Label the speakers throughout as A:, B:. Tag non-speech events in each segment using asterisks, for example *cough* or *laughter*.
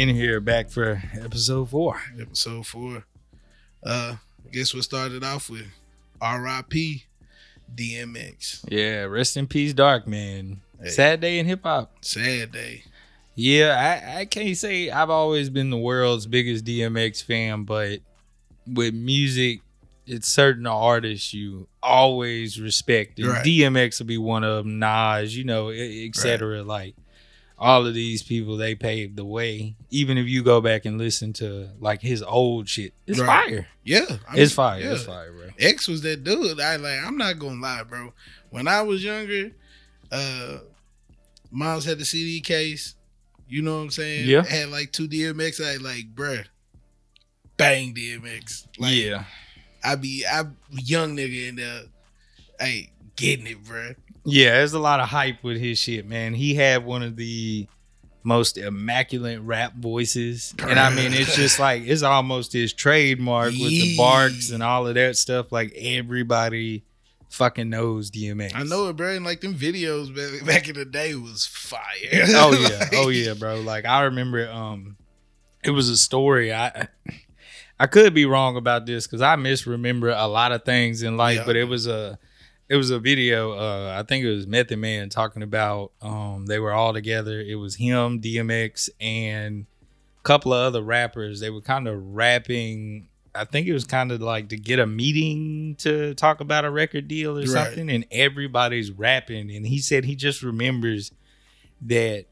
A: in here back for episode four.
B: Episode four. Uh, guess we started off with R.I.P. DMX.
A: Yeah, rest in peace, Dark Man.
B: Hey.
A: Sad day in hip hop.
B: Sad day.
A: Yeah, I, I can't say I've always been the world's biggest DMX fan, but with music, it's certain artists you always respect. And
B: Right.
A: DMX will be one of them, Nas, you know, etc. Like all of these people, they paved the way. Even if you go back and listen to like his old shit, it's
B: Right.
A: fire.
B: Yeah, I
A: it's fire.
B: yeah.
A: It's fire, bro.
B: X was that dude. I like. I'm not gonna lie, bro. When I was younger, uh, Miles had the CD case. You know what I'm saying?
A: Yeah.
B: Had like two DMX. I like, bruh, bang DMX. Like,
A: yeah.
B: I be I young nigga in there, hey, getting it, bruh.
A: Yeah, there's a lot of hype with his shit, man. He had one of the most immaculate rap voices. And I mean, it's just *laughs* like, it's almost his trademark with the barks and all of that stuff. Like, everybody fucking knows DMX.
B: I know it, bro. And like them videos back, back in the day was fire. *laughs*
A: oh, yeah. *laughs* Oh, yeah, bro. Like, I remember um, it was a story. I. I could be wrong about this because I misremember a lot of things in life,
B: Yeah.
A: but it was a it was a video. Uh, I think it was Method Man talking about. Um, they were all together. It was him, DMX, and a couple of other rappers. They were kind of rapping. I think it was kind of like to get a meeting to talk about a record deal or
B: Right.
A: something, and everybody's rapping. And he said he just remembers that.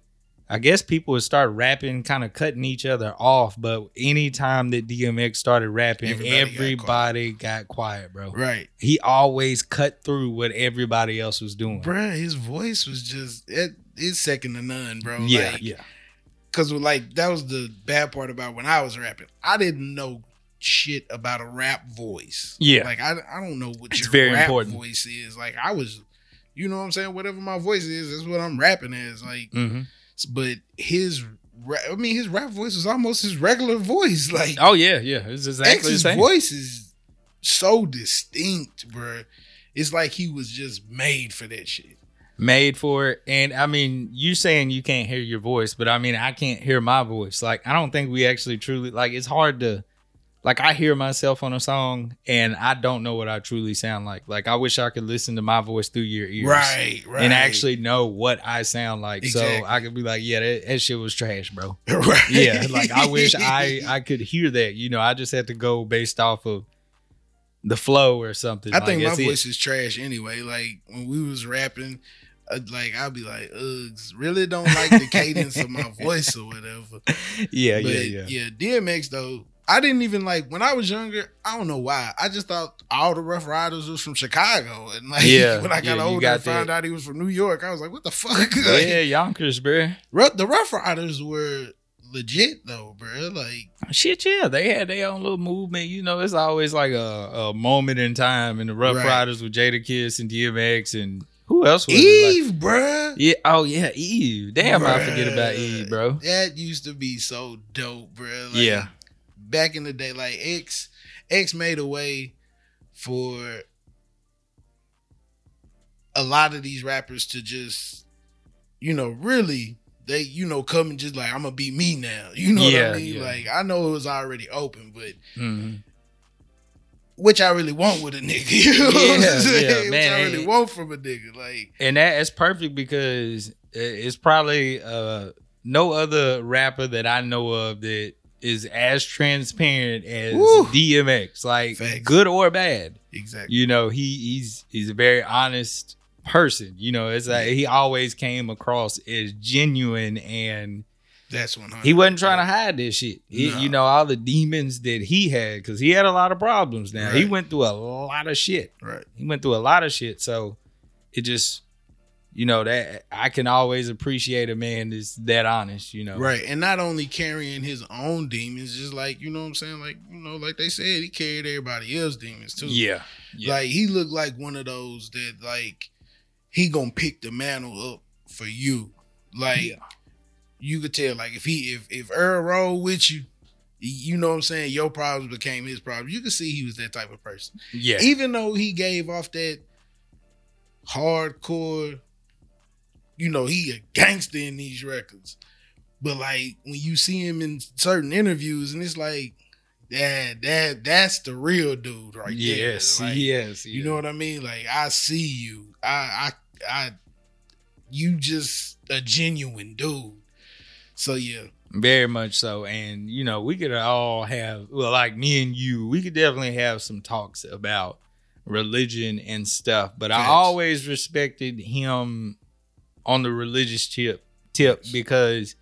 A: I guess people would start rapping, kind of cutting each other off. But anytime that DMX started rapping,
B: Everybody got
A: everybody, got, quiet. bro
B: right,
A: he always cut through what everybody else was doing.
B: bruh. His voice was just it. It's second to none, bro.
A: yeah,
B: Like,
A: yeah,
B: Cause like that was the bad part about when I was rapping. I didn't know shit about a rap voice.
A: Yeah.
B: Like I, I don't know what
A: It's
B: your
A: very
B: rap
A: important.
B: voice is. Like I was, you know what I'm saying. Whatever my voice is, that's what I'm rapping as. Like,
A: hmm
B: but his, I mean, his rap voice was almost his regular voice. *laughs* Like
A: Oh yeah, yeah. It's exactly the
B: X's
A: same.
B: voice is so distinct, bruh. It's like he was just made for that shit.
A: Made for it, and I mean, you saying you can't hear your voice, but I mean, I can't hear my voice. Like, I don't think we actually truly like. It's hard to, like, I hear myself on a song, and I don't know what I truly sound like. Like, I wish I could listen to my voice through your ears,
B: Right, right.
A: and actually know what I sound like,
B: Exactly.
A: so I could be like, yeah, that, that shit was trash, bro. *laughs*
B: right.
A: yeah like i wish *laughs* i i could hear that you know i just had to go based off of the flow or something
B: I
A: Like,
B: think my
A: it.
B: voice is trash anyway. Like when we was rapping, uh, like I'd be like, "Uggs, really don't like the *laughs* cadence of my voice or whatever."
A: yeah
B: But
A: yeah yeah
B: DMX though, I didn't even like when I was younger. I don't know why. I just thought all the Ruff Ryders was from Chicago, *laughs* and like
A: Yeah,
B: when I got
A: you
B: older
A: got
B: and found
A: that.
B: out he was from New York, I was like, "What the fuck?" *laughs* Like,
A: yeah yonkers bro
B: the Ruff Ryders were legit though, bro. Like
A: shit yeah they had their own little movement you know it's always like a, a moment in time And the rough
B: Right.
A: riders with Jadakiss and dmx and who else was?
B: Eve, bruh.
A: Like, yeah oh yeah eve damn i forget about eve bro
B: That used to be so dope, bro. Like,
A: Yeah.
B: Back in the day, like X, X made a way for a lot of these rappers to just, you know, really they, you know, come and just like I'm gonna be me now. *laughs* You know
A: Yeah,
B: what I mean?
A: yeah.
B: Like I know it was already open, but
A: Mhm.
B: which I really want with a nigga. *laughs* You know what
A: Yeah,
B: I'm
A: yeah,
B: saying?
A: man.
B: Which I really want from a nigga. Like
A: and that is perfect because it's probably uh no other rapper that I know of that is as transparent as
B: Woo.
A: DMX, like
B: Facts.
A: good or bad.
B: exactly.
A: You know, he he's he's a very honest person. You know, it's like he always came across as genuine and
B: That's one.
A: he wasn't trying to hide this shit. He,
B: No.
A: You know, all the demons that he had because he had a lot of problems. Now he went through a lot of shit
B: Right.
A: he went through a lot of shit so it just you know that i can always appreciate a man that's that honest you know
B: Right. And not only carrying his own demons, just like, you know what I'm saying? Like, you know, like they said, he carried everybody else's demons too.
A: yeah yeah
B: Like he looked like one of those that like he gonna pick the mantle up for you. Like
A: Yeah.
B: you could tell, like if he if if Earl rolled with you, you know what I'm saying, your problems became his problems. You could see he was that type of person.
A: yeah
B: Even though he gave off that hardcore, you know, he a gangster in these records. But like when you see him in certain interviews, and it's like, that that that's the real dude right
A: yes,
B: there. Like,
A: yes,
B: You know what I mean? Like I see you. I I I you just a genuine dude. So yeah.
A: Very much so. And, you know, we could all have, well, like me and you, we could definitely have some talks about religion and stuff. But
B: Facts.
A: I always respected him on the religious tip tip because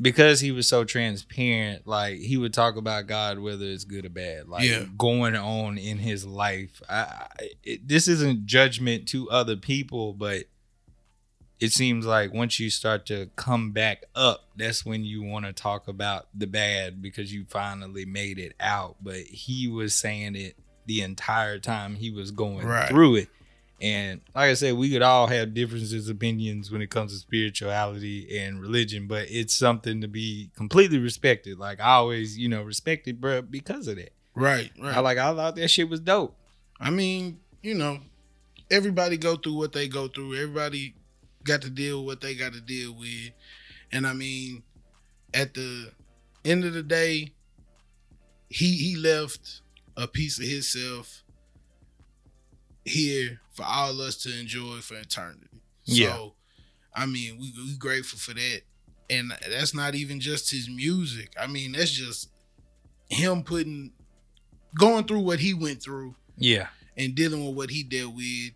A: because he was so transparent like he would talk about god whether it's good or bad like
B: Yeah.
A: going on in his life I, I it, this isn't judgment to other people but it seems like once you start to come back up that's when you want to talk about the bad because you finally made it out but he was saying it the entire time he was going
B: Right.
A: through it and like I said, we could all have differences, opinions when it comes to spirituality and religion, but it's something to be completely respected. Like I always, you know, respected, bro, because of that.
B: Right, right.
A: I like I thought that shit was dope.
B: I mean, you know, everybody go through what they go through. Everybody got to deal with what they got to deal with. And I mean, at the end of the day, he he left a piece of himself here for all us to enjoy for eternity.
A: Yeah.
B: So, I mean, we we grateful for that. And that's not even just his music. I mean, that's just him putting going through what he went through
A: Yeah.
B: and dealing with what he dealt with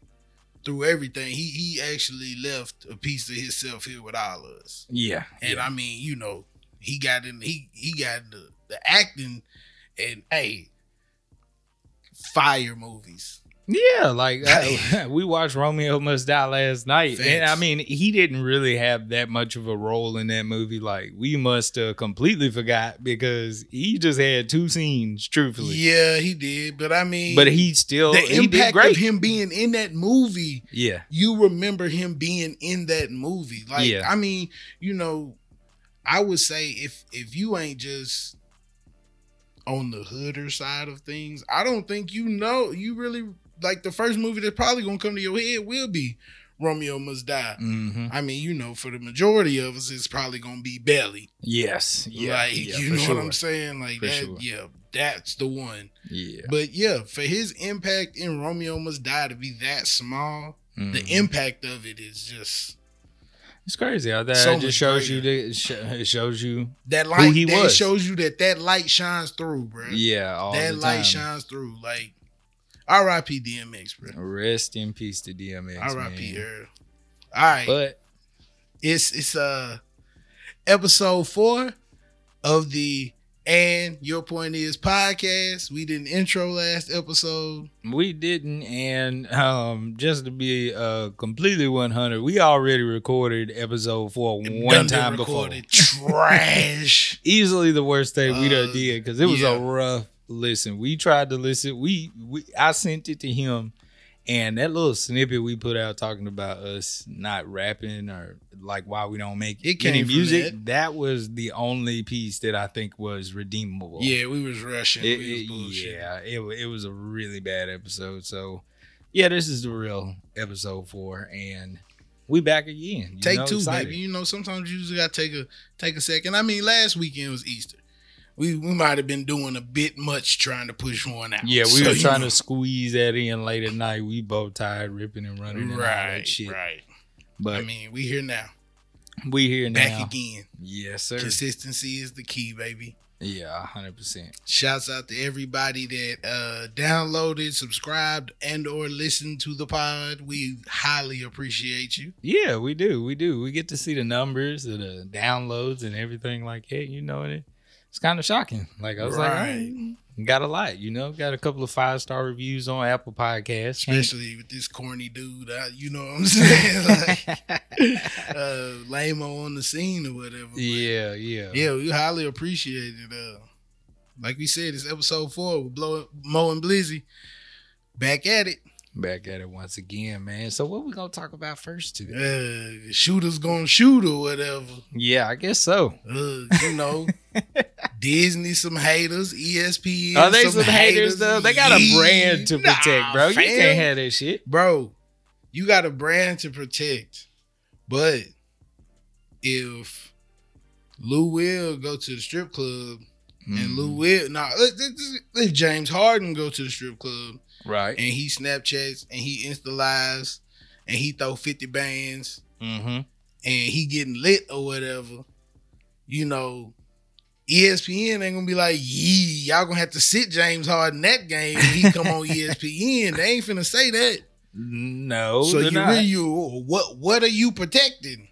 B: through everything, he he actually left a piece of himself here with all of us.
A: Yeah.
B: And
A: yeah.
B: I mean, you know, he got in he he got in the, the acting and hey fire movies.
A: Yeah, like I- *laughs* we watched Romeo Must Die last night, and I mean, he didn't really have that much of a role in that movie. Like we must have completely forgot because he just had two scenes, truthfully.
B: Yeah, he did. But I mean
A: But he still
B: the
A: he did
B: impact of him being in that movie
A: yeah,
B: you remember him being in that movie. Like,
A: Yeah.
B: I mean, you know, I would say if if you ain't just on the hooder side of things, I don't think you know you really like the first movie that's probably gonna come to your head will be Romeo Must Die.
A: hmm
B: I mean, you know, for the majority of us, it's probably gonna be Belly.
A: yes, yeah,
B: like,
A: yeah,
B: you know
A: sure.
B: what I'm saying? Like
A: For
B: that,
A: sure.
B: yeah, that's the one.
A: Yeah,
B: But yeah, for his impact in Romeo Must Die to be that small, the
A: Mhm.
B: impact of it is just
A: it's crazy how that
B: So
A: it just shows you
B: greater.
A: that it it shows you
B: that light
A: he
B: that
A: was.
B: shows you that that light shines through, bro.
A: yeah all
B: that
A: the
B: light shines through. Like R.I.P. DMX, bro.
A: Rest in peace to DMX.
B: R.I.P. Earl. All right,
A: But
B: it's it's uh episode four of the and your point is podcast. We did an intro last episode.
A: We didn't, and um, just to be uh completely one hundred, we already recorded episode four one
B: Done been
A: time before.
B: Trash. *laughs*
A: Easily the worst thing we done
B: Uh,
A: did because it was
B: yeah.
A: a rough listen. We tried to listen. We, we I sent it to him, and that little snippet we put out talking about us not rapping or like why we don't make
B: It
A: any music. That. was the only piece that I think was redeemable.
B: yeah, we was rushing.
A: It-
B: was
A: yeah, it it was a really bad episode. So, yeah, this is the real episode four, and we back again. you
B: Take
A: know,
B: two,
A: excited.
B: baby. You know, sometimes you just gotta take a take a second. I mean, last weekend was Easter. We we might have been doing a bit much trying to push one out.
A: Yeah, we
B: So,
A: were trying
B: know.
A: to squeeze that in late at night. We both tired, ripping and running, and
B: right,
A: shit.
B: right.
A: But
B: I mean, we here now,
A: we here now.
B: back again.
A: Yes, sir.
B: Consistency is the key, baby.
A: Yeah, hundred percent.
B: Shouts out to everybody that uh downloaded, subscribed, and or listened to the pod. We highly appreciate you.
A: Yeah, we do. We do. We get to see the numbers, of the downloads, and everything like that. You know, and it, it's kind of shocking. Like I was like,
B: Right.
A: "Oh, got a lot. You know, got a couple of five star reviews on Apple Podcasts.
B: Especially with this corny dude, uh, you know what I'm *laughs* saying? like *laughs* uh lame on the scene or whatever.
A: yeah, yeah,
B: Yeah, we highly appreciate it. Uh, like we said, it's episode four with Blow, Mo and Blizzy. Back at it.
A: Back at it once again, man. So what we gonna talk about first today?
B: Uh, shooters gonna shoot or whatever.
A: Yeah, I guess so.
B: Uh, you know, *laughs* Disney some haters, ESPN.
A: Are they some haters though? They got a brand to protect,
B: Nah,
A: bro. You can't have that shit.
B: bro. You got a brand to protect, but if Lou will go to the strip club, and Lou
A: Mhm.
B: will now if James Harden go to the strip club
A: right.
B: and he Snapchats and he Insta lives and he throw fifty bands
A: Mm-hmm.
B: and he getting lit or whatever, you know, ESPN ain't gonna be like, yee, y'all gonna have to sit James Harden that game when he come on ESPN. They ain't finna say that.
A: No,
B: so you
A: not.
B: really you what what are you protecting?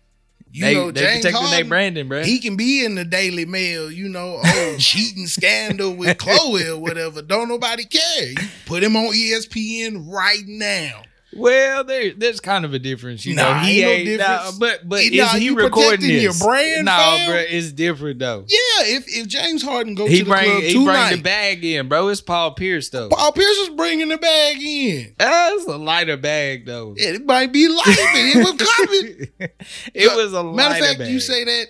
B: You
A: they
B: know,
A: they
B: James
A: protecting their
B: Harden,
A: branding, bro.
B: he can be in the Daily Mail, you know, oh *laughs* cheating scandal with Chloe or whatever. Don't nobody care. You put him on ESPN right now.
A: Well, there there's kind of a difference, you know. He
B: ain't no
A: ain't, nah, but but
B: Nah,
A: is he
B: you
A: recording
B: protecting your
A: this?
B: brand,
A: no,
B: fam?
A: bro, it's different though.
B: Yeah, if if James Harden go
A: He
B: to the
A: bring
B: club
A: he bring the bag in, bro. It's Paul Pierce though.
B: Paul Pierce is bringing the bag in.
A: Ah, That's a lighter bag though.
B: It might be light, but it was coming. *laughs*
A: it was a lighter bag.
B: Matter of fact,
A: bag.
B: you say that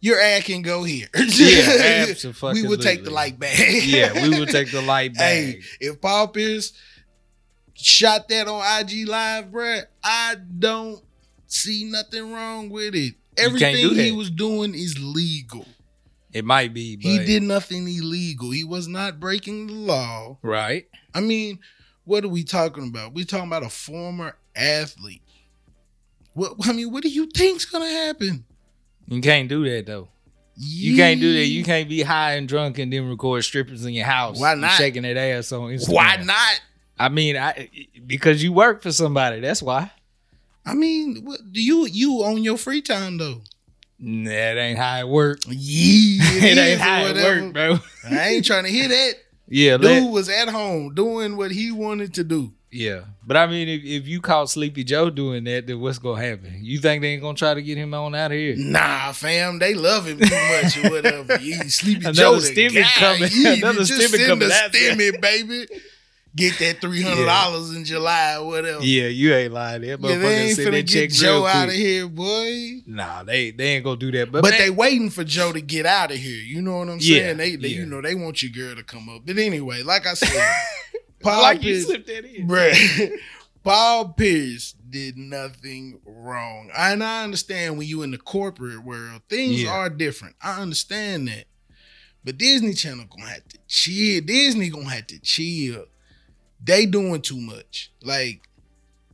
B: your ad can go here.
A: Yeah, *laughs* absolutely.
B: we will take the light bag.
A: yeah, we will take the light *laughs* bag.
B: Hey, if Paul Pierce shot that on IG Live, bruh, I don't see nothing wrong with it. Everything he was doing is legal.
A: It might be, but
B: He did nothing illegal. He was not breaking the law.
A: right.
B: I mean, what are we talking about? We talking about a former athlete. What I mean, what do you think's gonna happen?
A: You can't do that though. You can't do that. You can't be high and drunk and then record strippers in your house.
B: Why not?
A: Shaking that ass on Instagram.
B: Why not?
A: I mean, I because you work for somebody. That's why.
B: I mean, what do you you on your free time though?
A: Nah, it ain't how it work. *laughs*
B: Yeah,
A: It,
B: is
A: ain't how it work, bro.
B: I ain't trying to hear that. *laughs*
A: Yeah,
B: Dude
A: let,
B: was at home doing what he wanted to do.
A: yeah. But I mean, if, if you caught Sleepy Joe doing that, then what's gonna happen? You think they ain't gonna try to get him on out of here?
B: Nah, fam, they love him too much or whatever. *laughs* Yeah, Sleepy
A: Another
B: Joe, the
A: stimmy coming.
B: Yeah,
A: Another
B: just
A: stimmy coming
B: stimmy, baby. Get that three hundred dollars in July or whatever.
A: Yeah, you ain't lying. That
B: Yeah,
A: motherfucker
B: they ain't
A: send
B: finna
A: that check
B: get Joe out of here, boy.
A: Nah, they they ain't gonna do that. But,
B: But
A: man,
B: they waiting for Joe to get out of here. You know what I'm
A: Yeah,
B: saying? They, they
A: yeah.
B: you know, they want your girl to come up. But anyway, like I said, *laughs* Paul
A: like you
B: Pierce,
A: slipped that in.
B: bruh, *laughs* Paul Pierce did nothing wrong. And I understand when you in the corporate world, things
A: Yeah.
B: are different. I understand that. But Disney Channel gonna have to chill. Disney gonna have to chill. They doing too much. Like,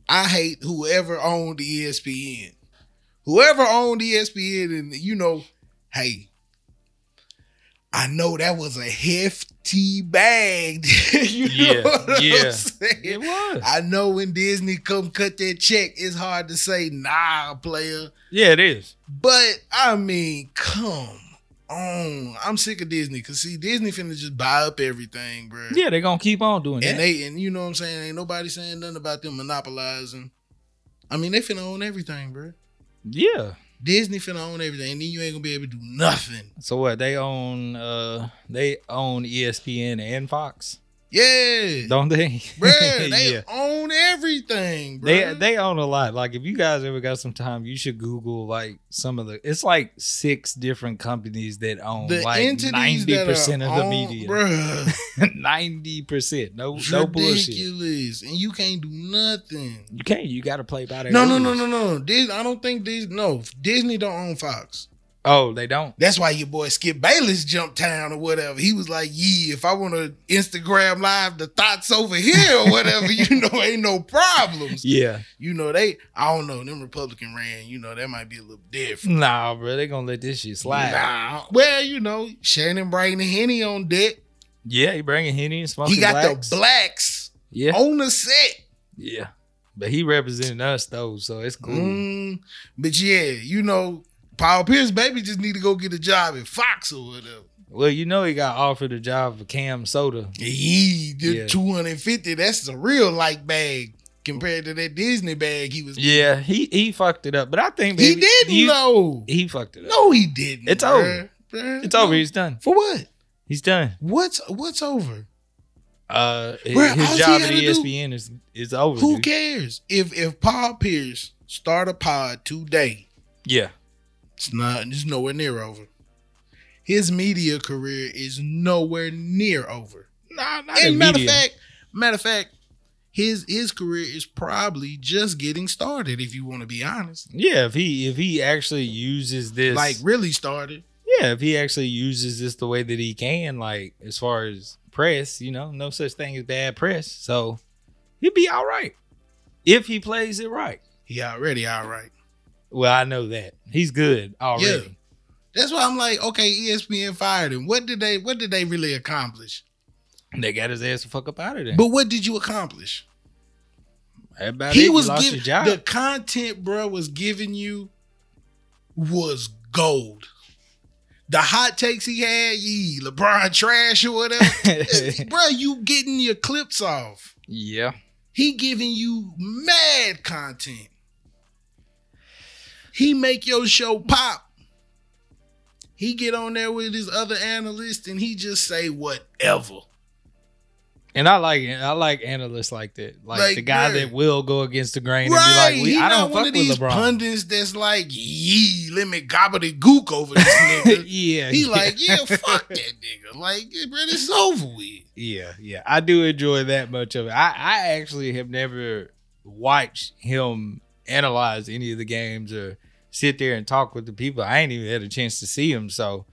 B: I hate whoever owned ESPN. Whoever owned ESPN, and you know, hey, I know that was a hefty bag. *laughs* you
A: Yeah,
B: know what I'm
A: yeah.
B: saying?
A: It was.
B: I know when Disney come cut that check, it's hard to say nah, player.
A: yeah, it is.
B: But I mean, come on. I'm sick of Disney because see, Disney finna just buy up everything, bro.
A: Yeah, they're gonna keep on doing
B: And
A: that.
B: they and you know what I'm saying? Ain't nobody saying nothing about them monopolizing. I mean, they finna own everything, bro.
A: yeah.
B: Disney finna own everything, and then you ain't gonna be able to do nothing.
A: So what? They own uh they own ESPN and Fox,
B: Yeah,
A: don't they?
B: bruh, *laughs* they
A: yeah.
B: own everything,
A: They
B: bruh.
A: they own a lot. Like if you guys ever got some time, you should Google like some of the. It's like six different companies that own
B: the
A: like ninety percent of the
B: owned-
A: media. *laughs* Ninety percent. No no bullshit.
B: ridiculous, and you can't do nothing.
A: You can't. You got to play by their
B: No, no, no, no, no. Disney, I don't think Disney. No, Disney don't own Fox.
A: Oh, they don't.
B: That's why your boy Skip Bayless jumped town or whatever. He was like, "Yeah, if I want to Instagram live the thoughts over here or whatever, *laughs* you know, ain't no problems."
A: Yeah.
B: You know, they. I don't know. Them Republican ran. You know, that might be a little different.
A: Nah, bro. They gonna let this shit slide.
B: Nah. Well, you know, Shannon and Henny on deck.
A: Yeah, he bringing Henny and smoking
B: He got
A: blacks.
B: the blacks
A: Yeah.
B: on the set.
A: Yeah. But he representing us though, so it's cool.
B: Mm, but yeah, you know, Paul Pierce baby just need to go get a job at Fox or whatever.
A: Well, you know he got offered a job for CamSoda.
B: He did
A: Yeah.
B: 250. That's a real light bag compared to that Disney bag he was
A: Yeah, he he fucked it up. But I think
B: He didn't know.
A: He fucked it up.
B: No, he didn't.
A: It's
B: bruh.
A: over.
B: Bruh,
A: It's
B: no.
A: over. He's done.
B: For what?
A: He's done.
B: What's what's over?
A: Uh,
B: Bruh,
A: his job at
B: gotta do-
A: ESPN is is over.
B: Who
A: dude.
B: cares? If if Paul Pierce start a pod today,
A: Yeah,
B: it's not it's nowhere near over. His media career is nowhere near over.
A: nah, not
B: And matter of
A: media.
B: fact, matter of fact, his his career is probably just getting started. If you want to be honest,
A: yeah, if he if he actually uses this,
B: like really started.
A: yeah, if he actually uses this the way that he can, like as far as press, you know, no such thing as bad press. So he'd be all right if he plays it right.
B: He already all right.
A: Well, I know that he's good already. Yeah.
B: That's why I'm like, okay, ESPN fired him. What did they? What did they really accomplish?
A: They got his ass the fuck up out of there.
B: But what did you accomplish? He. Was giving the content, bro, was giving you was gold. The hot takes he had, ye LeBron trash or whatever, *laughs* bro. You getting your clips off.
A: yeah.
B: He giving you mad content. He make your show pop. He get on there with his other analysts and he just say whatever.
A: And I like I like analysts like that, like,
B: Like,
A: the guy
B: bruh.
A: that will go against the grain
B: Right.
A: and be like, we, "I don't fuck with
B: these
A: LeBron."
B: pundits that's like, yee, let me gobbledygook over this *laughs* nigga.
A: yeah,
B: He
A: yeah.
B: like, yeah, fuck that nigga. Like, yeah, bro, is over with.
A: Yeah, yeah. I do enjoy that much of it. I, I actually have never watched him analyze any of the games or sit there and talk with the people. I ain't even had a chance to see him. So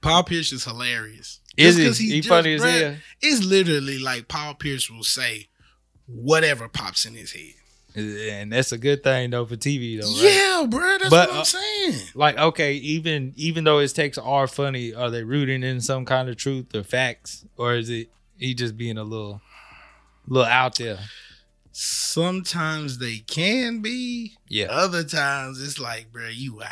B: Paul Pierce is hilarious.
A: is
B: Just
A: he, he funny as hell?
B: It's literally like Paul Pierce will say whatever pops in his head.
A: And that's a good thing though for TV though, right?
B: Yeah, bro, that's
A: But,
B: what I'm
A: uh,
B: saying.
A: Like, okay, even even though his takes are funny, are they rooting in some kind of truth or facts? Or is it he just being a little little out there?
B: Sometimes they can be.
A: Yeah.
B: Other times it's like, bro, you wild.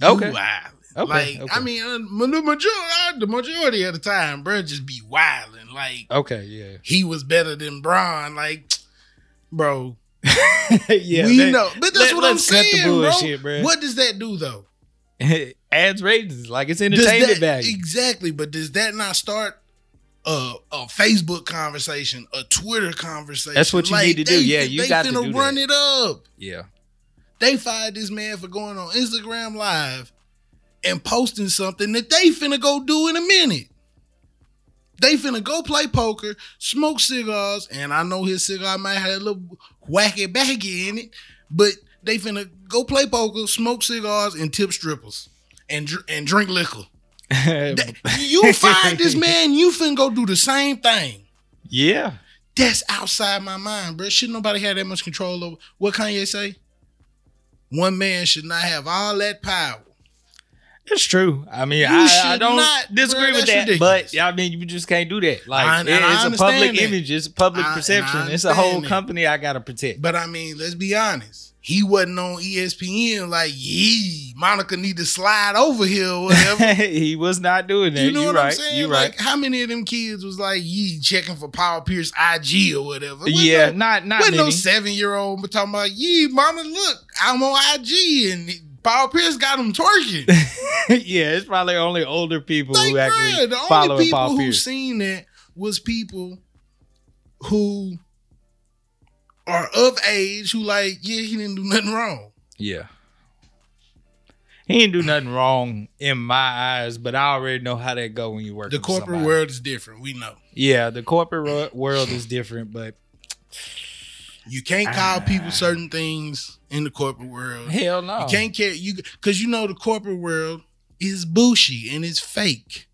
B: You
A: Okay.
B: wild.
A: Okay,
B: Like,
A: okay.
B: I mean, uh, the majority, the majority of the time, bro, just be wilding. Like,
A: Okay, yeah.
B: he was better than Bron. Like, bro, *laughs*
A: yeah.
B: we
A: that-
B: know. But that's
A: let-
B: what I'm saying,
A: bullshit,
B: bro.
A: bruh.
B: What does that do, though? *laughs*
A: adds ratings. Like it's entertainment
B: that-
A: value.
B: Exactly, but does that not start a, a Facebook conversation, a Twitter conversation?
A: That's what you need to do.
B: they-
A: Yeah, you
B: they
A: got to
B: finna
A: do
B: run
A: that.
B: it up.
A: Yeah.
B: They fired this man for going on Instagram Live and posting something that they finna go do in a minute. They finna go play poker, smoke cigars, and I know his cigar might have a little wacky baggy in it, but they finna go play poker, smoke cigars, and tip strippers and dr- and drink liquor. *laughs* You find this man, you finna go do the same thing.
A: yeah.
B: That's outside my mind, bro. Should nobody have that much control over what Kanye say? One man should not have all that power.
A: It's true. I mean, I, I don't
B: not,
A: disagree
B: bruh,
A: with that,
B: ridiculous.
A: but I mean, you just can't do that. Like,
B: I-
A: it- it's a public
B: that.
A: image, it's a public
B: I-
A: perception. It's a whole
B: that.
A: company I gotta protect.
B: But I mean, let's be honest. He wasn't on ESPN like, yee, Monica need to slide over here or whatever. *laughs*
A: he was not doing that.
B: you know
A: You
B: what
A: right.
B: I'm saying?
A: You
B: like,
A: right.
B: how many of them kids was like, yee, checking for Paul Pierce IG or whatever?
A: Yeah,
B: no-
A: not not
B: wasn't
A: many.
B: no seven year old talking about, yee, mama, look, I'm on IG and Paul Pierce got him twerking. *laughs*
A: yeah, it's probably only older people
B: Like,
A: who actually
B: bruh, the only people
A: Paul
B: who
A: Pierce.
B: seen that was people who are of age who like, yeah, he didn't do nothing wrong.
A: Yeah. He didn't do nothing wrong in my eyes, but I already know how that go when you work.
B: The
A: with
B: corporate
A: somebody.
B: world is different. We know.
A: Yeah, the corporate ro- world is different, but
B: You can't call
A: Ah.
B: people certain things in the corporate world.
A: hell no.
B: You can't care you because you know the corporate world is bushy and it's fake.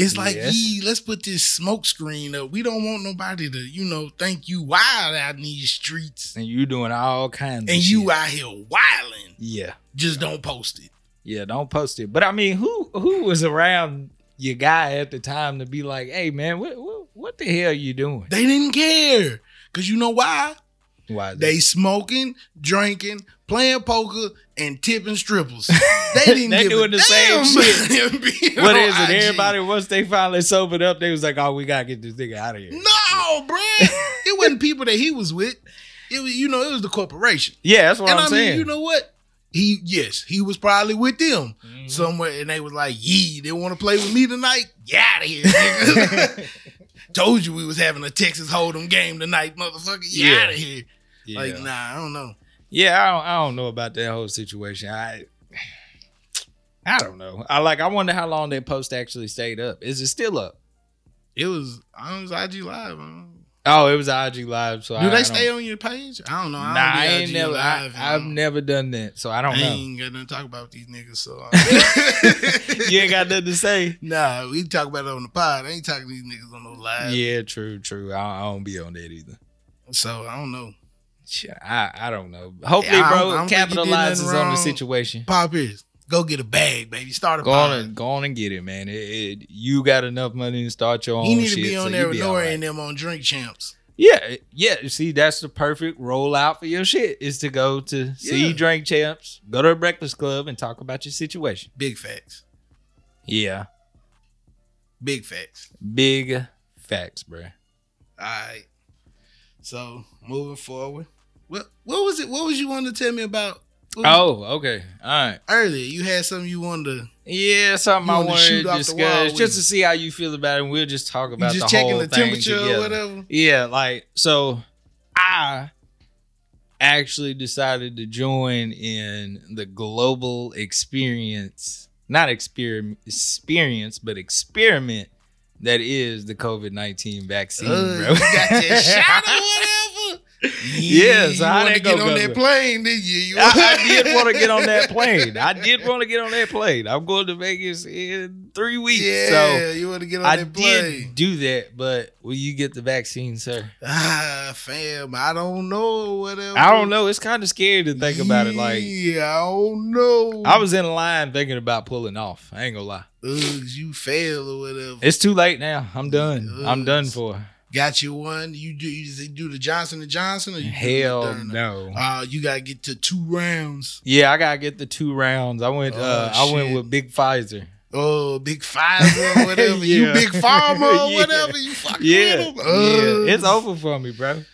B: It's like, yee, let's put this smoke screen up. We don't want nobody to, you know, think you wild out in these streets.
A: And you doing all kinds of
B: And
A: shit.
B: you out here wilding.
A: Yeah.
B: Just don't post it.
A: Yeah, don't post it. But I mean, who who was around your guy at the time to be like, hey man, what what, what the hell you doing?
B: They didn't care. Cause you know why?
A: Why
B: They smoking, drinking, playing poker, and tipping strippers. *laughs* They didn't
A: They
B: give
A: doing the same shit. *laughs* *laughs* what is it? Everybody once they finally sobered up, they was like, "Oh, we gotta get this nigga out of here."
B: No, bruh. it wasn't people that he was with. It was, you know, it was the corporation.
A: Yeah, that's what
B: and
A: I'm
B: I
A: saying.
B: you know what? He yes, he was probably with them
A: Mhm.
B: somewhere, and they was like, "Yee, they want to play with me tonight? Get out of here, nigga." Told you we was having a Texas Hold'em game tonight, motherfucker. Get
A: Yeah.
B: out of here.
A: yeah.
B: Like, nah, I don't know.
A: Yeah, I don't, I don't know about that whole situation. I, I don't know. I like. I wonder how long that post actually stayed up. Is it still up?
B: It was on his IG live. I
A: Oh, it was IG live. So
B: Do
A: I,
B: they
A: I
B: stay on your page? I don't know. I
A: Nah,
B: don't
A: I ain't never. I,
B: live,
A: I've never done that, so I don't
B: I
A: know.
B: ain't got nothing to talk about with these niggas. So uh, *laughs* *laughs*
A: you ain't got nothing to say.
B: Nah, we talk about it on the pod. I ain't talking to these niggas on no live.
A: Yeah, true, true. I, I don't be on that either.
B: So I don't know.
A: Shit, I I don't know. Hopefully,
B: Yeah,
A: bro,
B: I don't think you did
A: capitalizes on the situation.
B: Pop is go get a bag, baby. Start a
A: Go on and go on and get it, man. It, it, you got enough money to start your own.
B: He need to be on
A: you
B: there with
A: be
B: N.O.R.E.
A: alright.
B: and them on Drink Champs.
A: Yeah, yeah. See, that's the perfect rollout for your shit is to go to see
B: Yeah.
A: Drink Champs, go to a breakfast club, and talk about your situation.
B: Big facts.
A: Yeah,
B: Big facts.
A: big facts, bro.
B: All right. So moving forward, what what was it? What was you wanting to tell me about?
A: Oh, okay, all right.
B: earlier you had something you wanted to.
A: Yeah, something I wanted
B: shoot
A: to
B: off the wall
A: discuss just to see how you feel about it. and We'll just talk
B: You
A: about
B: just
A: the
B: checking the temperature
A: together.
B: or whatever.
A: Yeah, like so I actually decided to join in the global experience, not experiment experience, but experiment that is the COVID-19 vaccine,
B: Uh,
A: bro.
B: you got your *laughs* shot or whatever.
A: Yeah, so
B: you
A: that
B: to get on that plane, did you? you
A: I, I did *laughs* want to get on that plane. I did want to get on that plane. I'm going to Vegas in three weeks.
B: Yeah,
A: So
B: you want to get on
A: I
B: that
A: did
B: plane.
A: do that, but will you get the vaccine, sir?
B: Ah, fam, I don't know. Whatever.
A: I don't know. It's kind of scary to think about it. Like
B: yeah, I don't know.
A: I was in line thinking about pulling off. I ain't gonna lie.
B: Ugh, you fail or whatever.
A: It's too late now. I'm done. I'm done for.
B: Got you one. You do you do the Johnson and Johnson or you
A: Hell no.
B: Uh, you gotta get to two rounds.
A: Yeah, I gotta get the two rounds. I went. uh
B: Oh,
A: I went with Big Pfizer.
B: Oh, big Pfizer or *laughs* whatever. You big pharma or *laughs*
A: Yeah.
B: whatever. You fucking
A: Yeah,
B: with 'em.
A: yeah. It's over for me, bro.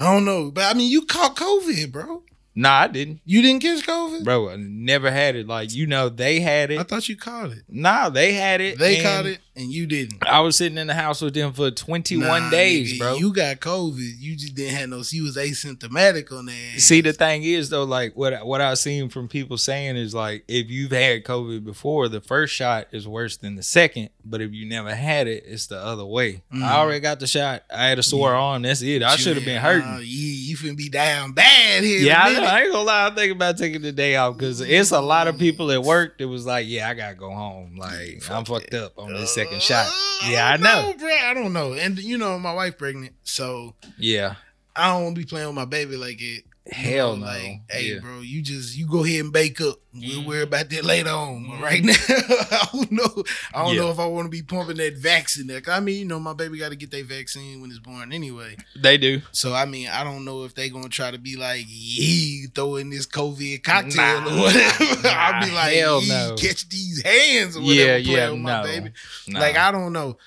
B: I don't know, but I mean, you caught COVID, bro.
A: Nah, I didn't,
B: You didn't catch COVID.
A: bro. I never had it. Like you know, they had it.
B: I thought you caught it.
A: Nah, they had it.
B: They caught it and you didn't.
A: I was sitting in the house with them for 21
B: Nah,
A: days,
B: nigga,
A: bro.
B: You got COVID. You just didn't have no. You was asymptomatic on that.
A: See, the thing is though, like what what I've seen from people saying is like if you've had COVID before, the first shot is worse than the second. But if you never had it, it's the other way.
B: Mm.
A: I already got the shot. I had a sore arm. That's it. I should have been hurting.
B: Uh, you, you finna be down bad here.
A: yeah, I, know. I ain't gonna lie. I'm thinking about taking the day off because it's a lot of people at work that was like, "Yeah, I gotta go home. Like I'm
B: Fuck
A: fucked up on this
B: Uh,
A: second shot."
B: Uh, I
A: Yeah, I know.
B: I don't know. And you know, my wife pregnant, so
A: Yeah,
B: I don't want to be playing with my baby like it.
A: Hell
B: know,
A: no.
B: Like, hey,
A: yeah.
B: bro, you just you go ahead and bake up. We'll
A: Mhm.
B: worry about that later on.
A: Mhm.
B: right *laughs* now, I don't know. I don't
A: Yeah.
B: know if I want to be pumping that vaccine. There. 'Cause I mean, you know, my baby got to get their vaccine when it's born anyway.
A: They do.
B: So I mean, I don't know if they gonna try to be like, yeah, throw in this COVID cocktail
A: Nah,
B: or whatever. *laughs*
A: nah,
B: I'll be like,
A: hell no.
B: catch these hands or whatever.
A: Yeah, yeah,
B: with my
A: no.
B: baby.
A: Nah.
B: Like I don't know,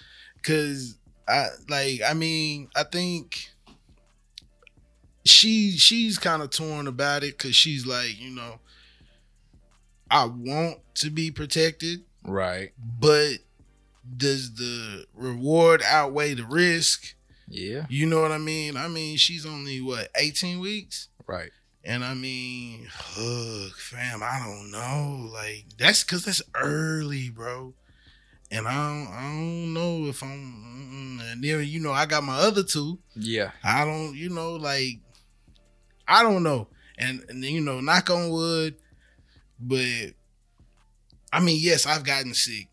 B: cause I like I mean I think she she's kind of torn about it because she's like you know I want to be protected,
A: right.
B: but does the reward outweigh the risk?
A: Yeah.
B: You know what I mean? I mean she's only what eighteen weeks.
A: Right.
B: And I mean, ugh, fam, I don't know. Like that's because that's early, bro. And I don't, I don't know if I'm. mm, And then you know, I got my other two.
A: Yeah.
B: I don't, you know, like I don't know. And and you know, knock on wood. But I mean, yes, I've gotten sick,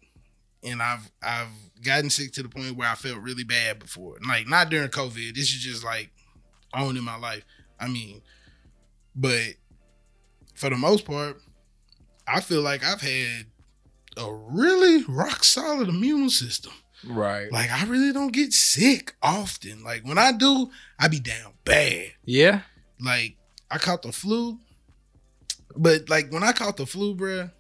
B: and I've I've gotten sick to the point where I felt really bad before. Like not during COVID. This is just like on in my life. I mean, but for the most part, I feel like I've had a really rock solid immune system.
A: Right.
B: Like I really don't get sick often. Like when I do, I be down bad.
A: Yeah.
B: Like I caught the flu, but like when I caught the flu, bruh,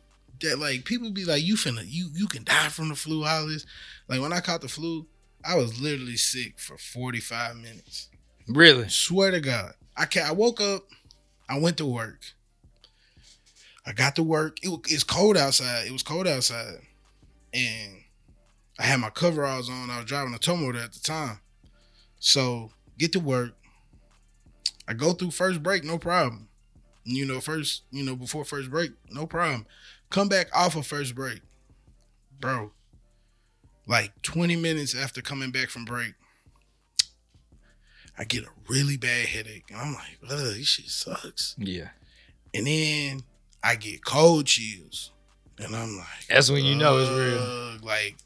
B: that like people be like, "You finna you you can die from the flu." Hollis. Like when I caught the flu, I was literally sick for forty five minutes.
A: Really.
B: Swear to God, I can I woke up, I went to work. I got to work. It was it's cold outside. It was cold outside, and I had my coveralls on. I was driving a tow motor at the time, so get to work. I go through first break, no problem. You know, first you know before first break, no problem. Come back off of first break, bro. Like twenty minutes after coming back from break, I get a really bad headache, and I'm like, ugh, this shit sucks.
A: Yeah.
B: And then I get cold chills, and I'm like,
A: That's when you know it's real.
B: Like,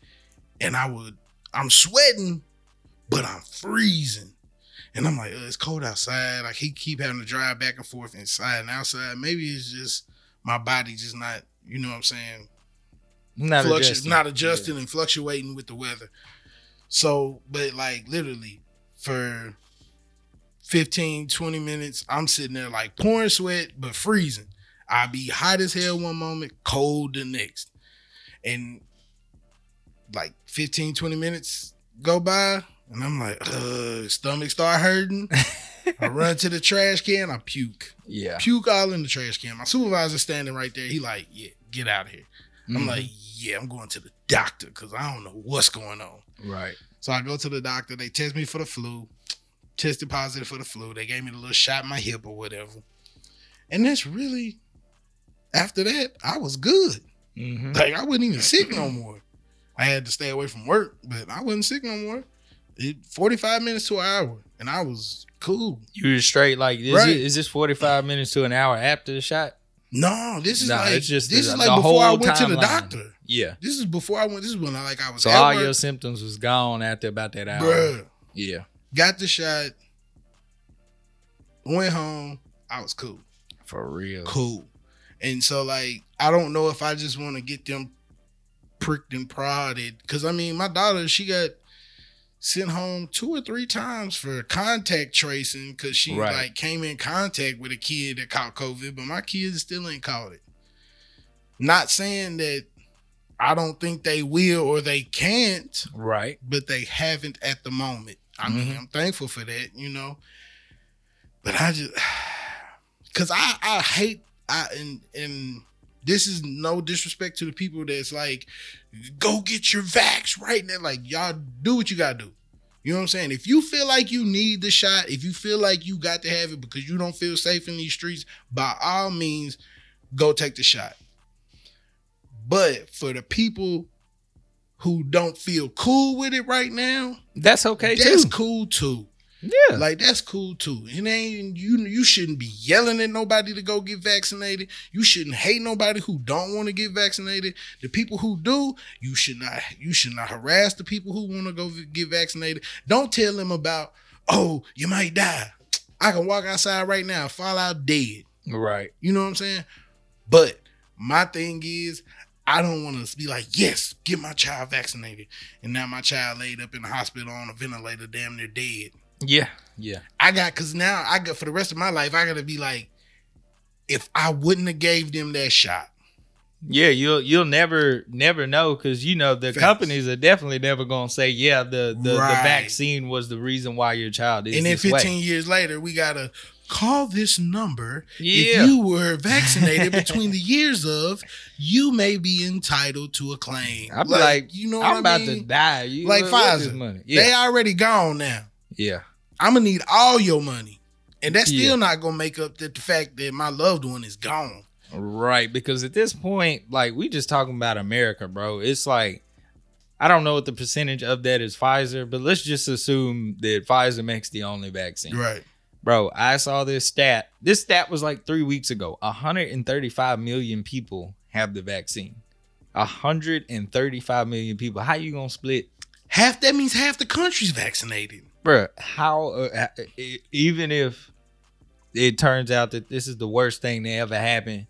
B: and I would, I'm sweating, but I'm freezing. And I'm like, "Ugh, it's cold outside. Like he keep having to drive back and forth inside and outside. Maybe it's just my body just not, you know what I'm saying,
A: Not
B: fluctu-
A: adjusting.
B: not adjusting and fluctuating with the weather. So, but like literally for 15, 20 minutes, I'm sitting there like pouring sweat, but freezing. I be hot as hell one moment, cold the next. And like 15, 20 minutes go by, and I'm like, uh, stomach start hurting. I *laughs* run to the trash can, I puke.
A: Yeah.
B: Puke all in the trash can. My supervisor standing right there. He like, yeah, get out of here. I'm
A: Mhm.
B: like, yeah, I'm going to the doctor because I don't know what's going on.
A: right.
B: So I go to the doctor. They test me for the flu. Tested positive for the flu. They gave me the little shot in my hip or whatever. And that's really, after that, I was good.
A: Mhm.
B: Like I wasn't even sick no more. I had to stay away from work, but I wasn't sick no more. It, 45 minutes to an hour, and I was cool.
A: You were straight like is,
B: Right.
A: it, is this 45 minutes to an hour after the shot?
B: No, this is
A: Nah,
B: like
A: just
B: this
A: the-
B: is like before I went to the doctor.
A: Yeah.
B: This is before I went. This is when I like I was
A: So all
B: work.
A: your symptoms was gone after about that hour.
B: Bruh,
A: Yeah.
B: got the shot, went home. I was cool,
A: For real.
B: cool. And so like I don't know if I just want to get them pricked and prodded because I mean my daughter she got sent home two or three times for contact tracing because she
A: Right.
B: like came in contact with a kid that caught COVID, but my kids still ain't caught it. Not saying that I don't think they will or they can't,
A: Right.
B: but they haven't at the moment. I mean,
A: Mhm.
B: I'm thankful for that, you know. But I just *sighs* cause I I hate I and and this is no disrespect to the people that's like, go get your vax right now. Like y'all do what you gotta do. You know what I'm saying? If you feel like you need the shot, if you feel like you got to have it because you don't feel safe in these streets, by all means, go take the shot. But for the people who don't feel cool with it right now,
A: That's okay
B: that's
A: too.
B: That's cool too.
A: Yeah.
B: Like that's cool too. It ain't you. You shouldn't be yelling at nobody to go get vaccinated. You shouldn't hate nobody who don't want to get vaccinated. The people who do, you should not. You should not harass the people who want to go get vaccinated. Don't tell them about. Oh, you might die. I can walk outside right now, fall out dead.
A: right.
B: You know what I'm saying? But my thing is, I don't want to be like, yes, get my child vaccinated, and now my child laid up in the hospital on a ventilator, damn near dead.
A: Yeah. Yeah.
B: I got because now I got for the rest of my life, I gotta be like, if I wouldn't have gave them that shot,
A: Yeah, you'll you'll never never know because you know the
B: Facts.
A: companies are definitely never gonna say yeah the the,
B: Right.
A: the vaccine was the reason why your child is
B: and then
A: this
B: 15
A: way.
B: years later, we gotta call this number.
A: Yeah.
B: If you were *laughs* vaccinated between the years of, you may be entitled to a claim.
A: I'm like,
B: you know,
A: I'm
B: I
A: about
B: mean?
A: to die. You
B: Like
A: what- what
B: Pfizer.
A: this money?
B: They already gone now.
A: yeah,
B: I'm gonna need all your money, and that's
A: Yeah.
B: still not gonna make up the, the fact that my loved one is gone.
A: right. Because at this point, like we just talking about America, bro. It's like I don't know what the percentage of that is Pfizer, but let's just assume that Pfizer makes the only vaccine.
B: Right.
A: Bro, I saw this stat. This stat was like three weeks ago. 135 million people have the vaccine. 135 million people. How you gonna split,
B: Half that means half the country's vaccinated.
A: Bro? How uh, e- even if it turns out that this is the worst thing that ever happened,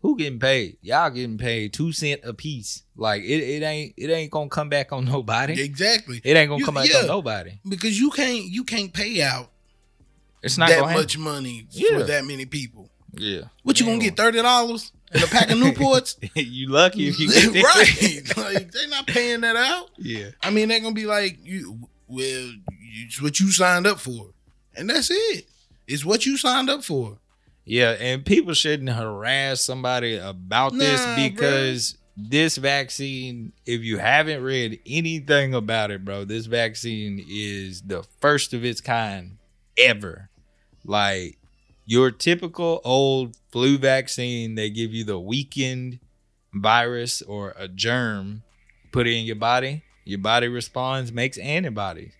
A: who getting paid? Y'all getting paid two cent a piece. Like it, it ain't it ain't gonna come back on *laughs* nobody.
B: Exactly.
A: It ain't gonna
B: You-
A: come back
B: yeah.
A: on nobody.
B: Because you can't you can't pay out
A: It's not
B: that much money
A: Yeah.
B: for that many people.
A: Yeah.
B: What you gonna get thirty dollars and a pack of Newports? *laughs*
A: you lucky if you get *laughs*
B: right. Like they're not paying that out.
A: Yeah.
B: I mean, they're gonna be like, you well, it's what you signed up for. And that's it. It's what you signed up for.
A: Yeah, and people shouldn't harass somebody about this
B: Nah,
A: because this vaccine, if you haven't read anything about it, bro, this vaccine is the first of its kind ever. Like your typical old flu vaccine, they give you the weakened virus or a germ, put it in your body, your body responds, makes antibodies.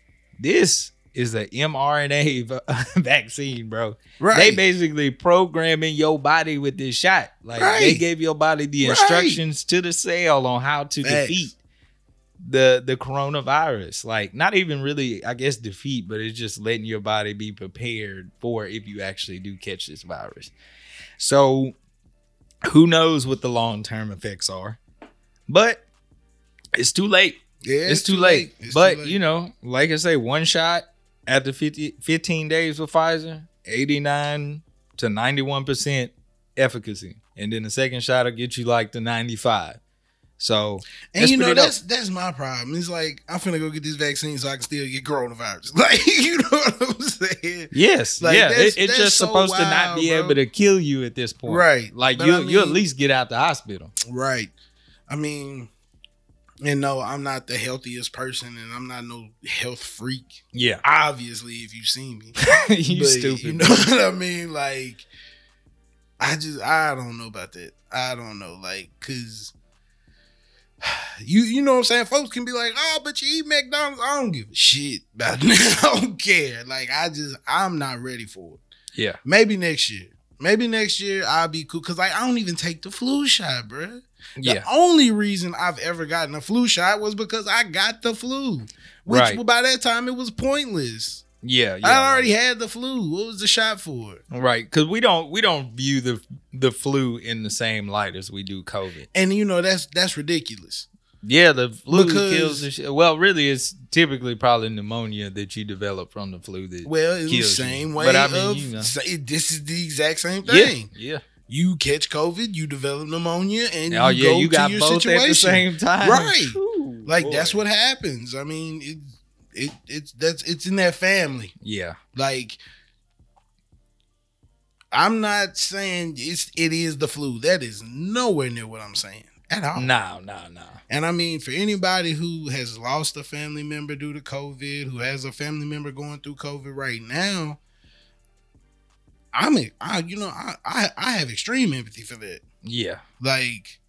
A: This is a mRNA *laughs* vaccine, bro.
B: Right.
A: They basically programming your body with this shot. Like they gave your body the
B: Right.
A: instructions to the cell on how to
B: Facts.
A: defeat the the coronavirus. Like not even really, I guess, defeat, but it's just letting your body be prepared for if you actually do catch this virus. So who knows what the long term effects are? But it's too late.
B: Yeah,
A: it's, too, late.
B: It's
A: but
B: too late.
A: you know, like I say, one shot after 50, 15 days with Pfizer, 89 to 91% efficacy. And then the second shot will get you like the 95. So
B: And you know
A: dope.
B: that's that's my problem. It's like I'm finna go get this vaccine so I can still get coronavirus. *laughs* Like you know what I'm saying?
A: Yes,
B: Like,
A: yeah,
B: that's-
A: it, it's
B: that's
A: just
B: so
A: supposed to not be
B: bro.
A: able to kill you at this point,
B: Right.
A: Like
B: But
A: you,
B: I
A: you at least get out the hospital.
B: Right. I mean, and no, I'm not the healthiest person, and I'm not no health freak.
A: Yeah,
B: Obviously, if you've seen me, *laughs*
A: you
B: But,
A: stupid.
B: You know *laughs* what I mean? Like, I just I don't know about that. I don't know, like, cause *sighs* you you know what I'm saying. Folks can be like, oh, but you eat McDonald's. I don't give a shit about *laughs* that. I don't care. Like, I just I'm not ready for it.
A: yeah,
B: Maybe next year. Maybe next year I'll be cool. Cause like I don't even take the flu shot, bruh. The only reason I've ever gotten a flu shot was because I got the flu. Which
A: Right.
B: by that time it was pointless.
A: yeah, yeah.
B: I already had the flu. What was the shot for?
A: Right, because we don't we don't view the the flu in the same light as we do COVID.
B: And you know that's that's ridiculous.
A: Yeah, the flu
B: Because-
A: kills the shit. Well, really, it's typically probably pneumonia that you develop from the flu. That
B: Well, it's the
A: Kills you.
B: same way
A: But I mean,
B: of
A: you know.
B: this is the exact same
A: yeah,
B: thing.
A: yeah.
B: You catch COVID, you develop pneumonia, and
A: Oh
B: you
A: yeah,
B: go
A: you
B: to
A: got
B: your
A: both
B: situation.
A: at the same time.
B: Right.
A: Whew,
B: Like
A: boy.
B: that's what happens. I mean, it, it it's that's it's in that family.
A: Yeah,
B: Like I'm not saying it's it is the flu. That is nowhere near what I'm saying at all.
A: no, no, no.
B: And I mean, for anybody who has lost a family member due to COVID, who has a family member going through COVID right now, I'm, I, you know, I, I, I have extreme empathy for that.
A: Yeah,
B: Like,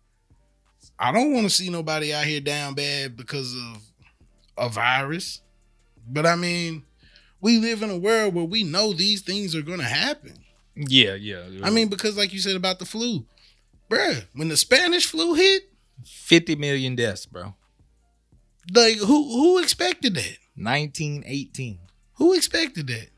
B: I don't want to see nobody out here down bad because of a virus. But I mean, we live in a world where we know these things are going to happen.
A: yeah, yeah.
B: I mean, because like you said about the flu, bruh, when the Spanish flu hit,
A: fifty million deaths, bro.
B: like who who expected that?
A: Nineteen eighteen.
B: Who expected that?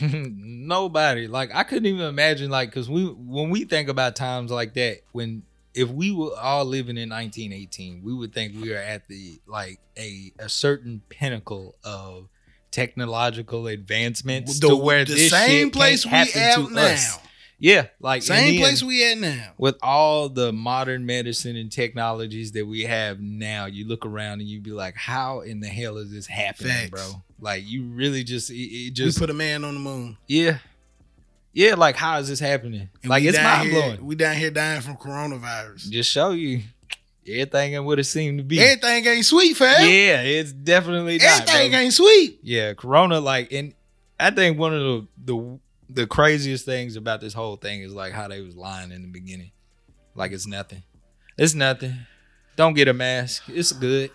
B: *laughs*
A: Nobody. Like I couldn't even imagine. Like because we when we think about times like that, when if we were all living in 1918, we would think we are at the like a a certain pinnacle of technological advancements to where
B: the
A: this
B: same place we at now.
A: us. Yeah, like
B: Same
A: then-
B: place we at now.
A: with all the modern medicine and technologies that we have now, you look around and you be like, "How in the hell is this happening,
B: Facts.
A: bro?" Like you really just it, it
B: We
A: just
B: put a man on the moon.
A: yeah, yeah. Like how is this happening?
B: And
A: like it's mind
B: here-
A: blowing.
B: We down here dying from coronavirus.
A: Just show you everything and what it seemed to be.
B: Everything ain't sweet, fam.
A: yeah, it's definitely not.
B: Everything
A: bro.
B: ain't sweet.
A: Yeah, Corona. Like, and I think one of the the the craziest things about this whole thing is like how they was lying in the beginning. Like it's nothing. It's nothing. Don't get a mask. It's good.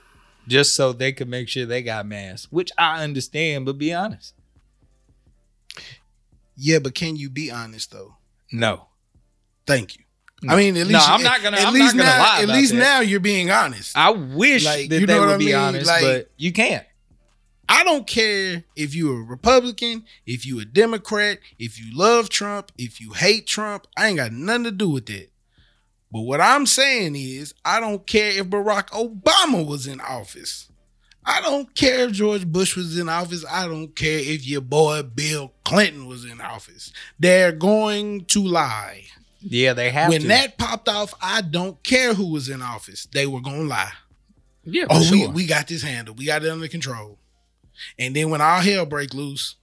A: Just so they could make sure they got masks, which I understand, but be honest.
B: Yeah, but can you be honest though?
A: No.
B: Thank you.
A: No.
B: I mean, at
A: No,
B: least
A: I'm not gonna-
B: At
A: I'm
B: least now,
A: lie
B: At least
A: that.
B: now you're being honest.
A: I wish
B: Like,
A: that
B: you
A: they
B: know
A: would
B: what I
A: be
B: mean?
A: honest,
B: Like-
A: but you can't.
B: I don't care if you're a Republican, if you're a Democrat, if you love Trump, if you hate Trump. I ain't got nothing to do with that. But what I'm saying is, I don't care if Barack Obama was in office. I don't care if George Bush was in office. I don't care if your boy Bill Clinton was in office. They're going to lie.
A: Yeah, they have
B: when
A: to.
B: that popped off, I don't care who was in office. They were going to lie.
A: yeah,
B: Oh,
A: for
B: we, we got this handled. We got it under control. And then when all hell break loose,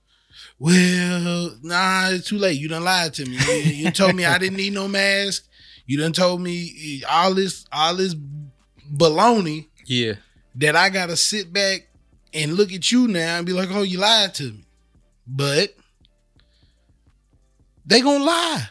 B: well, nah, it's too late. You done lied to me. You, you told me I *laughs* didn't need no mask. You done told me all this, all this baloney
A: yeah.
B: that I gotta sit back and look at you now and be like, oh, you lied to me. But they gonna lie.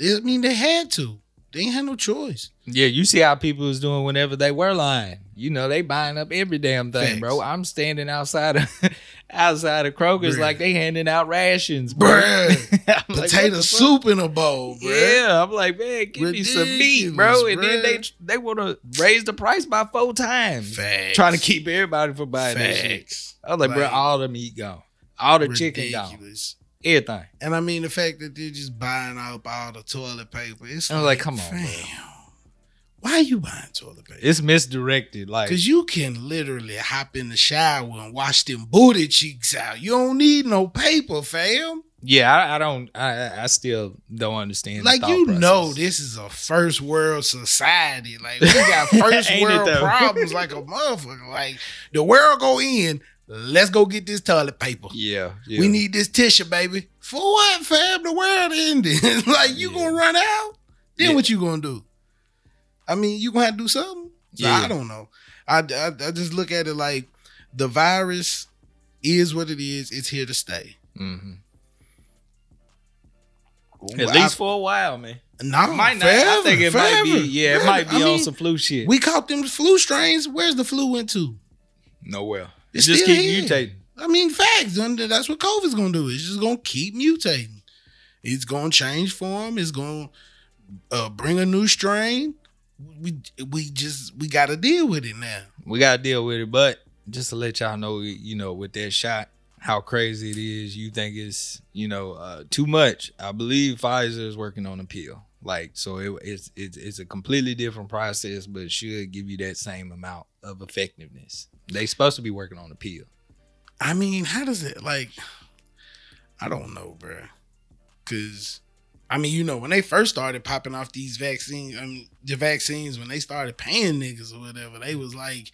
B: I mean, they had to. They ain't had no choice.
A: Yeah, you see how people is doing whenever they were lying. You know, they buying up every damn thing,
B: Facts.
A: bro. I'm standing outside of *laughs* outside of Kroger's
B: Bruh.
A: like they handing out rations, bro.
B: Bruh. *laughs*
A: Like,
B: Potato soup in a bowl, bro.
A: Yeah, I'm like, man, give me some meat, bro.
B: Ridiculous,
A: And then they they want to raise the price by four times,
B: Facts.
A: trying to keep everybody from buying that shit. I was like, bro, all the meat gone, all the chicken gone,
B: Ridiculous.
A: everything.
B: And I mean the fact that they're just buying up all the toilet paper. It's
A: I was like, come on,
B: Why you buying toilet paper?
A: It's misdirected. Like,
B: Cause you can literally hop in the shower and wash them booty cheeks out. You don't need no paper, fam.
A: yeah, I, I don't, I, I still don't understand.
B: Like you
A: process.
B: know, this is a first world society. Like we got *laughs* first world problems like a motherfucker. Like the world go in. Let's go get this toilet paper.
A: Yeah, yeah.
B: We need this tissue, baby. For what, fam? The world ended. *laughs* like you
A: Yeah.
B: gonna run out? Then
A: Yeah.
B: what you gonna do? I mean, you gonna have to do something. So
A: Yeah.
B: I don't know. I, I I just look at it like the virus is what it is. It's here to stay.
A: hmm At least for a while, man.
B: I, no,
A: might not. I think it might be.
B: forever,
A: Yeah, it might be
B: I
A: on
B: mean,
A: some flu shit.
B: We caught them flu strains. Where's the flu went to?
A: Nowhere.
B: It's
A: It just keep
B: here.
A: mutating.
B: I mean, facts. That's what COVID's gonna do. It's just gonna keep mutating. It's gonna change form. It's gonna uh, bring a new strain. We we just we got to deal with it now.
A: We gotta deal with it. But just to let y'all know, you know, with that shot, how crazy it is. You think it's, you know, uh, too much. I believe Pfizer is working on a pill. Like, so it, it's it's it's a completely different process, but it should give you that same amount of effectiveness. They supposed to be working on a pill.
B: I mean, how does it like? I don't know, bruh. Cause I mean, you know, when they first started popping off these vaccines, I um, mean, the vaccines when they started paying niggas or whatever, they was like,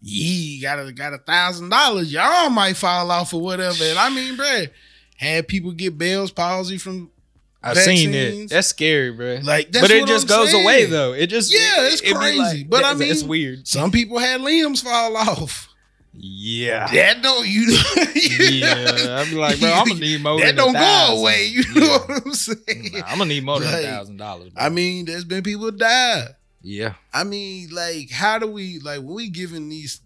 B: "Yee, got a got a thousand dollars, y'all might fall off or whatever." And I mean, bruh, had people get Bell's palsy from
A: I've seen it.
B: Vaccines.
A: That's scary, bro.
B: Like, that's
A: but it just
B: I'm
A: goes
B: saying.
A: away though. It just
B: Yeah, it's
A: it-
B: crazy. But I
A: that's- it's weird.
B: some people had limbs fall off.
A: Yeah.
B: That don't you? *laughs*
A: yeah, I'm like, bro, I'm gonna *laughs* need more.
B: that don't go away. You know what I'm saying?
A: I'm gonna need more than a thousand dollars.
B: I mean, there's been people die.
A: yeah,
B: I mean, like, how do we like when we giving these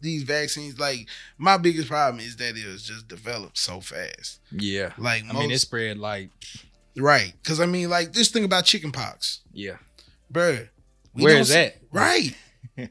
B: these vaccines? Like, my biggest problem is that it was just developed so fast.
A: yeah.
B: Like,
A: I mean, it spread like,
B: right? Because I mean, like, this thing about chickenpox,
A: yeah.
B: bruh.
A: Where is that?
B: Right.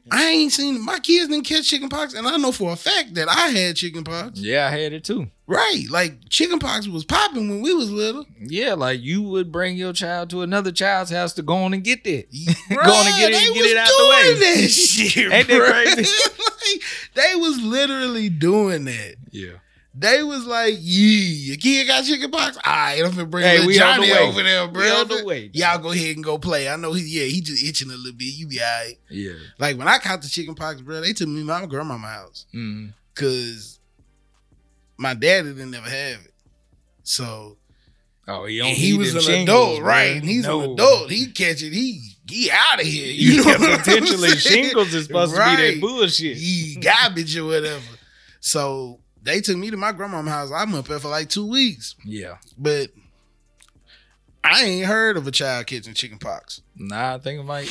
B: *laughs* I ain't seen my kids didn't catch chickenpox, and I know for a fact that I had chickenpox.
A: Yeah, I had it too.
B: Right, like chickenpox was popping when we was little.
A: Yeah, like you would bring your child to another child's house to go on and get that.
B: Bruh, *laughs* *laughs*
A: Go on and get it-
B: they
A: get
B: was
A: it out the way.
B: doing That shit,
A: Ain't that crazy?
B: like, they was literally doing that.
A: Yeah.
B: They was like, "Yee, your kid got chickenpox. All right, I'm gonna bring
A: Hey, we the
B: Johnny
A: way.
B: over there, bro.
A: We on the way.
B: Y'all go ahead and go play. I know he, yeah, he just itching a little bit. You be all right.
A: Yeah.
B: Like when I caught the chickenpox, bro, they took me to my grandma's house
A: Mm.
B: because my daddy didn't ever have it. So
A: Oh, he,
B: and he was an
A: shingles,
B: adult, right? And he's
A: No.
B: an adult. He catch it. He he out of here. You know
A: yeah,
B: I'm
A: potentially shingles is supposed to be that bullshit.
B: He garbage or whatever. So they took me to my grandma's house. I'm up there for like two weeks,
A: Yeah.
B: but I ain't heard of a child catching chickenpox.
A: Nah, I think it might.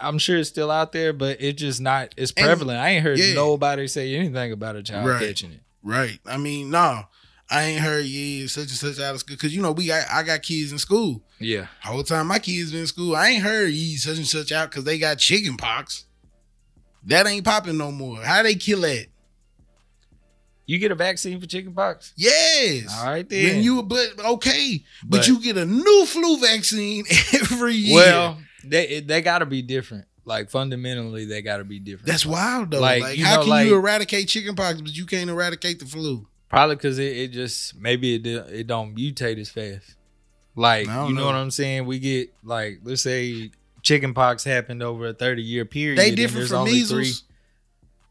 A: I'm sure it's still out there, but it's just not. It's
B: And-
A: prevalent. I ain't heard
B: yeah.
A: nobody say anything about a child
B: Right.
A: catching it.
B: Right. I mean, no, I ain't heard yeah such and such out of school because you know we got I got kids in school.
A: Yeah.
B: Whole time my kids been in school, I ain't heard ye such and such out because they got chicken pox. That ain't popping no more. How they kill that?
A: You get a vaccine for chickenpox.
B: Yes.
A: All right then.
B: When you but okay, but,
A: But-
B: you get a new flu vaccine *laughs* every year.
A: well, they they got to be different. Like fundamentally, they got to be different.
B: that's wild though. Like,
A: Like,
B: how
A: know,
B: can
A: like-
B: you eradicate chickenpox, but you can't eradicate the flu?
A: Probably because it, it just maybe it it don't mutate as fast. Like you know,
B: know.
A: what I'm saying? We get like let's say chickenpox happened over a 30 year period.
B: They different from measles.
A: three-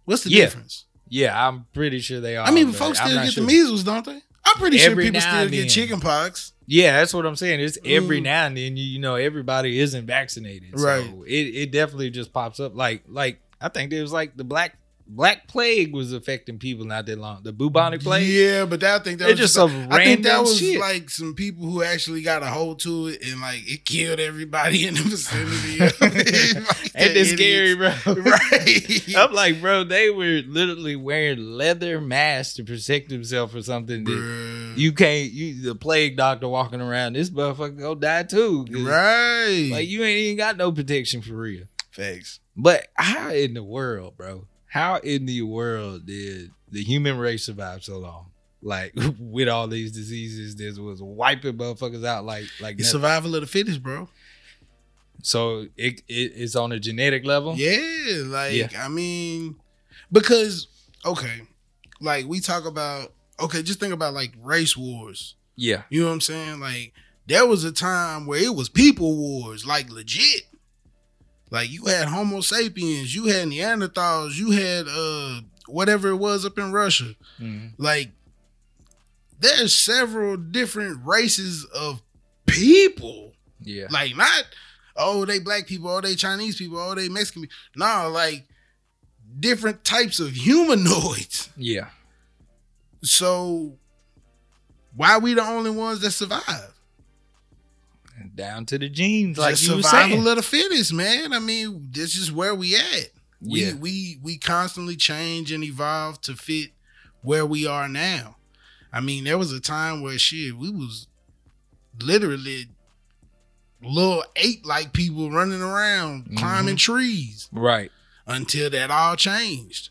B: What's the
A: Yeah.
B: difference?
A: Yeah, I'm pretty sure they are.
B: I mean, folks still get
A: sure.
B: the measles, don't they? I'm pretty sure people still get
A: then.
B: chickenpox.
A: Yeah, that's what I'm saying. It's every
B: Mm.
A: now and then you, you know everybody isn't vaccinated,
B: Right.
A: So it, it definitely just pops up. Like like I think there was like the black Black Plague was affecting people not that long. The bubonic plague.
B: Yeah, but that, I think that was
A: just
B: just like- I think that was
A: shit.
B: like some people who actually got a hold to it and like it killed everybody in the vicinity. *laughs* *laughs*
A: Ain't that scary, bro? *laughs*
B: right?
A: I'm like, bro, they were literally wearing leather masks to protect themselves or something. That you can't, you the plague doctor walking around, this motherfucker go die too.
B: right?
A: Like you ain't even got no protection for real.
B: facts.
A: But how in the world, bro? How in the world did the human race survive so long? Like *laughs* with all these diseases, this was wiping motherfuckers out like like
B: It's survival of the fittest, bro.
A: so it, it it's on a genetic level.
B: Yeah, like
A: Yeah.
B: I mean, because okay, like we talk about okay, just think about like race wars.
A: Yeah.
B: You know what I'm saying? Like there was a time where it was people wars, like legit. Like you had Homo sapiens, you had Neanderthals, you had uh whatever it was up in Russia.
A: Mhm.
B: Like there's several different races of people.
A: Yeah.
B: Like not oh they black people, oh they Chinese people, oh they Mexican people. No, like different types of humanoids.
A: Yeah.
B: So why we the only ones that survive?
A: Down to the genes, like
B: Just
A: you were
B: survival
A: saying.
B: of the fittest, man. I mean, this is where we at. We
A: Yeah.
B: we we constantly change and evolve to fit where we are now. I mean, there was a time where shit, we was literally little ape like people running around
A: Mm-hmm.
B: climbing trees
A: Right.
B: until that all changed.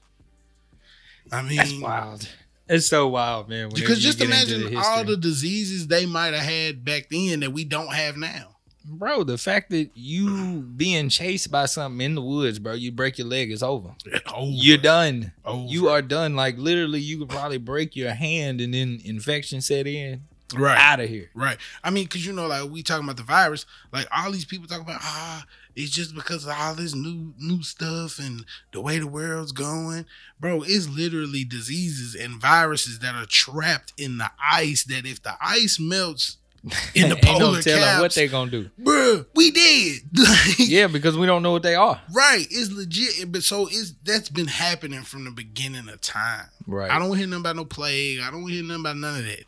B: I mean,
A: That's wild. It's so wild, man.
B: because just imagine
A: the
B: all the diseases they might have had back then that we don't have now.
A: bro. The fact that you being chased by something in the woods, bro, you break your leg, it's over.
B: Over.
A: You're done.
B: Over.
A: You are done. Like literally, you could probably break your hand and then infection set in.
B: right.
A: Out of here.
B: Right. I mean, because you know, like we talking about the virus, like all these people talk about, ah, it's just because of all this new new stuff and the way the world's going, bro. It's literally diseases and viruses that are trapped in the ice. That if the ice melts *laughs* in the
A: no
B: polar
A: telling what they gonna do.
B: bro, we did. *laughs* Like,
A: Yeah, because we don't know what they are.
B: Right. It's legit. But so it's that's been happening from the beginning of time.
A: Right.
B: I don't hear nothing about no plague. I don't hear nothing about none of that.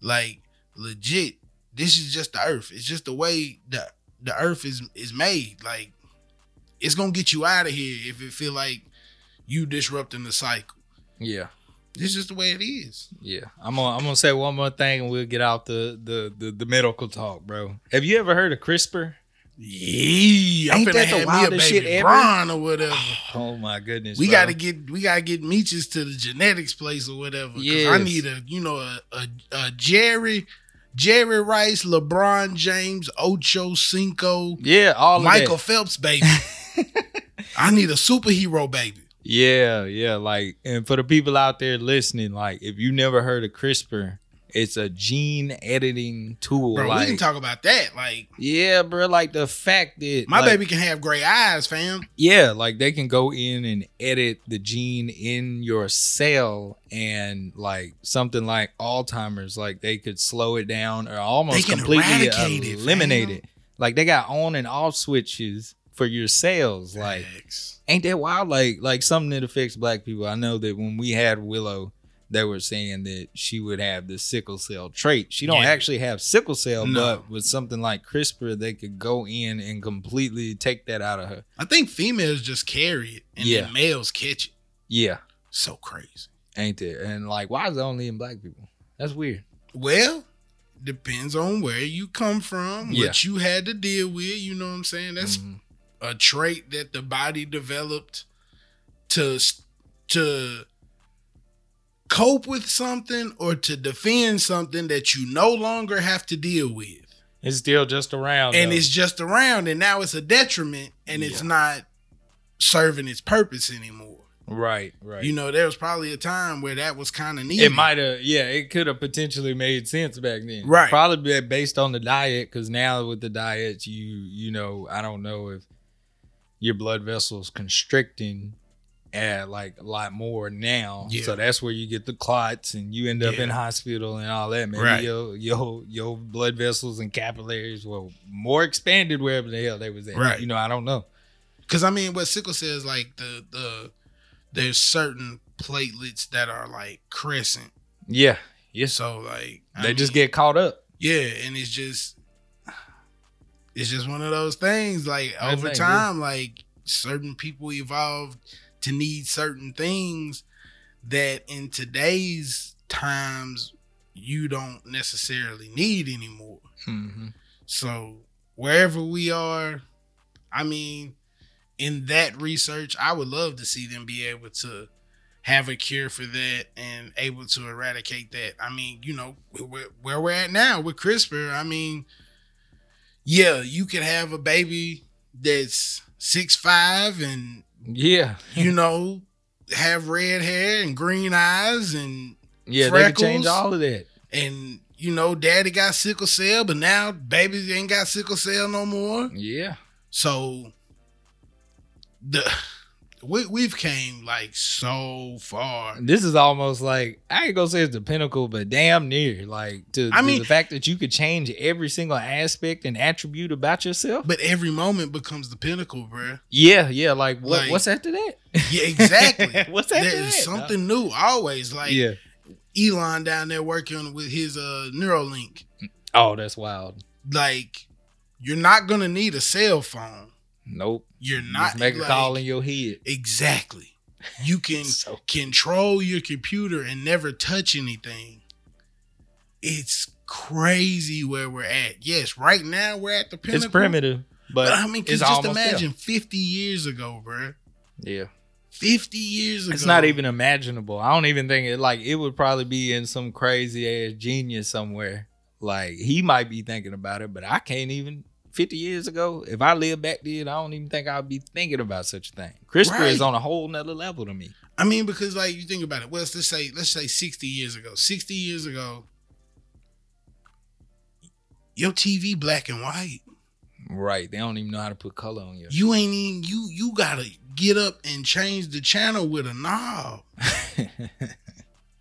B: Like legit, this is just the earth. It's just the way the the earth is is made. Like it's gonna get you out of here if it feel like you disrupting the cycle.
A: Yeah.
B: It's just the way it is.
A: Yeah. I'm gonna I'm gonna say one more thing and we'll get out the the the, the medical talk, bro. Have you ever heard of CRISPR?
B: Yeah, I'm
A: Ain't that the
B: have
A: wildest
B: baby
A: shit ever?
B: Bron or whatever. *sighs*
A: Oh my goodness.
B: we
A: bro.
B: gotta get we gotta get Meeches to the genetics place or whatever. 'cause I need a you know a, a, a Jerry Jerry Rice, LeBron James, Ocho Cinco,
A: Yeah, all of
B: Michael. Phelps baby. *laughs* I need a superhero baby.
A: Yeah, yeah. Like, and for the people out there listening, like, if you never heard of CRISPR, it's a gene editing tool.
B: Bro,
A: like,
B: we can talk about that. Like
A: yeah, bro. Like the fact that
B: my
A: like,
B: baby can have gray eyes, fam.
A: yeah, like they can go in and edit the gene in your cell, and like something like Alzheimer's, like they could slow it down or almost completely
B: eradicate it,
A: eliminate it. Like they got on and off switches for your cells. Like, ain't that wild? Like, like something that affects black people. I know that when we had Willow, they were saying that she would have the sickle cell trait. She don't
B: Yeah.
A: actually have sickle cell,
B: No.
A: but with something like CRISPR, they could go in and completely take that out of her.
B: I think females just carry it and
A: Yeah.
B: then males catch it.
A: Yeah,
B: So crazy.
A: ain't it? And like, why is it only in black people? That's weird.
B: Well, depends on where you come from,
A: Yeah.
B: what you had to deal with. You know what I'm saying? That's
A: Mhm.
B: a trait that the body developed to to cope with something or to defend something that you no longer have to deal with.
A: It's still just around,
B: And
A: though.
B: it's just around and now it's a detriment and it's not serving its purpose anymore.
A: right, right.
B: You know, there was probably a time where that was kind of needed.
A: it might have, yeah, it could have potentially made sense back then,
B: Right.
A: Probably based on the diet, because now with the diets, you you know, I don't know if your blood vessels constricting at like a lot more now,
B: Yeah.
A: so that's where you get the clots and you end up in hospital and all that. Maybe
B: Right.
A: your your your blood vessels and capillaries were more expanded wherever the hell they was at.
B: Right.
A: You know, I don't know.
B: Because I mean, what sickle says like the the there's certain platelets that are like crescent.
A: Yeah. Yes.
B: So like I
A: They just get caught up.
B: yeah, and it's just it's just one of those things. Like over time, like certain people evolved to need certain things that in today's times you don't necessarily need anymore.
A: Mm-hmm.
B: So wherever we are, I mean, in that research, I would love to see them be able to have a cure for that and able to eradicate that. I mean, you know, where, where we're at now with CRISPR, I mean, yeah, you could have a baby that's six five and
A: Yeah.
B: you know have red hair and green eyes and
A: Yeah. They can change all of that.
B: and you know daddy got sickle cell, but now baby ain't got sickle cell no more.
A: Yeah.
B: So the we we've came like so far.
A: This is almost like I ain't gonna say it's the pinnacle, but damn near. Like to,
B: I
A: to
B: mean-
A: the fact that you could change every single aspect and attribute about yourself.
B: But every moment becomes the pinnacle, bruh.
A: Yeah, yeah. Like what?
B: Like-
A: what's after that?
B: Yeah, exactly. *laughs*
A: what's after
B: There's
A: that?
B: something new always. Like
A: yeah.
B: Elon down there working with his uh Neuralink.
A: Oh, that's wild.
B: Like you're not gonna need a cell phone.
A: Nope.
B: You're not
A: Just make a call in your head.
B: Exactly. You can *laughs*
A: So
B: control your computer and never touch anything. It's crazy where we're at. Yes, right now we're at the pinnacle.
A: it's primitive, but,
B: But I mean, 'cause just imagine
A: there.
B: 50 years ago, bruh.
A: Yeah,
B: 50 years ago.
A: it's not even imaginable. I don't even think it. Like it would probably be in some crazy ass genius somewhere. Like he might be thinking about it, but I can't even. 50 years ago, if I lived back then, I don't even think I'd be thinking about such a thing. CRISPR is on a whole nother level to me.
B: I mean, because like you think about it. Well, let's say let's say 60 years ago. 60 years ago, your TV black and white.
A: Right. They don't even know how to put color on your
B: You ain't even you you gotta get up and change the channel with a knob. *laughs*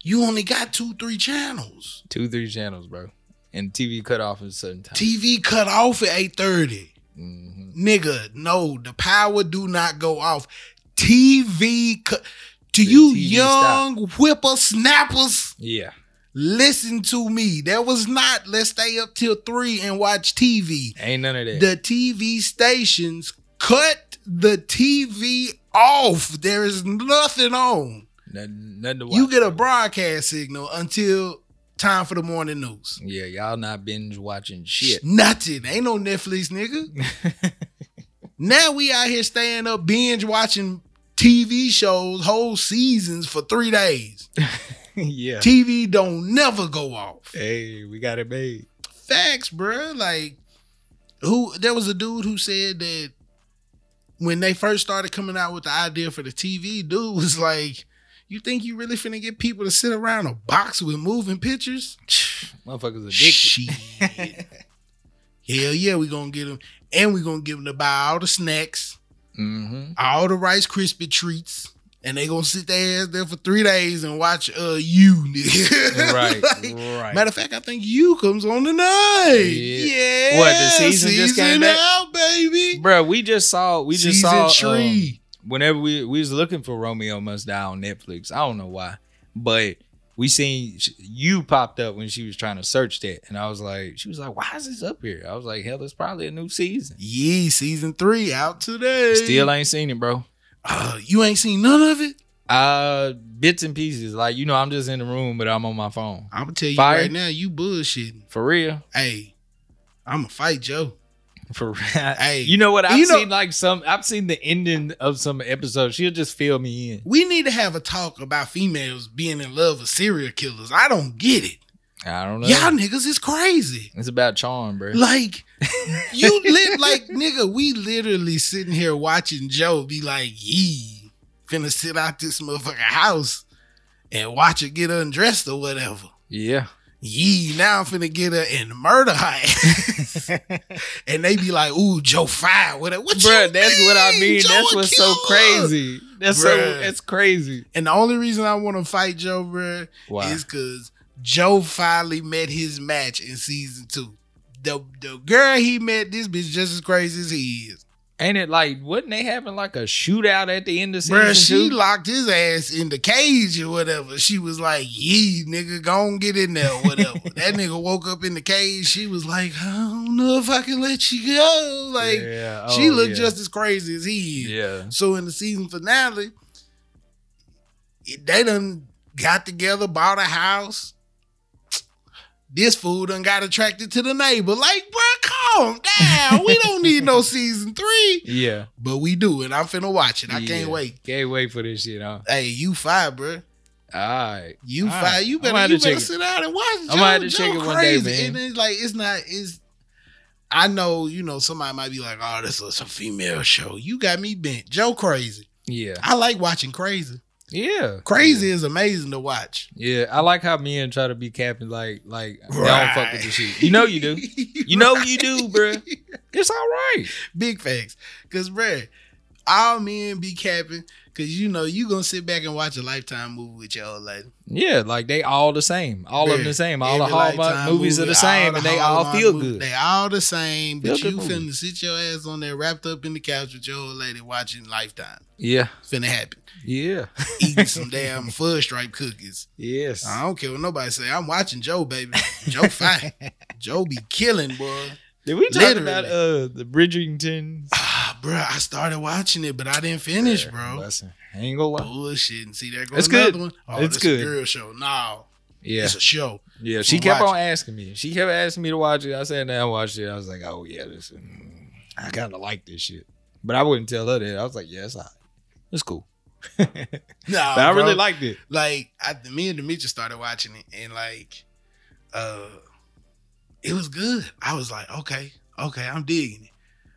B: You only got two, three channels.
A: Two, three channels, bro. And TV cut off at a certain time.
B: TV cut off at 8:30.
A: Mhm.
B: Nigga, no, the power do not go off. TV cut to
A: The
B: you
A: TV
B: young whippersnappers,
A: Yeah.
B: listen to me. There was not let's stay up till three and watch TV.
A: Ain't none of that.
B: The TV stations cut the TV off. There is nothing on.
A: nothing, nothing to watch.
B: You get a broadcast signal until time for the morning news.
A: Yeah, y'all not binge watching shit.
B: Nothing. Ain't no Netflix, nigga. *laughs* Now we out here staying up binge watching TV shows, whole seasons for three days. *laughs*
A: yeah.
B: TV don't never go off.
A: Hey, we got it made.
B: Facts, bruh. Like, who? There was a dude who said that when they first started coming out with the idea for the TV, dude was like, "You think you really finna get people to sit around a box with moving pictures?" *sighs*
A: Motherfuckers addicted.
B: Shit. Hell yeah, we gonna get them, and we gonna give them to buy all the snacks,
A: Mm-hmm.
B: all the Rice Krispie treats, and they gonna sit their ass there for three days and watch uh you. nigga. *laughs*
A: Right, *laughs*
B: Like,
A: right.
B: Matter of fact, I think you comes on tonight.
A: Yeah.
B: Yeah.
A: What, the season just came back?
B: out, baby.
A: Bro, we just saw we just
B: season
A: saw um,
B: tree.
A: Whenever we we was looking for Romeo Must Die on Netflix. I don't know why, but we seen you popped up when she was trying to search that, and I was like, she was like, "Why is this up here?" I was like, "Hell, it's probably a new season."
B: yeah, season three out today.
A: Still ain't seen it, bro.
B: uh, you ain't seen none of it.
A: Uh, bits and pieces. Like you know, I'm just in the room, but I'm on my phone.
B: I'm gonna tell you
A: Fire?
B: right now, you bullshitting.
A: For real.
B: Hey, I'm gonna fight Joe.
A: For real. *laughs*
B: Hey,
A: you know what? I've
B: you know-
A: seen like some. I've seen the ending of some episodes. She'll just fill me in.
B: We need to have a talk about females being in love with serial killers. I don't get it.
A: I don't know.
B: Y'all niggas is crazy.
A: It's about charm, bro.
B: Like *laughs* you live like nigga, we literally sitting here watching Joe be like, yee, finna sit out this motherfucking house and watch her get undressed or whatever.
A: Yeah.
B: Yee, now I'm finna get her in murder ass. *laughs* and they be like, ooh, Joe fire. What, what
A: Bruh, that's what I mean.
B: Joe
A: That's what's so crazy. That's so
B: Bruh.
A: that's crazy.
B: And the only reason I want to fight Joe, bruh,
A: Why?
B: is because Joe finally met his match in season two. The the girl he met, this bitch just as crazy as he is.
A: Ain't it like wasn't they having like a shootout at the end of season
B: Bruh, she
A: two?
B: locked his ass in the cage or whatever. She was like, "Yee, nigga, go on get in there, or whatever." *laughs* that nigga woke up in the cage. She was like, "I don't know if I can let you go." Like,
A: yeah.
B: she
A: oh,
B: looked
A: yeah.
B: just as crazy as he is.
A: yeah.
B: So in the season finale, they done got together, bought a house. This fool done got attracted to the neighbor. Like, bro, calm down. we don't *laughs* need no season three.
A: Yeah.
B: But we do, and I'm finna watch it. I
A: Yeah.
B: can't wait.
A: Can't wait for this shit, huh?
B: Hey, you five, bro.
A: All right.
B: You
A: All
B: five.
A: right.
B: You better, you better
A: it.
B: sit down and watch.
A: I'm
B: Joe,
A: gonna
B: Joe
A: check it one day, man.
B: And it's like it's not. It's. I know, you know, somebody might be like, "Oh, this is a female show." You got me bent. Joe crazy.
A: Yeah.
B: I like watching crazy.
A: Yeah.
B: Crazy is amazing to watch.
A: Yeah. I like how men try to be capping like like they don't fuck with the shit. You know you do. *laughs* You know you do, bruh. It's all right.
B: Big facts. Cause bruh, all men be capping. Cause you know you gonna sit back and watch a lifetime movie with your old lady.
A: Yeah, like they all the same. All of them the same. All the
B: every
A: Hallmark
B: Lifetime
A: movies are the same,
B: the
A: and they all feel
B: movies,
A: good.
B: They all the same, but
A: Feel
B: you finna sit your ass on there wrapped up in the couch with your old lady watching Lifetime.
A: Yeah,
B: Finna happen.
A: yeah, *laughs*
B: Eating some *laughs* damn fudge stripe cookies.
A: yes.
B: I don't care what nobody say. I'm watching Joe, baby. Joe fine. *laughs* Joe be killing, boy.
A: Did we talk
B: Literally.
A: about uh the Bridgerton?
B: Bro, I started watching it, but I didn't finish, bro.
A: Listen, I ain't gonna lie.
B: Bullshit. And see, that goes
A: It's
B: another
A: good.
B: one. Oh,
A: It's good.
B: A girl show. No,
A: Yeah,
B: it's a show.
A: yeah. She kept on asking me. She kept asking me to watch it. I sat down and watched it. I was like, oh yeah, this. mm, I kind of like this shit, but I wouldn't tell her that. I was like, yeah, it's all right. It's cool. *laughs* but
B: Nah,
A: I really liked it.
B: like I, me and Demetri started watching it, and like, uh, it was good. I was like, okay, okay, I'm digging it.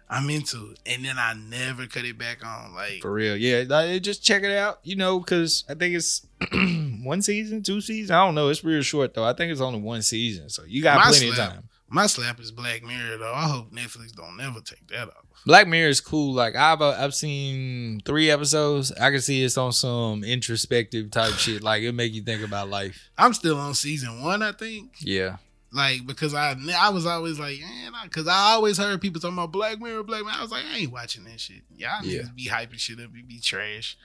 B: I'm into it, and then I never cut it back on. Like,
A: For real, yeah. Like, just check it out, you know, because I think it's *clears throat* one season, two seasons. I don't know. It's real short though. I think it's only one season, so you got
B: My
A: plenty of time.
B: my slap is Black Mirror, though. I hope Netflix don't never take that off.
A: Black Mirror is cool. Like I've uh, I've seen three episodes. I can see it's on some introspective type shit. Like it make you think about life.
B: I'm still on season one, I think.
A: Yeah,
B: Like because I I was always like, man, because I always heard people talking about Black Mirror, Black Mirror. I was like, I ain't watching that shit. Y'all
A: Yeah.
B: niggas be hyping shit up, it be trash.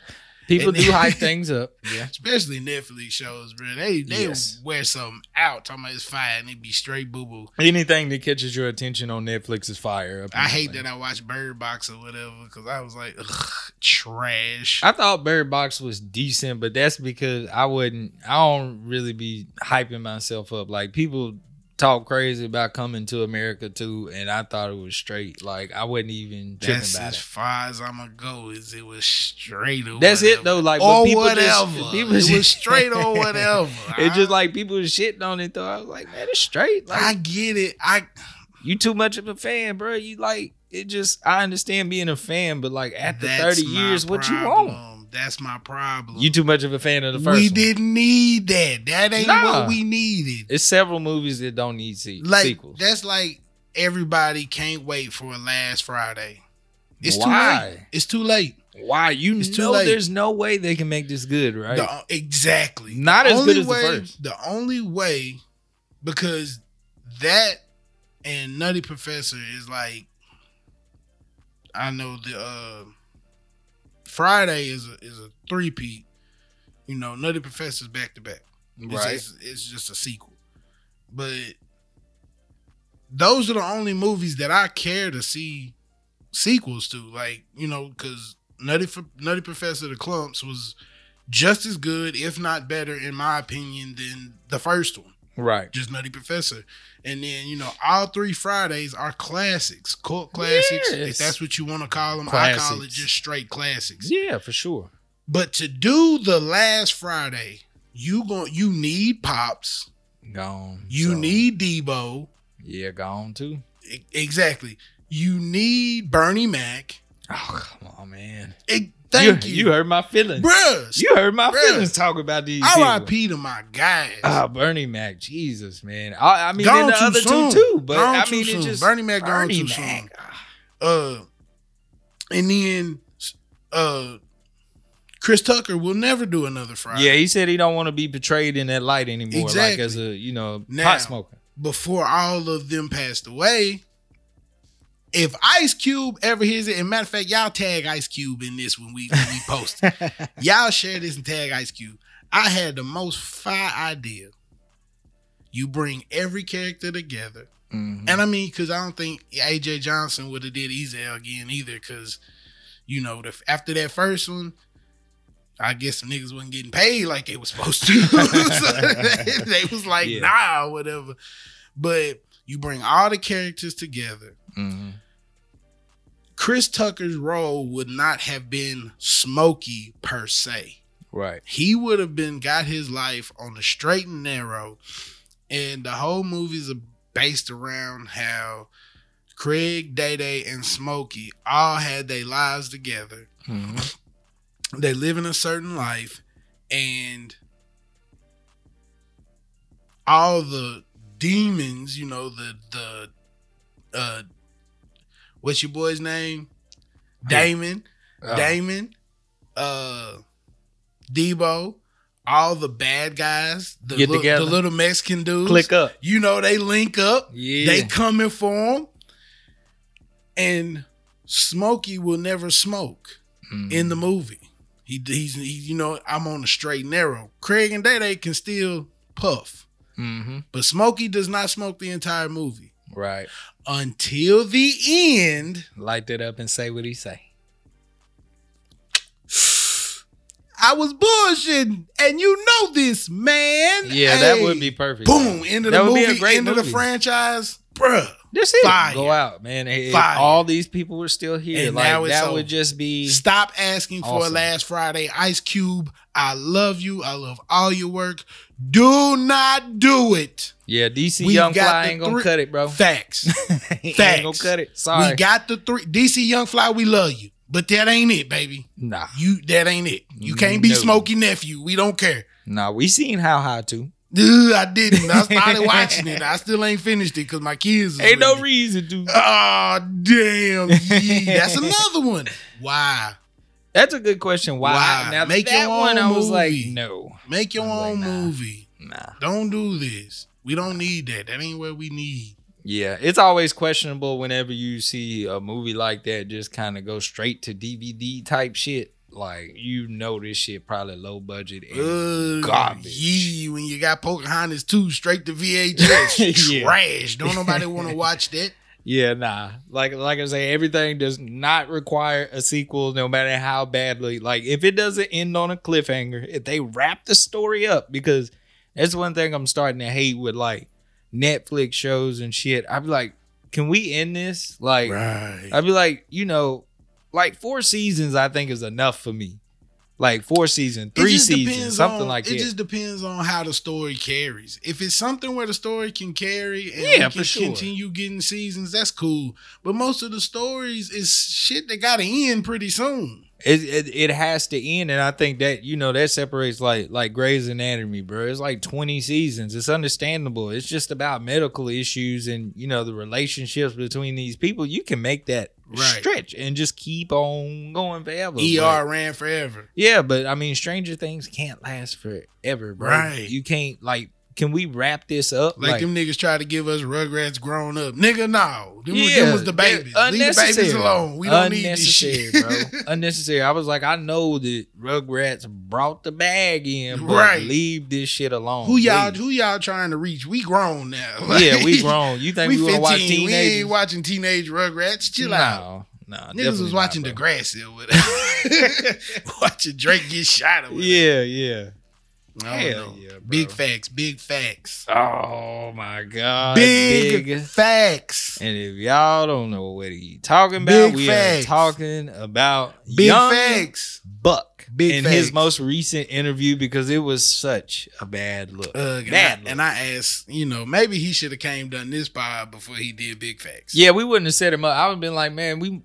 A: people
B: And-
A: do hype *laughs* things up. Yeah,
B: Especially Netflix shows, bro. They they
A: Yes.
B: wear something out, talking about it's fire, and it be straight boo boo.
A: anything that catches your attention on Netflix is fire.
B: I hate that I watched Bird Box or whatever because I was like, ugh, trash.
A: I thought Bird Box was decent, but that's because I wouldn't. I don't really be hyping myself up. Like people talk crazy about coming to America too, and I thought it was straight. Like I wasn't even tripping
B: That's
A: about
B: as
A: it.
B: far as I'ma go. Is it was straight or
A: That's
B: whatever.
A: it though. Like
B: or whatever.
A: Just, *laughs* people
B: it was straight or whatever. *laughs*
A: It's just like people was shitting on it though. I was like, man, it's straight. Like
B: I get it. I
A: you too much of a fan, bro. You like it. Just I understand being a fan, but like after thirty years, what you want?
B: That's my problem.
A: You too much of a fan of the first.
B: we
A: one.
B: didn't need that. That ain't
A: Nah.
B: what we needed.
A: It's several movies that don't need se-
B: Like
A: sequels.
B: that's like everybody can't wait for a Last Friday. It's too
A: Why?
B: late. It's too late.
A: Why? You
B: It's
A: know
B: late.
A: there's no way they can make this good, right?
B: The- exactly.
A: Not
B: The
A: as good as the
B: way-
A: first.
B: The only way, because that and Nutty Professor is like, I know the uh Friday is a is a three peat. You know, Nutty Professor's back to back. It's,
A: right.
B: it's, it's just a sequel. But those are the only movies that I care to see sequels to. Like, you know, because Nutty, Nutty Professor the Klumps was just as good, if not better, in my opinion, than the first one,
A: Right.
B: just Nutty Professor. And then, you know, all three Fridays are classics, cult classics. If that's what you want to call them, I call it just straight classics.
A: Yeah, for sure.
B: But to do the last Friday, you going you need pops,
A: Gone.
B: you
A: So,
B: need Deebo,
A: Yeah, gone too.
B: E- exactly. You need Bernie Mac.
A: Oh come on, man.
B: E- thank you,
A: You heard my feelings.
B: bruh.
A: You heard my
B: Bruh.
A: feelings talking about these.
B: R.I.P. to my guys.
A: Ah, Bernie Mac, Jesus, man. I, I mean,
B: Gone
A: and the other
B: soon.
A: two too, but
B: Gone
A: I mean,
B: soon.
A: it just
B: Bernie Mac gone
A: Bernie
B: too
A: Mac.
B: uh, and then uh, Chris Tucker will never do another Friday.
A: Yeah, he said he don't want to be portrayed in that light anymore, like
B: Exactly.
A: as a you know
B: Now-
A: pot smoker.
B: Before all of them passed away, if Ice Cube ever hears it, and matter of fact, y'all tag Ice Cube in this when we when we post. *laughs* y'all share this and tag Ice Cube. I had the most fire idea. You bring every character together,
A: Mhm.
B: and I mean, because I don't think AJ Johnson would have did Ezal again either, because you know, the, after that first one. I guess some niggas wasn't getting paid like they was supposed to. *laughs* So they, *laughs* they was like,
A: Yeah.
B: nah, whatever. But you bring all the characters together.
A: Mhm.
B: Chris Tucker's role would not have been Smokey per se.
A: Right.
B: He would have been got his life on the straight and narrow, and the whole movie's based around how Craig, Day Day, and Smokey all had their lives together.
A: Mhm. *clears throat*
B: They live in a certain life, and all the demons, you know, the the uh, what's your boy's name? Damon.
A: Oh.
B: Damon, uh, Deebo, all the bad guys, the,
A: Get
B: li- the little Mexican dudes.
A: Click up.
B: You know, they link up.
A: Yeah.
B: They coming for him. And Smokey will never smoke
A: Mhm.
B: in the movie. He, he's, he, you know, I'm on the straight and narrow. Craig and Day Day can still puff,
A: Mhm.
B: but Smokey does not smoke the entire movie
A: Right.
B: Until the end.
A: Light that up and say what he say. *sighs*
B: I was bullshitting, and you know this, man.
A: Yeah, that would be perfect.
B: boom. End of
A: That
B: the
A: would be a
B: movie.
A: great
B: End of the franchise, bruh.
A: That's it.
B: Fire.
A: Go out, man. If
B: Fire.
A: all these people were still here,
B: And
A: like that
B: over.
A: would just be
B: Stop asking for a last Friday. Ice Cube, I love you. I love all your work. Do not do it.
A: yeah. DC
B: We
A: Young Fly ain't gonna
B: three-
A: cut it, bro.
B: Facts. *laughs*
A: He ain't
B: Facts.
A: gonna cut it. Sorry.
B: We got the three. DC Young Fly, we love you. But that ain't it, baby.
A: nah,
B: You that ain't it. You can't be
A: No.
B: Smokey nephew. We don't care.
A: nah. We seen how high too.
B: Dude, I didn't. I started *laughs* watching it. I still ain't finished it because my kids.
A: Ain't no reason to.
B: Oh damn! Yeah, that's another one. Why?
A: That's a good question. Why?
B: Why?
A: Now
B: Make
A: that
B: your
A: one,
B: own
A: I was like,
B: movie.
A: no,
B: Make your
A: was like,
B: own
A: nah.
B: movie.
A: nah.
B: Don't do this. We don't need that. That ain't what we need.
A: Yeah, it's always questionable whenever you see a movie like that just kind of go straight to DVD type shit. Like you know, this shit probably low budget. And
B: Ugh,
A: garbage.
B: Yee, when you got Pocahontas 2 straight to *laughs* VHS.
A: Yeah.
B: Trash. Don't nobody want to watch that.
A: Yeah, nah. Like like I say, everything does not require a sequel, no matter how badly. Like if it doesn't end on a cliffhanger, if they wrap the story up, because that's one thing I'm starting to hate with like Netflix shows and shit. I'd be like, can we end this? Like
B: Right.
A: I'd be like, you know, like four seasons I think is enough for me. Like four seasons, three seasons, something
B: on,
A: like
B: it
A: that.
B: It just depends on how the story carries. If it's something where the story can carry and
A: Yeah,
B: can
A: sure.
B: continue getting seasons, that's cool. But most of the stories is shit that gotta end pretty soon.
A: It, it it has to end, and I think that you know that separates like like Grey's Anatomy, bro. It's like twenty seasons. It's understandable. It's just about medical issues and you know the relationships between these people. You can make that
B: Right.
A: stretch and just keep on going forever.
B: ER
A: but-
B: ran forever.
A: yeah, but I mean, Stranger Things can't last forever, bro.
B: Right.
A: You can't like. Can we wrap this up?
B: Like, them niggas try to give us Rugrats grown up. Nigga, no. Them, was-
A: Yeah,
B: them was the babies. Leave the babies alone. We don't need this shit.
A: bro. *laughs* Unnecessary. I was like, I know that Rugrats brought the bag in, but
B: Right.
A: leave this shit alone.
B: who y'all
A: please.
B: who y'all trying to reach? We grown now. *laughs*
A: yeah, we grown. You think we, want to watch
B: 15. We ain't watching teenage Rugrats. Chill out.
A: no, no.
B: Niggas was watching
A: bro.
B: Degrassi or whatever. *laughs* watching Drake get shot or whatever.
A: Yeah, yeah.
B: I don't
A: Hell yeah, bro.
B: Big facts, big facts.
A: Oh my god,
B: big,
A: big.
B: facts.
A: And if y'all don't know what he talking about,
B: Big
A: we
B: facts.
A: are talking about
B: Big
A: young
B: facts.
A: Buck
B: Big
A: in
B: facts.
A: his most recent interview because it was such a bad look.
B: Uh, and,
A: bad
B: I,
A: look.
B: and I asked, you know, maybe he should have came done this pod before he did big facts.
A: Yeah, we wouldn't have set him up. I would have been like, man, we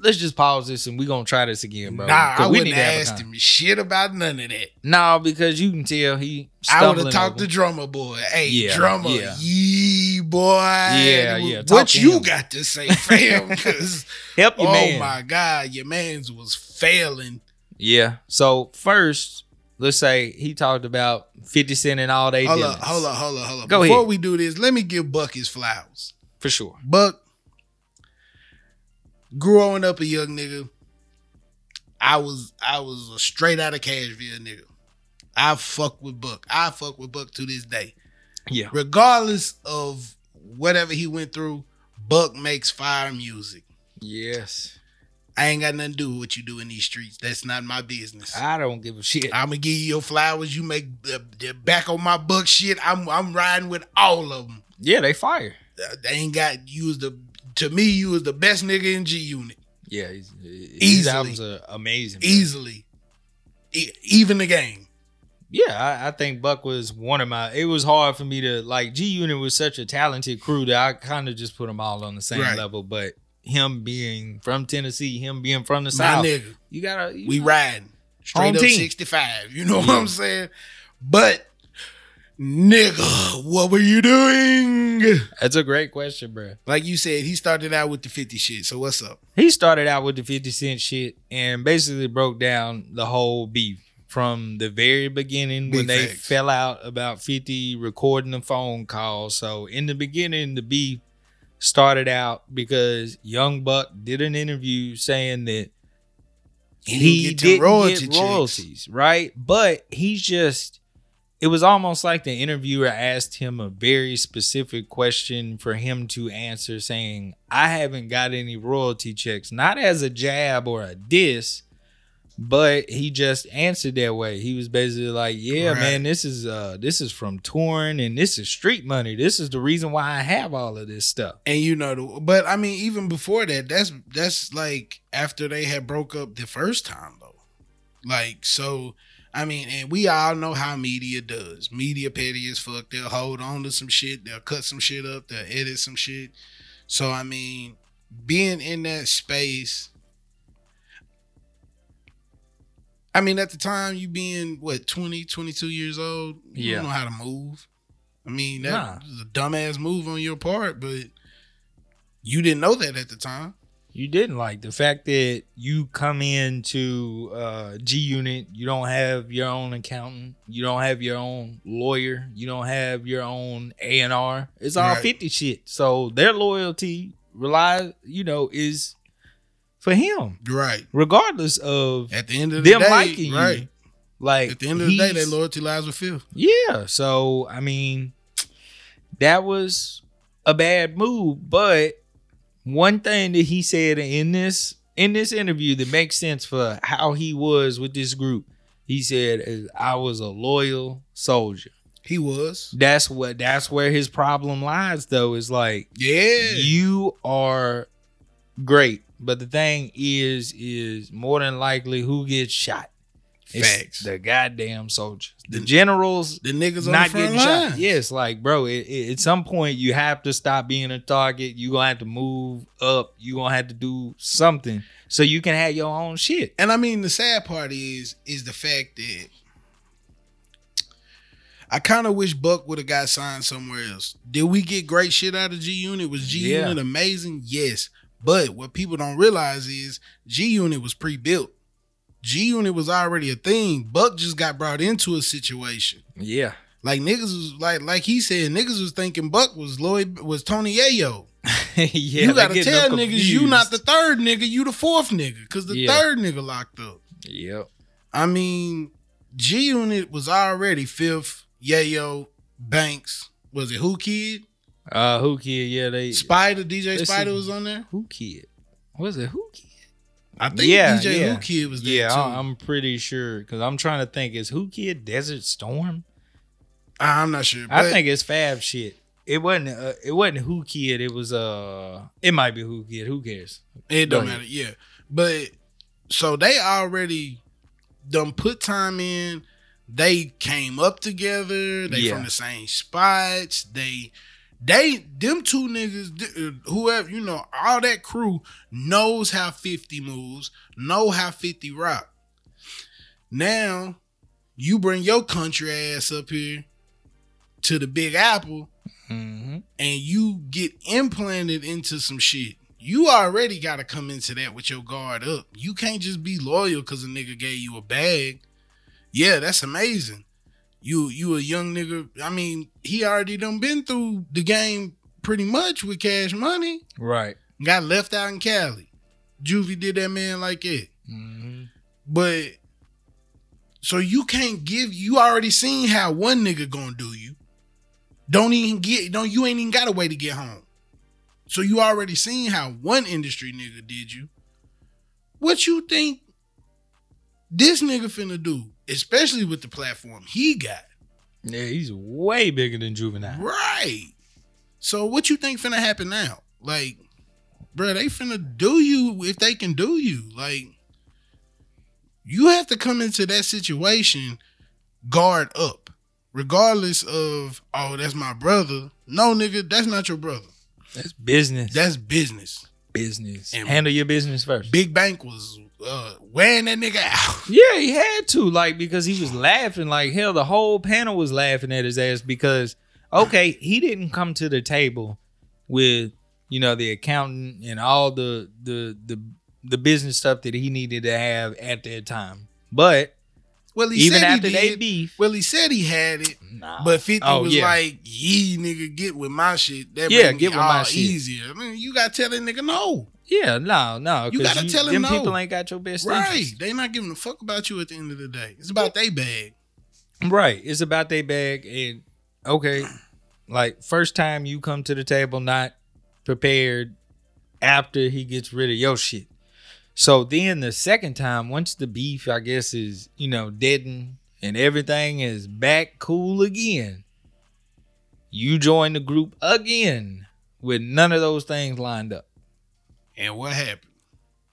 A: let's just pause this and we're gonna try this again, bro.
B: Nah, I
A: we
B: wouldn't have asked him shit about none of that.
A: No, because you can tell he.
B: I would have talked
A: over.
B: to drummer boy. Hey,
A: Yeah,
B: drummer,
A: yeah.
B: yee boy.
A: Yeah, yeah,
B: What you
A: him.
B: got to say, fam? Because *laughs*
A: help your
B: oh
A: man.
B: my god, your man's was failing.
A: Yeah. So first, let's say he talked about Fifty Cent and all they
B: Hold
A: did.
B: up, hold up, hold up, hold up.
A: Go
B: Before
A: ahead.
B: we do this, let me give Buck his flowers.
A: for sure.
B: Buck, growing up a young nigga, I was I was a straight out of Cashville nigga. I fuck with Buck. I fuck with Buck to this day.
A: Yeah.
B: Regardless of whatever he went through, Buck makes fire music.
A: Yes.
B: I ain't got nothing to do with what you do in these streets. That's not my business.
A: I don't give a shit.
B: I'm gonna give you your flowers. You make the, the back on my buck shit. I'm I'm riding with all of them.
A: yeah, they fire.
B: Uh, they ain't got you was the to me you was the best nigga in G Unit
A: Yeah, he's, his
B: Easily.
A: albums are amazing.
B: easily, E- even the game.
A: Yeah, I, I think Buck was one of my. It was hard for me to like. G Unit was such a talented crew that I kind of just put them all on the same
B: Right.
A: level. But him being from Tennessee, him being from the
B: My
A: South,
B: nigga,
A: you gotta. You
B: we
A: know,
B: riding straight
A: Home
B: up
A: team.
B: 65. You know what I'm saying? But nigga, what were you doing?
A: That's a great question, bro.
B: Like you said, he started out with the 50 shit. So what's up?
A: He started out with the 50 Cent shit and basically broke down the whole beef from the very beginning when
B: Big
A: they
B: facts.
A: fell out about 50 recording a phone call. So in the beginning, the beef started out because Young Buck did an interview saying that
B: He
A: he,
B: didn't royalty
A: get
B: checks.
A: royalties, right? But he's just it was almost like the interviewer asked him a very specific question for him to answer saying, I haven't got any royalty checks, not as a jab or a diss, but he just answered that way. He was basically like, Yeah,
B: Right.
A: man, this is uh this is from touring and this is street money. This is the reason why I have all of this stuff.
B: And you know, but I mean, even before that, that's that's like after they had broke up the first time, though. Like, so I mean, and we all know how media does. Media petty as fuck. They'll hold on to some shit. They'll cut some shit up. They'll edit some shit. So I mean, being in that space. I mean, at the time, you being what 20, 22 years old, you
A: Yeah.
B: don't know how to move. I mean, that
A: Nah.
B: was a dumbass move on your part, but you didn't know that at the time.
A: You didn't like the fact that you come into uh, G Unit, you don't have your own accountant, you don't have your own lawyer, you don't have your own A and R. It's all
B: Right.
A: fifty shit. So their loyalty relies, you know, is for him,
B: Right.
A: regardless of
B: At the end of the
A: them
B: day,
A: liking
B: right.
A: you. Like
B: At the end of the day, their loyalty lies with Phil.
A: yeah. So I mean, that was a bad move. But one thing that he said in this in this interview that makes sense for how he was with this group, he said, uh, "I was a loyal soldier."
B: He was.
A: That's what. That's where his problem lies, though. Is like
B: Yeah.
A: you are great, but the thing is, is more than likely who gets shot. It's
B: Facts.
A: the goddamn soldiers. The
B: The-
A: generals
B: the niggas on
A: not
B: the front
A: getting
B: line.
A: shot. Yes, like bro, it, it- at some point you have to stop being a target. You gonna have to move up. You gonna have to do something so you can have your own shit.
B: And I mean, the sad part is, is the fact that I kind of wish Buck would have got signed somewhere else. Did we get great shit out of G Unit? Was G
A: Yeah.
B: Unit amazing? Yes. But what people don't realize is G Unit was pre built. G Unit was already a thing. Buck just got brought into a situation.
A: Yeah,
B: Like niggas was like like he said, niggas was thinking Buck was Lloyd was Tony Yayo. *laughs*
A: yeah.
B: you gotta tell niggas you not the third nigga, you the fourth nigga. Cause the
A: Yeah.
B: third nigga locked up.
A: Yep.
B: I mean, G Unit was already fifth. Yayo, Banks, was it Whoo Kid?
A: Uh, Whoo Kid? Yeah, they
B: Spider, DJ
A: Let's
B: Spider was on there.
A: Whoo Kid? Was it Whoo Kid?
B: I think
A: Yeah,
B: DJ
A: yeah.
B: Whoo Kid was there
A: Yeah,
B: too.
A: I- I'm pretty sure because I'm trying to think. Is Whoo Kid Desert Storm?
B: I'm not sure.
A: I think it's Fab shit. It wasn't. Uh, it wasn't Whoo Kid. It was uh. It might be Whoo Kid. Who cares?
B: it don't
A: Go ahead.
B: matter. Yeah, but so they already done put time in. They came up together. They
A: Yeah.
B: from the same spots. They, they, them two niggas, uh, whoever you know, all that crew knows how fifty moves, know how fifty rock. Now, you bring your country ass up here to the Big Apple,
A: Mm-hmm.
B: and you get implanted into some shit. You already got to come into that with your guard up. You can't just be loyal because a nigga gave you a bag. Yeah, that's amazing. You you a young nigga. I mean, he already done been through the game pretty much with cash money.
A: Right.
B: Got left out in Cali. Juvie did that man like that.
A: Mhm.
B: But so you can't give you already seen how one nigga gonna do you. Don't even get don't you ain't even got a way to get home. So you already seen how one industry nigga did you. What you think this nigga finna do, especially with the platform he got?
A: Yeah, he's way bigger than Juvenile.
B: Right. So what you think finna happen now? Like, bro, they finna do you if they can do you. Like, you have to come into that situation guard up, regardless of oh that's my brother. No, nigga, that's not your brother.
A: That's business.
B: That's business.
A: business.
B: And-
A: Handle your business first.
B: Big Bank was uh, wearing that nigga out. *laughs*
A: Yeah, he had to, like, because he was laughing like hell. The whole panel was laughing at his ass because, okay, he didn't come to the table with, you know, the accountant and all the the the the business stuff that he needed to have at that time. But
B: Well, he
A: even
B: said
A: after
B: he
A: they
B: did.
A: beef,
B: well, he said he had it,
A: nah.
B: but Fifty
A: Oh,
B: was
A: yeah.
B: like, "Ye nigga, get with my shit. That
A: Yeah,
B: make
A: get
B: it
A: with my
B: all
A: shit."
B: easier." I mean, you gotta tell that nigga no.
A: yeah, no, no,
B: You gotta tell him
A: them
B: no.
A: people ain't got your best
B: Right.
A: interest.
B: They not giving a fuck about you at the end of the day. It's about they bag.
A: Right. It's about they bag and okay, like first time you come to the table not prepared after he gets rid of your shit. So then the second time, once the beef, I guess, is, you know, deadened and everything is back cool again, you join the group again with none of those things lined up.
B: And what happened?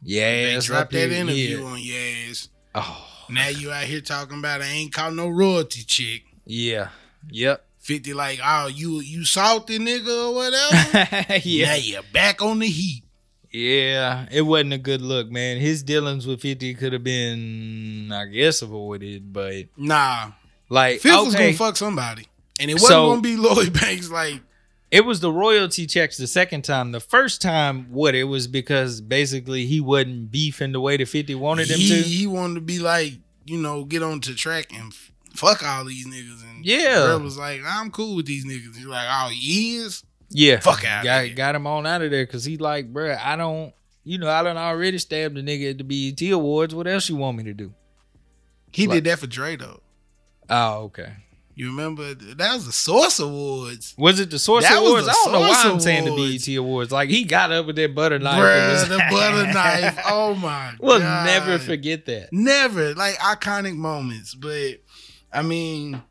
A: Yeah,
B: they dropped that interview
A: yeah.
B: on your ass.
A: Oh,
B: Now you out here talking about I ain't caught no royalty chick.
A: yeah. Yep.
B: 50 like, oh, you you salty nigga or whatever. *laughs*
A: yeah.
B: Now you're back on the heat.
A: Yeah, it wasn't a good look, man. His dealings with 50 could have been, I guess, avoided, but
B: Nah.
A: like,
B: Fif was gonna fuck somebody. And it wasn't
A: So-
B: gonna be Lloyd Banks like
A: it was the royalty checks the second time. The first time, what it was because basically he wasn't beefing the way that 50 wanted him
B: he,
A: to.
B: he wanted to be like, you know, get on to track and fuck all these niggas. And
A: Yeah.
B: Was like, I'm cool with these niggas. He's like, oh, he is?
A: Yeah,
B: Fuck outta
A: got, got him on out of there because he like, bruh, I don't, you know, I done already stabbed the nigga at the BET Awards. What else you want me to do?
B: He
A: Like-
B: did that for Dre though.
A: Oh, okay.
B: You remember that was the Source Awards.
A: Was it the Source
B: That
A: Awards?
B: the
A: I don't know why I'm saying the. BET Awards. Like he got up with that butter knife.
B: Bruh, the butter *laughs* knife. Oh my
A: We'll
B: god.
A: never forget that.
B: Never. Like iconic moments. But I mean,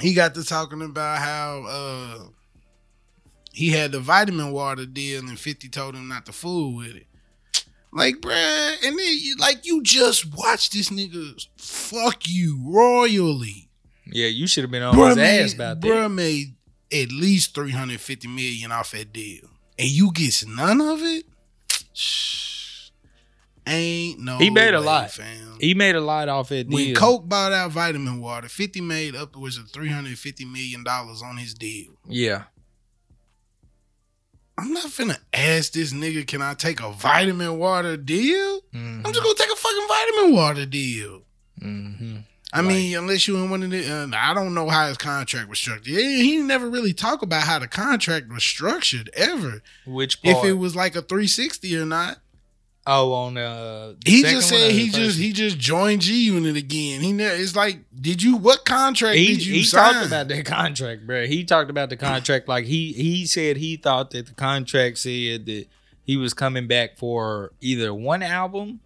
B: he got to talking about how uh he had the vitamin water deal and 50 told him not to fool with it. Like, bruh, and then you like you just watched this nigga fuck you royally.
A: Yeah, you should have been on
B: Bruh
A: his
B: made,
A: ass about
B: bruh
A: that.
B: made at least 350 million off that deal. And you get none of it? Shh. Ain't no
A: He made a
B: way,
A: lot.
B: fam.
A: He made a lot off that deal. when.
B: Coke bought out vitamin water, 50 made upwards of 350 million dollars on his deal.
A: yeah.
B: I'm not finna ask this nigga, can I take a vitamin water deal?
A: Mhm.
B: I'm just gonna take a fucking vitamin water deal.
A: Mhm.
B: I mean, unless you in one of the, uh, I don't know how his contract was structured. He, he never really talk about how the contract was structured ever.
A: Which part?
B: If it was like a 360 or not.
A: Oh, on uh, the
B: He just said he just he just joined G Unit again. He ne- it's like, did you what contract
A: he,
B: did you
A: he
B: sign?
A: talked about that contract, bro. He talked about the contract like he he said he thought that the contract said that he was coming back for either one album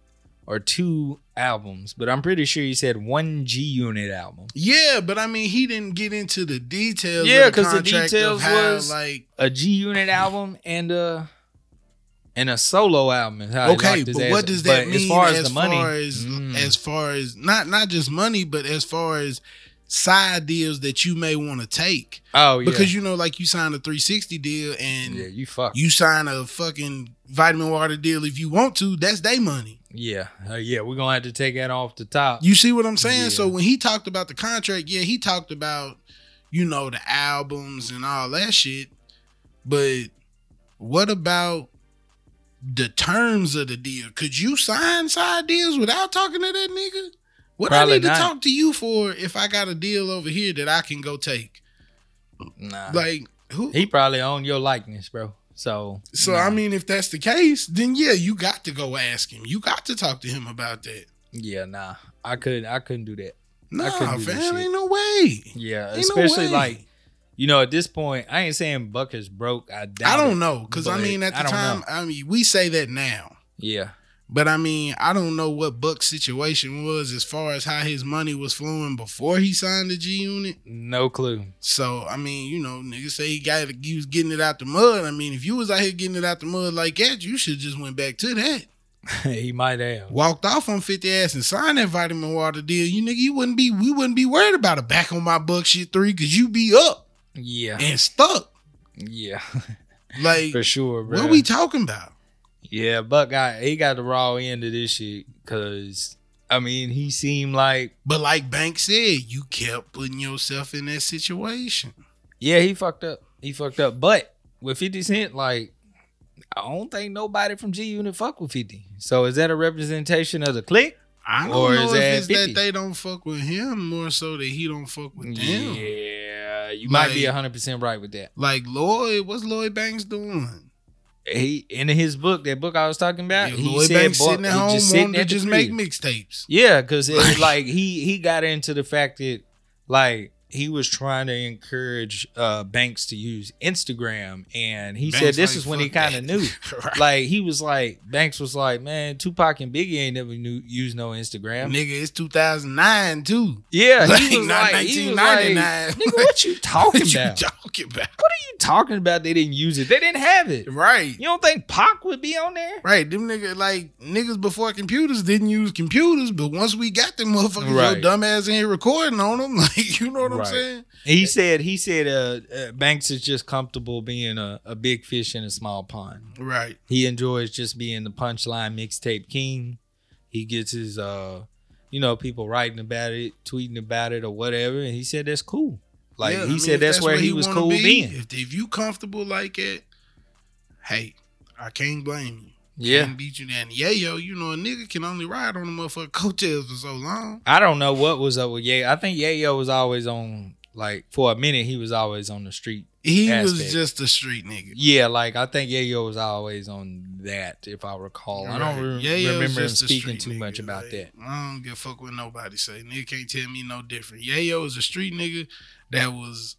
A: or two albums, but I'm pretty sure he said one G Unit album.
B: Yeah, but I mean, he didn't get into the details.
A: Yeah,
B: because the
A: the details
B: how,
A: was-
B: like
A: A G Unit album and a and a solo album is how
B: okay, but what does that mean?
A: as far as, the money?
B: far as,
A: mm,
B: as far as not not just money, but as far as side deals that you may want to take,
A: oh yeah,
B: because you know, like you signed a 360 deal and
A: yeah, you fuck.
B: you sign a fucking vitamin water deal if you want to. That's their money.
A: yeah, uh, yeah, we're gonna have to take that off the top.
B: You see what I'm saying?
A: Yeah.
B: So when he talked about the contract, yeah, he talked about you know the albums and all that shit. But what about the terms of the deal? Could you sign side deals without talking to that nigga? What
A: Probably
B: I need
A: not.
B: to talk to you for if I got a deal over here that I can go take?
A: nah,
B: Like who?
A: he probably owned your likeness, bro. So
B: So
A: nah.
B: I mean, if that's the case, then yeah, you got to go ask him. You got to talk to him about that.
A: yeah, nah, I couldn't. I couldn't do that.
B: Nah,
A: couldn't do
B: fam, ain't no way.
A: Yeah,
B: Ain't no
A: especially
B: way.
A: like you know at this point, I ain't saying Buck is broke. I doubt
B: I don't know because I mean, at the
A: don't
B: time,
A: know.
B: I mean, we say that now.
A: Yeah,
B: But I mean, I don't know what Buck's situation was as far as how his money was flowing before he signed the G Unit.
A: no clue.
B: So I mean, you know, niggas say he got he was getting it out the mud. I mean, if you was out here getting it out the mud like that, you should just went back to that. *laughs*
A: he might have.
B: Walked off on 50 ass and signed that vitamin water deal. You nigga, you wouldn't be we wouldn't be worried about a back on my buck shit three because you be up
A: Yeah,
B: and stuck.
A: yeah, *laughs*
B: Like
A: for sure, bro.
B: what we talking about?
A: yeah, Buck got he got the raw end of this shit because I mean he seemed like
B: But like Bank said, you kept putting yourself in that situation.
A: yeah he fucked up. He fucked up, but with Fifty Cent, like I don't think nobody from G Unit fuck with Fifty. So is that a representation of the clique?
B: I don't
A: Or
B: know
A: is
B: if
A: that
B: it's
A: 50?
B: that they don't fuck with him, more so that he don't fuck with them.
A: Yeah, you might be
B: Like-
A: hundred percent right with that.
B: Like Lloyd, what's Lloyd Banks doing?
A: He in his book, that book I was talking about,
B: Yeah,
A: he
B: Lloyd
A: said
B: Banks sitting at home
A: just sitting
B: wanting to just make mixtapes.
A: Yeah, because it was
B: Like- *laughs*
A: like he he got into the fact that like he was trying to encourage uh Banks to use Instagram, and he said this
B: like,
A: is when he kind of knew. *laughs*
B: Right.
A: Like he was like Banks was like, man, Tupac and Biggie ain't never knew use no Instagram.
B: Nigga, it's 2009 too.
A: Yeah,
B: Like,
A: he was
B: not
A: like, he was like,
B: 1999.
A: nigga, what you *laughs* talking
B: What you
A: about?
B: talking about?
A: what are you talking about? They didn't use it. They didn't have it.
B: Right.
A: You don't think Pac would be on there?
B: Right, them niggas like niggas before computers didn't use computers, but once we got them motherfuckers,
A: Right.
B: your dumb ass in here recording on them, *laughs* like you know what I'm
A: Right.
B: saying?
A: He said he said uh, uh, Banks is just comfortable being a, a big fish in a small pond.
B: Right.
A: He enjoys just being the punchline mixtape king. He gets his uh you know, people writing about it, tweeting about it or whatever, and he said that's cool. Like
B: Yeah, I
A: he
B: mean,
A: said
B: if
A: that's, where he, was cool
B: be,
A: being.
B: If, if you comfortable like it, hey, I can't blame you.
A: Yeah.
B: Can't beat you down. Yeah, yo, you know a nigga can only ride on the motherfucking *laughs* coattails for so long.
A: I don't know what was up with Ye. I think Yayo was always on like for a minute he was always on the street.
B: He was
A: Aspect.
B: just a street nigga.
A: Yeah, like I think Yayo was always on that, if I recall. I don't re-
B: Right. Yeah, yeah, was
A: remember him speaking too much
B: nigga,
A: about
B: like,
A: that.
B: I don't give a fuck what nobody say. Nigga can't tell me no different. Yayo is a street nigga that was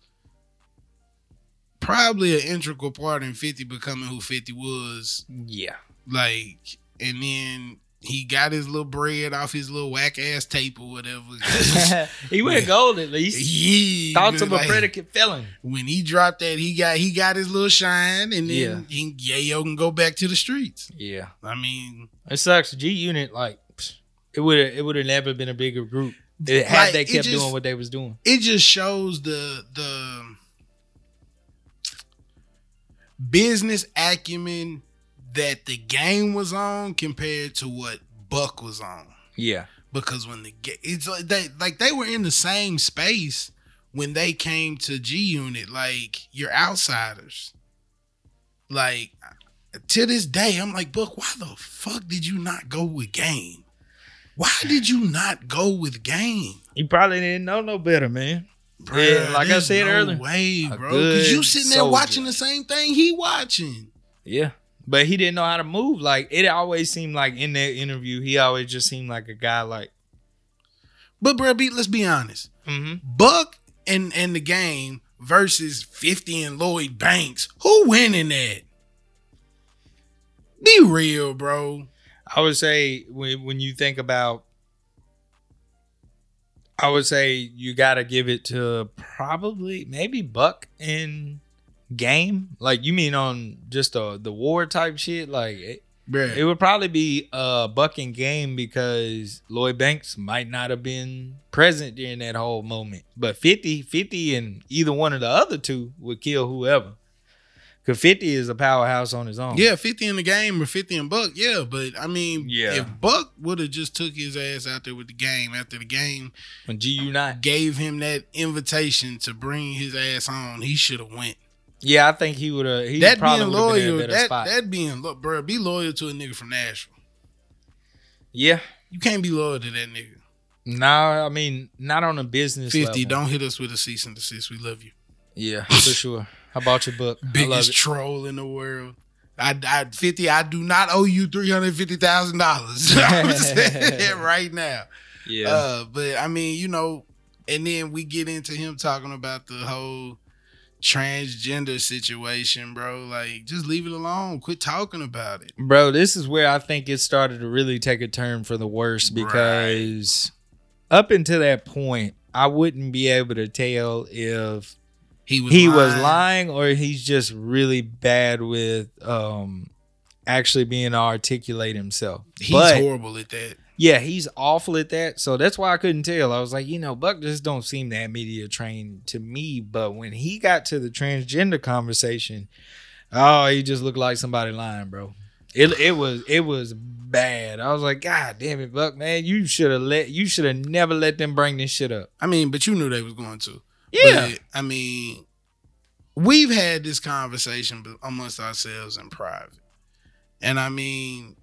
B: probably an integral part in 50 becoming who 50 was.
A: Yeah.
B: Like, and then he got his little bread off his little whack ass tape or whatever. *laughs*
A: he went
B: Yeah.
A: gold at least.
B: he
A: Thoughts of a predicate felon.
B: When he dropped that, he got he got his little shine, and then
A: Yeah.
B: he, Yayo can go back to the streets.
A: Yeah.
B: I mean,
A: It sucks. G Unit, like, it would have it would have never been a bigger group. It, had
B: Like,
A: they kept
B: just-
A: doing what they was doing.
B: it just shows the the business acumen that the game was on compared to what Buck was on.
A: Yeah.
B: Because when the ga- it's like they like they were in the same space when they came to G Unit. Like you're outsiders. Like to this day, I'm like Buck. Why the fuck did you not go with Game? Why *laughs* did you not go with Game?
A: You probably didn't know no better, man.
B: Bruh,
A: Yeah, like I said
B: no
A: earlier,
B: way, bro. Because you sitting there
A: soldier.
B: watching the same thing he watching.
A: Yeah. But he didn't know how to move. Like it always seemed like in that interview, he always just seemed like a guy like,
B: But bro, be, let's be honest.
A: mm-hmm.
B: Buck and and the game versus 50 and Lloyd Banks. Who winning that? Be real, bro.
A: I would say when when you think about I would say you gotta give it to probably maybe Buck and Game. Like you mean on just uh, the war type shit? Like it,
B: Bruh.
A: it would probably be a bucking Game because Lloyd Banks might not have been present during that whole moment. But 50, 50 and either one of the other two would kill whoever. Cause 50 is a powerhouse on his own.
B: yeah, 50 in the game or 50 in Buck, yeah. But I mean,
A: Yeah.
B: if Buck would have just took his ass out there with the game after the game
A: When GU not.
B: gave him that invitation to bring his ass on, he should have went.
A: Yeah, I think he would have. He
B: that
A: probably
B: being
A: have been in
B: loyal,
A: a
B: that
A: spot.
B: that being look, bro, be loyal to a nigga from Nashville.
A: yeah.
B: You can't be loyal to that nigga.
A: No, I mean not on a business
B: Fifty,
A: level.
B: don't hit us with a cease and desist. We love you.
A: Yeah, for sure. How about your book?
B: Biggest troll in the world. I, I fifty. I do not owe you three hundred fifty thousand dollars. *laughs* *laughs* Right now.
A: yeah.
B: Uh, but I mean, you know, and then we get into him talking about the whole transgender situation, bro. Like, just leave it alone. Quit talking about it.
A: Bro, this is where I think it started to really take a turn for the worse because up until that point, I wouldn't be able to tell if
B: He was
A: he
B: lying.
A: was lying or he's just really bad with um actually being to articulate himself.
B: He's
A: but
B: horrible at that.
A: Yeah, he's awful at that. So that's why I couldn't tell. I was like, you know, Buck just don't seem that media trained to me. But when he got to the transgender conversation, oh, he just looked like somebody lying, bro. It it was it was bad. I was like, God damn it, Buck, man, you should have let you should have never let them bring this shit up.
B: I mean, but you knew they was going to.
A: Yeah.
B: But, I mean, we've had this conversation amongst ourselves in private. And I mean,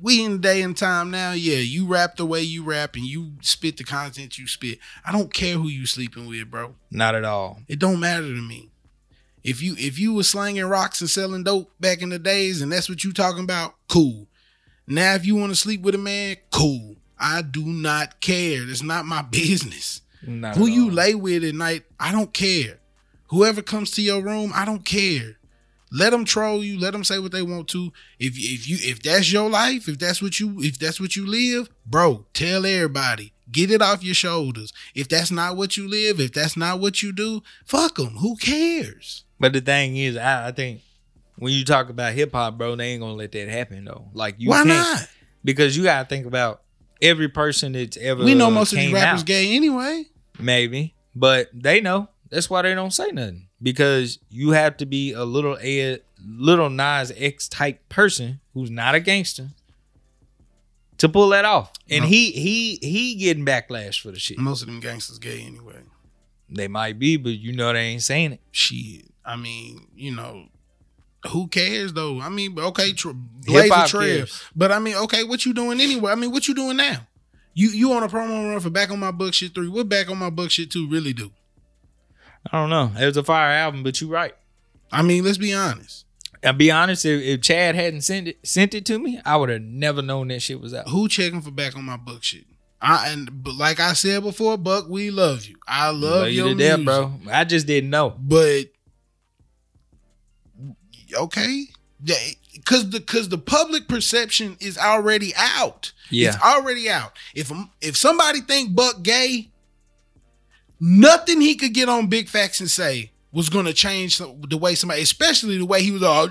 B: we in the day and time now, yeah, you rap the way you rap and you spit the content you spit. I don't care who you sleeping with, bro.
A: Not at all.
B: It don't matter to me. If you if you was slanging rocks and selling dope back in the days and that's what you talking about, cool. Now if you want to sleep with a man, cool. I do not care. It's not my *laughs* business.
A: Not
B: Who you lay with at night, I don't care. Whoever comes to your room, I don't care. Let them troll you. Let them say what they want to. If if you if that's your life, if that's what you if that's what you live, bro, tell everybody. Get it off your shoulders. If that's not what you live, if that's not what you do, fuck them. Who cares?
A: But the thing is, I, I think when you talk about hip hop, bro, they ain't gonna let that happen though. Like you
B: Why not?
A: because you gotta think about every person that's ever
B: We know most of these rappers
A: out,
B: gay anyway.
A: maybe, but they know. That's why they don't say nothing because you have to be a little a Lil Nas X type person who's not a gangster to pull that off. And
B: No.
A: he he he getting backlash for the shit.
B: Most of them gangsters gay anyway.
A: They might be, but you know they ain't saying it.
B: Shit. I mean, you know, who cares though? I mean, okay, tr- blaze a trail.
A: cares.
B: But I mean, okay, what you doing anyway? I mean, what you doing now? You you on a promo run for Back on My Buck Shit 3. What Back on My Buck Shit 2 really do?
A: I don't know. It was a fire album, but you're right.
B: I mean, let's be honest.
A: I'll be honest, if, if Chad hadn't sent it sent it to me, I would have never known that shit was out.
B: Who checking for Back on My Buck Shit? I and but like I said before, Buck, we love you. I love,
A: Love you to death, bro. I just didn't know.
B: But okay, yeah, because the because the public perception is already out.
A: Yeah.
B: It's already out. If if somebody think Buck gay, nothing he could get on Big Facts and say was gonna change the way somebody, especially the way he was all,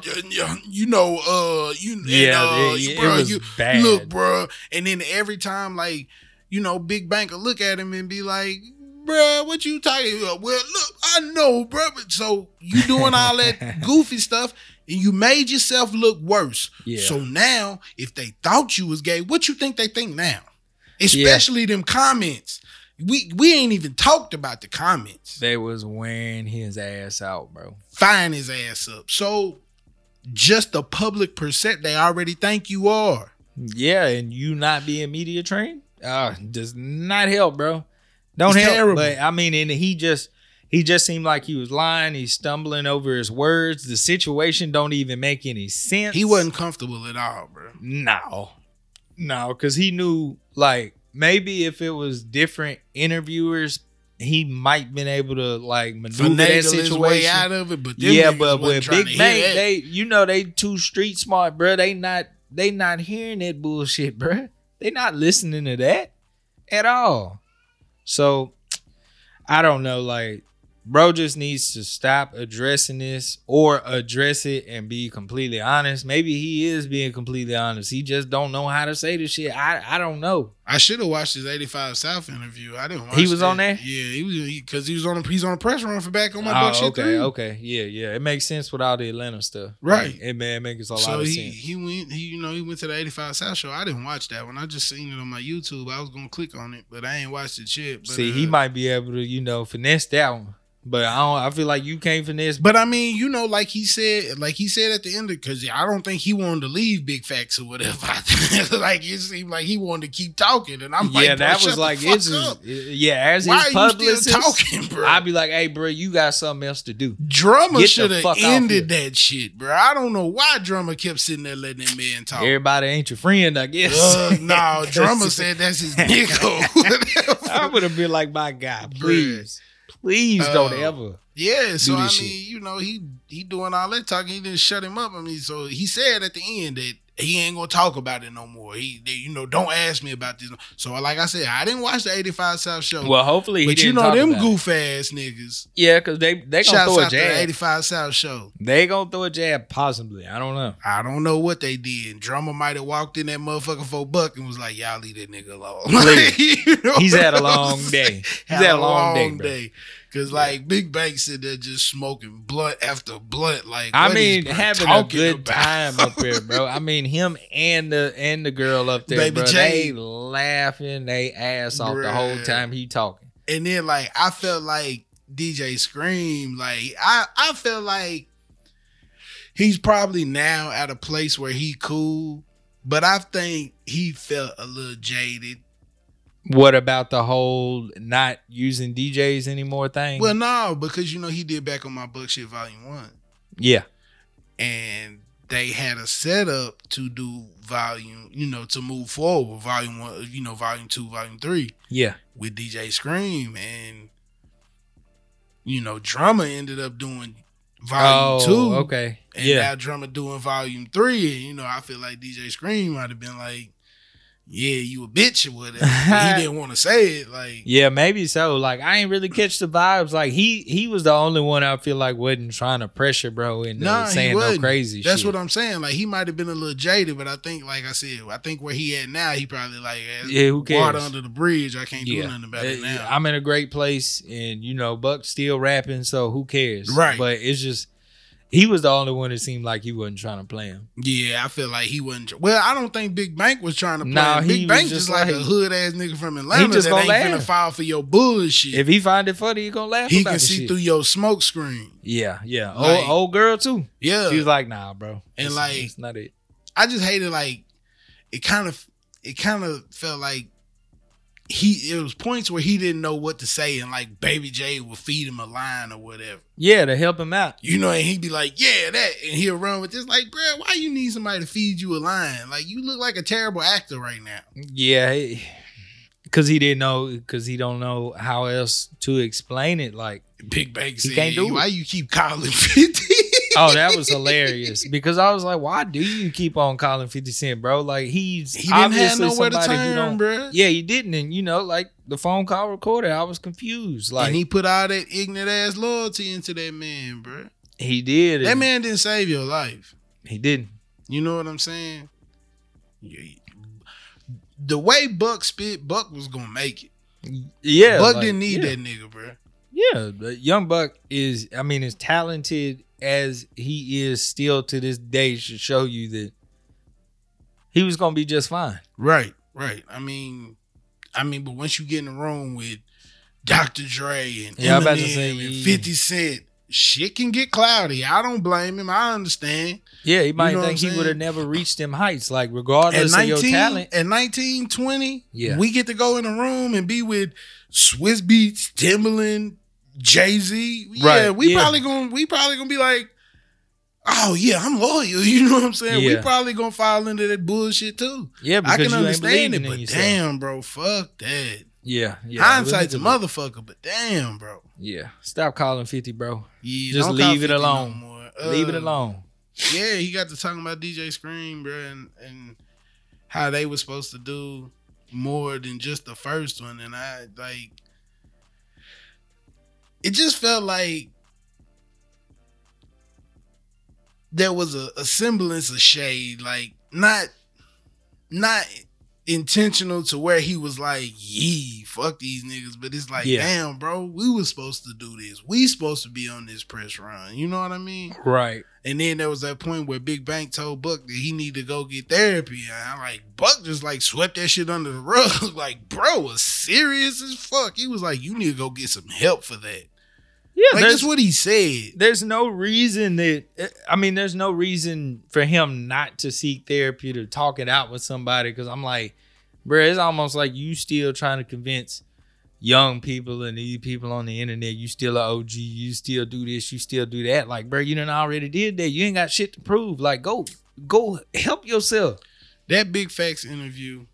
B: you know, uh, you, and,
A: Yeah,
B: uh,
A: it- it
B: bro,
A: was
B: you
A: bad.
B: look, bro, and then every time, like, you know, Big Bank will look at him and be like, bruh, what you talking about? Well, look, I know, bruh. But So you doing all that *laughs* goofy stuff and you made yourself look worse.
A: Yeah.
B: So now, if they thought you was gay, what you think they think now? Especially them comments. We we ain't even talked about the comments.
A: They was wearing his ass out, bro.
B: Fine his ass up. So just the public percent they already think you are.
A: Yeah, and you not being media trained, uh, does not help, bro. Don't
B: It's
A: help.
B: terrible.
A: But I mean, and he just he just seemed like he was lying. He's stumbling over his words. The situation don't even make any sense.
B: He wasn't comfortable at all, bro.
A: No, no, because he knew like maybe if it was different interviewers, he might been able to like maneuver that
B: Finagle his
A: situation.
B: way out of it, but
A: yeah, but with Big
B: Bank,
A: they you know they too street smart, bro. They not they not hearing that bullshit, bro. They not listening to that at all. So I don't know, like bro just needs to stop addressing this or address it and be completely honest. Maybe he is being completely honest. He just don't know how to say the shit. I I don't know.
B: I should have watched his 85 South interview. I didn't watch
A: He was
B: that.
A: on there?
B: Yeah, he was because he, was on a, he's on a press run for back on my
A: Oh, okay,
B: three.
A: okay, yeah, yeah. It makes sense with all the Atlanta stuff,
B: Right.
A: Like, it man makes a lot
B: So
A: of
B: he
A: sense.
B: he went he you know he went to the 85 South show. I didn't watch that one. I just seen it on my YouTube. I was gonna click on it, but I ain't watched it yet. But,
A: See, he
B: uh,
A: might be able to, you know, finesse that one. But I don't. I feel like you can't this.
B: But I mean, you know, like he said, like he said at the end, because I don't think he wanted to leave Big Facts or whatever. *laughs* like it seemed like he wanted to keep talking, and I'm like,
A: yeah, that was like it's
B: up.
A: just, yeah. As
B: Why
A: his
B: are you
A: publicist,
B: still talking, bro?
A: I'd be like, hey, bro, you got something else to do. Drumma
B: should have ended that shit, bro. I don't know why Drumma kept sitting there letting that man talk.
A: Everybody ain't your friend, I guess.
B: Uh, *laughs* no, Drumma said that's his *laughs* nigga.
A: I would have been like, my God, please, please don't
B: Uh,
A: ever.
B: Yeah, so I mean,
A: shit.
B: you know, he he doing all that talking. He didn't shut him up. I mean, so he said at the end that he ain't gonna talk about it no more. He, they, you know, don't ask me about this. So, like I said, I didn't watch the eighty five South show.
A: Well, hopefully,
B: but you
A: didn't
B: know
A: talk
B: them
A: it.
B: goof ass niggas.
A: Yeah, because they they gonna throw a
B: out to the
A: jab.
B: eighty five South show.
A: They gonna throw a jab, possibly. I don't know.
B: I don't know what they did. Drumma might have walked in that motherfucker for buck and was like, "Y'all leave that nigga alone." *laughs* You know
A: He's had a long day. He's had a long day, bro.
B: Cause like Big Bank said they're just smoking blunt after blunt. Like
A: I mean, having a good
B: about?
A: time up there, bro. *laughs* I mean, him and the and the girl up there,
B: Baby
A: bro.
B: J.
A: They laughing they ass off the whole time he talking.
B: And then like I felt like DJ Scream, like I I felt like he's probably now at a place where he cool, but I think he felt a little jaded.
A: What about the whole not using DJs anymore thing?
B: Well, no, because you know he did back on my buck shit volume one.
A: yeah,
B: and they had a setup to do volume, you know, to move forward, with volume one, you know, volume two, volume three
A: yeah,
B: with DJ Scream, and you know, Drumma ended up doing volume
A: oh,
B: two,
A: okay,
B: and
A: yeah,
B: now Drumma doing volume three, and you know, I feel like DJ Scream might have been like, "Yeah, you a bitch or whatever." he didn't want to say it, like, *laughs*
A: yeah, maybe so. Like I ain't really catch the vibes. Like he he was the only one I feel like wasn't trying to pressure bro into
B: Nah,
A: saying no crazy
B: That's
A: shit.
B: what I'm saying. Like he might have been a little jaded, but I think, like I said, I think where he at now, he probably like eh,
A: Yeah, who cares?
B: water under the bridge. I can't do nothing about it
A: Uh,
B: now.
A: I'm in a great place, and you know, Buck's still rapping, so who cares?
B: Right.
A: But it's just he was the only one that seemed like he wasn't trying to play him.
B: yeah, I feel like he wasn't. Well, I don't think Big Bank was trying to play.
A: Nah,
B: him. Big Bank
A: just
B: just like, a hood ass nigga from Atlanta
A: just
B: that
A: gonna
B: ain't
A: laugh.
B: finna fall for your bullshit.
A: If he find it funny, he gonna laugh.
B: he can see
A: shit.
B: through your smoke screen.
A: Yeah, yeah.
B: Like-
A: old, old girl too.
B: Yeah,
A: She was like, "Nah, bro."
B: And like-
A: it's not it.
B: I just hated like it. Kind of, it kind of felt like he. It was points where he didn't know what to say, and like Baby J would feed him a line or whatever.
A: Yeah, to help him out.
B: You know, and he'd be like, "Yeah, that," and he'll run with this. Like, bro, why you need somebody to feed you a line? Like, you look like a terrible actor right now.
A: Yeah, because he didn't know, because he don't know how else to explain it. Like,
B: Big Bank
A: He
B: said,
A: can't do
B: "Why
A: it.
B: you keep calling *laughs* 50?
A: Oh, that was hilarious. Because I was like, why do you keep on calling Fifty Cent, bro? Like he's
B: he didn't have nowhere to turn,
A: don't.
B: bro.
A: Yeah, he didn't, and you know, like the phone call recorded, I was confused. Like
B: and
A: he,
B: put all that ignorant ass loyalty into that man, bro.
A: He did.
B: That man didn't save your life.
A: he didn't.
B: You know what I'm saying? Yeah. The way Buck spit, Buck was gonna make it.
A: Yeah,
B: Buck
A: like,
B: didn't need
A: yeah.
B: that nigga, bro.
A: Yeah, young Buck is. I mean, as talented as he is still to this day, should show you that he was gonna be just fine.
B: Right, right. I mean, I mean, but once you get in the room with Dr. Dre and
A: Yeah, I'm about to
B: Eminem
A: say,
B: and. 50 Cent, shit can get cloudy. I don't blame him. I understand.
A: Yeah, he might
B: know
A: think he would have never reached them heights. Like regardless of your talent.
B: at nineteen twenty,
A: Yeah.
B: we get to go in the room and be with Swizz Beatz, Timbaland, Jay Z. Yeah,
A: Right,
B: we
A: yeah.
B: probably gonna we probably gonna be like, oh yeah, I'm loyal. *laughs* You know what I'm saying? We probably gonna fall into that bullshit too.
A: Yeah, because
B: I can
A: you
B: understand it, but
A: yourself.
B: damn, bro, fuck that.
A: Yeah, yeah.
B: Hindsight's a motherfucker, but damn, bro.
A: Yeah, stop calling fifty, bro.
B: Yeah,
A: Just leave it
B: 50 no
A: alone.
B: more.
A: Leave it
B: Uh,
A: alone.
B: Yeah, he got to talking about DJ Scream, bro, and, and how they were supposed to do more than just the first one, and I like. It just felt like there was a, a semblance of shade, like not, not intentional to where he was like, "Yee, fuck these niggas," but it's like,
A: Yeah.
B: damn, bro, we was supposed to do this. We supposed to be on this press run. You know what I mean?
A: Right.
B: And then there was that point where Big Bank told Buck that he needed to go get therapy. And I'm like, Buck just like swept that shit under the rug. *laughs* like, bro was serious as fuck. He was like, you need to go get some help for that.
A: Yeah,
B: Like that's what he said.
A: there's no reason that I mean, there's no reason for him not to seek therapy to talk it out with somebody. Because I'm like, bro, it's almost like you still trying to convince young people and these people on the internet, you still a OG, you still do this, you still do that. Like, bro, you done already did that. You ain't got shit to prove. Like, go, go help yourself.
B: That Big Facts interview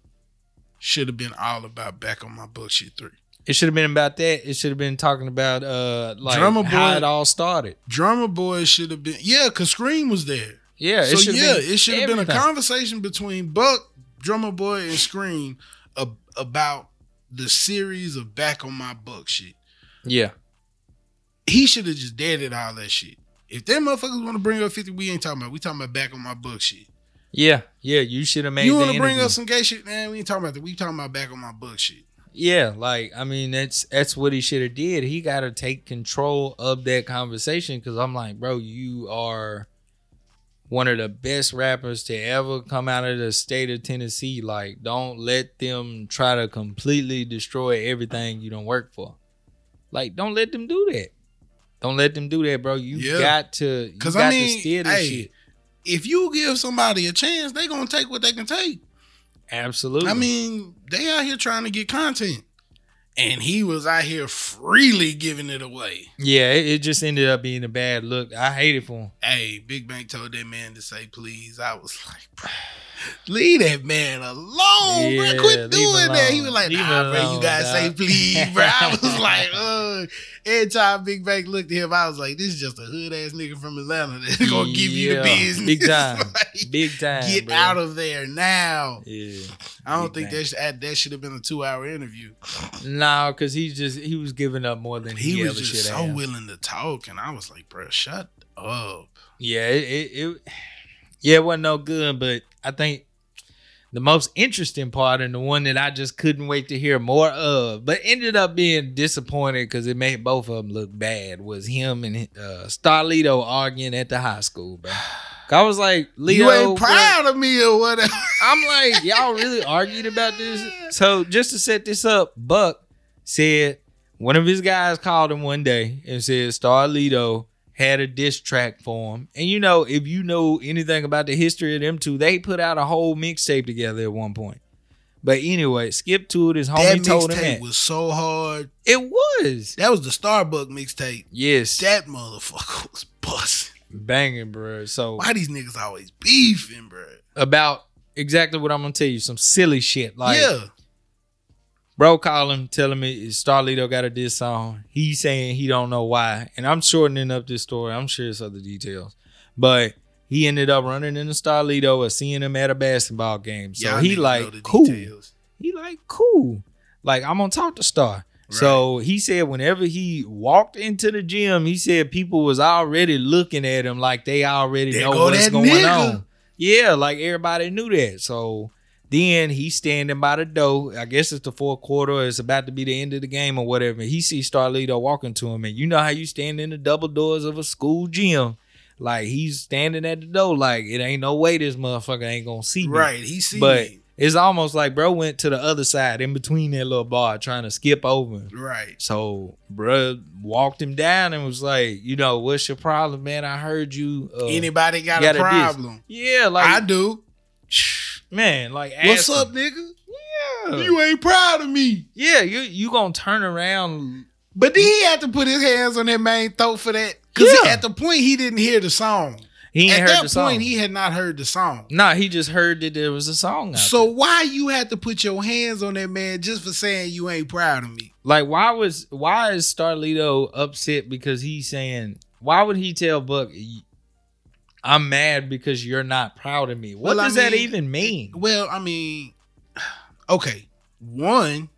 B: should have been all about back on my bullshit three.
A: It should have been about that. It should have been talking about uh like
B: Drumma
A: how
B: Boy-
A: it all started.
B: Drumma Boy should have been yeah, cause Scream was there.
A: Yeah,
B: so
A: should've
B: yeah,
A: been
B: it should have been a
A: everything.
B: conversation between Buck, Drumma Boy, and Scream ab- about the series of back on my buck shit.
A: Yeah,
B: He should have just deaded all that shit. If them motherfuckers want to bring up 50, we ain't talking about. We talking about back on my buck shit.
A: yeah, yeah. You should have made. It.
B: You
A: want
B: want
A: to
B: to bring up some gay shit, man? We ain't talking about that. We talking about back on my buck shit.
A: Yeah, like I mean, that's that's what he should have did. He got to take control of that conversation because I'm like, bro, you are one of the best rappers to ever come out of the state of Tennessee. Like, don't let them try to completely destroy everything you don't work for. Like, don't let them do that. Don't let them do that, bro. You
B: Yeah.
A: got to, you
B: 'Cause,
A: got
B: I
A: to
B: mean, hey,
A: shit.
B: If you give somebody a chance, they gonna take what they can take.
A: Absolutely.
B: I mean, they out here trying to get content. And he was out here freely giving it away.
A: yeah, it, it just ended up being a bad look. I hate it for him.
B: Hey, Big Bank told that man to say please. I was like, leave that man alone,
A: Yeah,
B: bro. Quit doing that. He was like,
A: Leave
B: nah, bro, you
A: alone,
B: gotta say please, bro. I *laughs* was like, uh, every time Big Bank looked at him, I was like, this is just a hood ass nigga from Atlanta that's gonna give you the
A: Yeah,
B: business.
A: Big time. *laughs* *laughs* Big time.
B: Get
A: bro.
B: out of there now.
A: Yeah.
B: I don't
A: Big
B: think that should, that should have been a two hour interview.
A: No, because he just he was giving up more than he,
B: He was
A: ever
B: just so
A: have.
B: willing to talk, and I was like, bro, shut up.
A: Yeah, it, it, it yeah, it wasn't no good, but I think the most interesting part and the one that I just couldn't wait to hear more of, but ended up being disappointed because it made both of them look bad was him and uh, Starlito arguing at the high school, bro. *sighs* *sighs* *sighs* I was like, Leo,
B: you ain't proud of me or whatever. *laughs*
A: I'm like, y'all really argued about this? So just to set this up, Buck said one of his guys called him one day and said Starlito had a diss track for him. And you know, if you know anything about the history of them two, they put out a whole mixtape together at one point. But anyway, skip to it. His
B: that
A: homie told him that.
B: was so hard.
A: it was.
B: That was the Starbuck mixtape.
A: Yes.
B: That motherfucker *laughs* was busting.
A: Banging, bro. So
B: Why these niggas always beefing, bro?
A: about exactly what I'm gonna tell you, some silly shit. Like
B: yeah,
A: Bro call him, telling me Starlito got a diss song. He's saying he don't know why. And I'm shortening up this story. I'm sure it's other details. But he ended up running into Starlito or seeing him at a basketball game. So
B: Y'all
A: he like cool.
B: details.
A: He like cool. Like I'm gonna talk to Star. So he said whenever he walked into the gym, he said people was already looking at him like they already
B: There
A: know
B: go
A: what's going
B: nigga.
A: on. Yeah, like everybody knew that. So then he's standing by the door. I guess it's the fourth quarter. It's about to be the end of the game or whatever. He sees Starlito walking to him, and you know how you stand in the double doors of a school gym. Like he's standing at the door, like it ain't no way this motherfucker ain't gonna see me.
B: Right, he see
A: But
B: me.
A: It's almost like bro went to the other side in between that little bar trying to skip over.
B: Right.
A: So bro walked him down and was like, you know, what's your problem, man? I heard you. Uh,
B: Anybody got,
A: got
B: a problem?
A: yeah, like
B: I do. *sighs*
A: man, like
B: What's
A: ask
B: up,
A: him.
B: nigga?
A: Yeah,
B: You ain't proud of me.
A: yeah, you you gonna turn around?
B: But then he had to put his hands on that main throat for that. Because
A: Yeah.
B: at the point he didn't hear the song.
A: He ain't
B: At
A: heard
B: that
A: the
B: point
A: song.
B: he had not heard the song.
A: nah, he just heard that there was a song. Out
B: So
A: there.
B: why you had to put your hands on that man just for saying you ain't proud of me?
A: like, why was why is Starlito upset because he's saying? Why would he tell Buck? I'm mad because you're not proud of me. What
B: Well, I
A: does that even mean?
B: Well, I mean, *sighs* okay. One,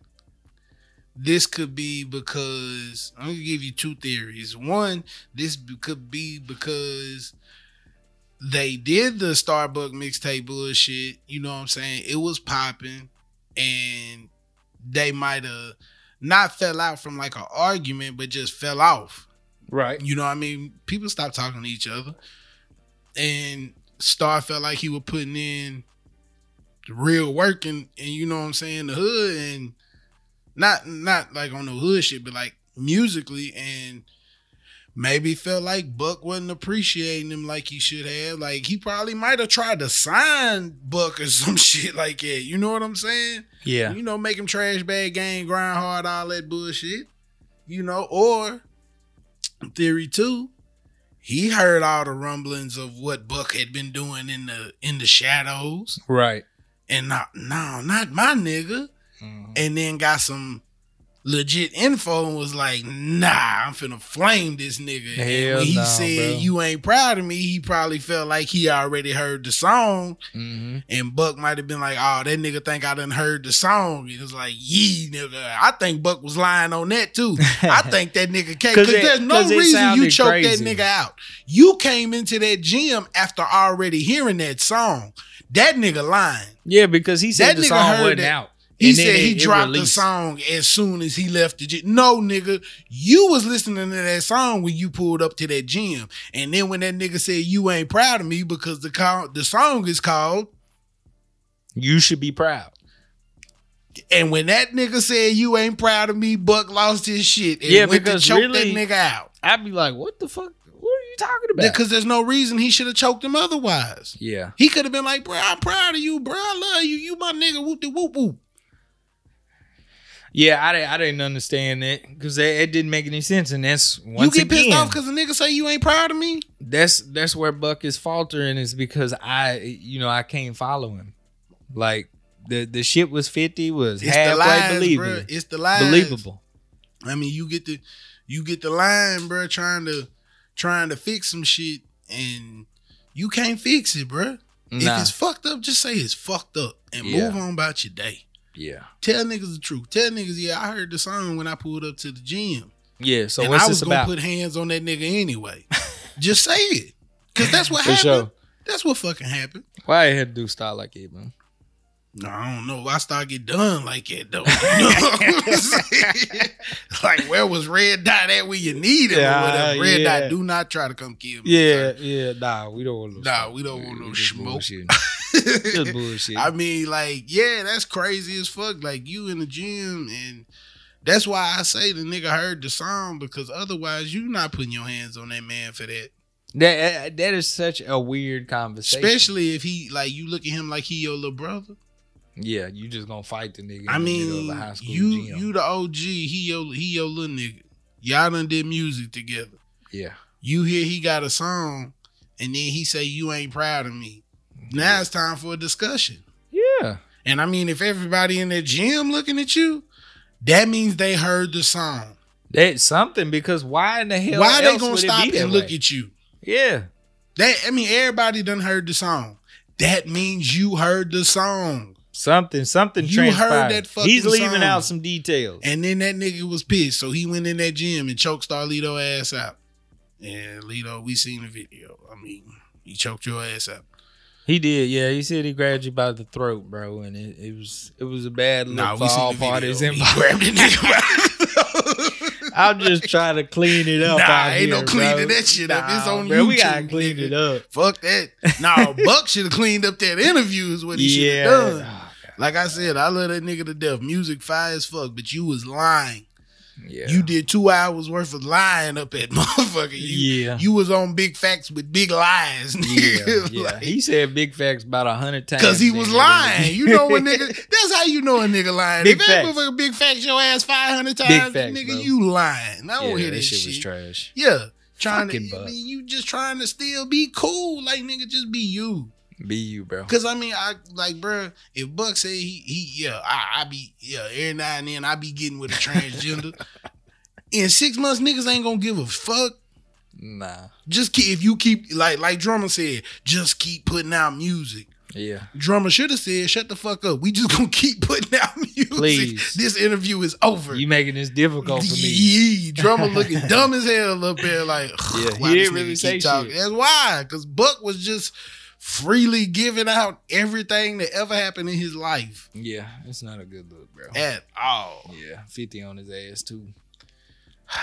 B: this could be because I'm gonna give you two theories. One, this could be because they did the Starbucks mixtape bullshit. You know what I'm saying? It was popping, and they might have not fell out from like an argument, but just fell off.
A: Right.
B: You know what I mean? People stopped talking to each other. And Star felt like he was putting in the real work and, and you know what I'm saying, the hood and not not like on the hood shit, but like musically and maybe felt like Buck wasn't appreciating him like he should have. Like he probably might have tried to sign Buck or *laughs* some shit like that. You know what I'm saying?
A: Yeah.
B: You know, make him trash bag game, grind hard, all that bullshit. You know, or theory two, he heard all the rumblings of what Buck had been doing in the in the shadows,
A: Right.
B: and not no, not my nigga.
A: Mhm.
B: And then got some legit info and was like, nah, I'm finna flame this nigga. and when he
A: no,
B: said
A: bro.
B: you ain't proud of me, he probably felt like he already heard the song.
A: Mhm.
B: And Buck might have been like, oh, that nigga think I done heard the song. It was like, yee, nigga. I think Buck was lying on that too. I *laughs* think that nigga came
A: 'Cause
B: because there's no reason you choked
A: crazy.
B: that nigga out. You came into that gym after already hearing that song. That nigga lying.
A: Yeah, because he said
B: That
A: the
B: nigga
A: song
B: heard
A: wasn't
B: that.
A: out.
B: He said he dropped the song as soon as he left the gym. No, nigga, you was listening to that song when you pulled up to that gym, and then when that nigga said you ain't proud of me because the call, the song is called,
A: You should be proud.
B: and when that nigga said you ain't proud of me, Buck lost his shit and
A: Yeah,
B: went to choke
A: really-
B: that nigga out
A: I'd be like, what the fuck? What are you talking about?
B: because there's no reason he should have choked him otherwise.
A: yeah.
B: He could have been like, bro, I'm proud of you, bro. I love you. You my nigga. Whoop de whoop whoop.
A: Yeah, I, I didn't understand that because it, it didn't make any sense. And that's once You
B: get pissed off because the nigga say you ain't proud of me.
A: that's that's where Buck is faltering is because I you know I can't follow him. Like the the shit was fifty was
B: It's the
A: halfway
B: lies,
A: believable,
B: bro. It's the lies.
A: believable.
B: I mean, you get the you get the line, bro, trying to trying to fix some shit, and you can't fix it, bro. If it's fucked up, just say it's fucked up and
A: Yeah.
B: move on about your day.
A: Yeah,
B: Tell niggas the truth. Tell niggas, yeah, I heard the song when I pulled up to the gym,
A: yeah. So
B: and
A: what's
B: I was
A: this
B: gonna
A: about?
B: put hands on that nigga anyway. *laughs* just say it, cause that's what *laughs*
A: For
B: happened.
A: sure.
B: That's what fucking happened.
A: Why I had to do style like it, man?
B: No, I don't know. I start get done like it though. *laughs* You know what I'm saying? like where was red dot at when you need him
A: Yeah,
B: or whatever? Red
A: yeah.
B: dot, do not try to come kill me.
A: Yeah, yeah. Nah, we don't want no.
B: Nah,
A: smoke.
B: we don't want no
A: just
B: smoke. *laughs*
A: bullshit.
B: I mean, like, yeah, that's crazy as fuck. Like you in the gym and that's why I say the nigga heard the song because otherwise you not putting your hands on that man for that.
A: that that is such a weird conversation.
B: Especially if he like you look at him like he your little brother.
A: yeah, you just gonna fight the nigga. In
B: I
A: the middle
B: mean,
A: of a high school
B: you
A: gym.
B: you the OG. He your he your little nigga. Y'all done did music together.
A: yeah,
B: You hear he got a song, and then he say you ain't proud of me. Now it's time for a discussion.
A: yeah.
B: And I mean, if everybody in the gym looking at you, that means they heard the song.
A: That's something because why in the hell?
B: Why are
A: they
B: gonna stop
A: that
B: and look
A: way?
B: at you?
A: Yeah,
B: That I mean, everybody done heard the song. That means you heard the song.
A: something something
B: You heard that fucking song.
A: He's leaving
B: song.
A: out some details.
B: And then that nigga was pissed, so he went in that gym and choked Starlito ass out. And Lito, we seen the video. I mean, he choked your ass out.
A: He did, yeah. He said he grabbed you by the throat, bro, and it, it was it was a bad look
B: Nah,
A: for all parties involved.
B: grabbed the nigga by the throat. *laughs*
A: I'm just trying to clean it up.
B: Nah, ain't no cleaning
A: bro.
B: that shit up. It's
A: Nah,
B: on
A: bro, We gotta clean
B: nigga.
A: it up.
B: Fuck that. Nah, *laughs* Buck should have cleaned up that interview is what he should have done.
A: Oh,
B: Like I said, I love that nigga to death. Music fire as fuck, but you was lying.
A: Yeah.
B: You did two hours worth of lying up at *laughs* motherfucker. You,
A: yeah.
B: you was on big facts with big lies. *laughs*
A: yeah, *laughs* yeah. he said big facts about a hundred times.
B: Cause he was
A: nigga.
B: lying. You know when nigga that's how you know a nigga lying.
A: Big
B: if that
A: facts.
B: motherfucker big facts your ass five hundred times,
A: facts,
B: nigga,
A: bro.
B: you lying. I don't
A: yeah,
B: hear
A: that
B: that
A: shit
B: shit.
A: was trash.
B: Yeah. Trying
A: Fucking
B: to I mean, you just trying to still be cool. Like nigga, just be you.
A: Be you, bro.
B: Cause I mean, I like, bruh, if Buck say he he yeah, I, I be yeah, every now and then I be getting with a transgender. *laughs* In six months, niggas ain't gonna give a fuck.
A: Nah.
B: Just keep if you keep like like Drumma said, just keep putting out music.
A: Yeah.
B: Drumma should have said, "Shut the fuck up. We just gonna keep putting out *laughs* music.
A: Please.
B: This interview is over."
A: You making this difficult for me.
B: Yee, Drumma looking dumb as hell up there. Like, *laughs*
A: Yeah, *sighs*
B: why
A: he didn't really say
B: talking?
A: shit.
B: That's why, because Buck was just freely giving out everything that ever happened in his life
A: Yeah, it's not a good look, bro.
B: at all.
A: Yeah, 50 on his ass too. *sighs*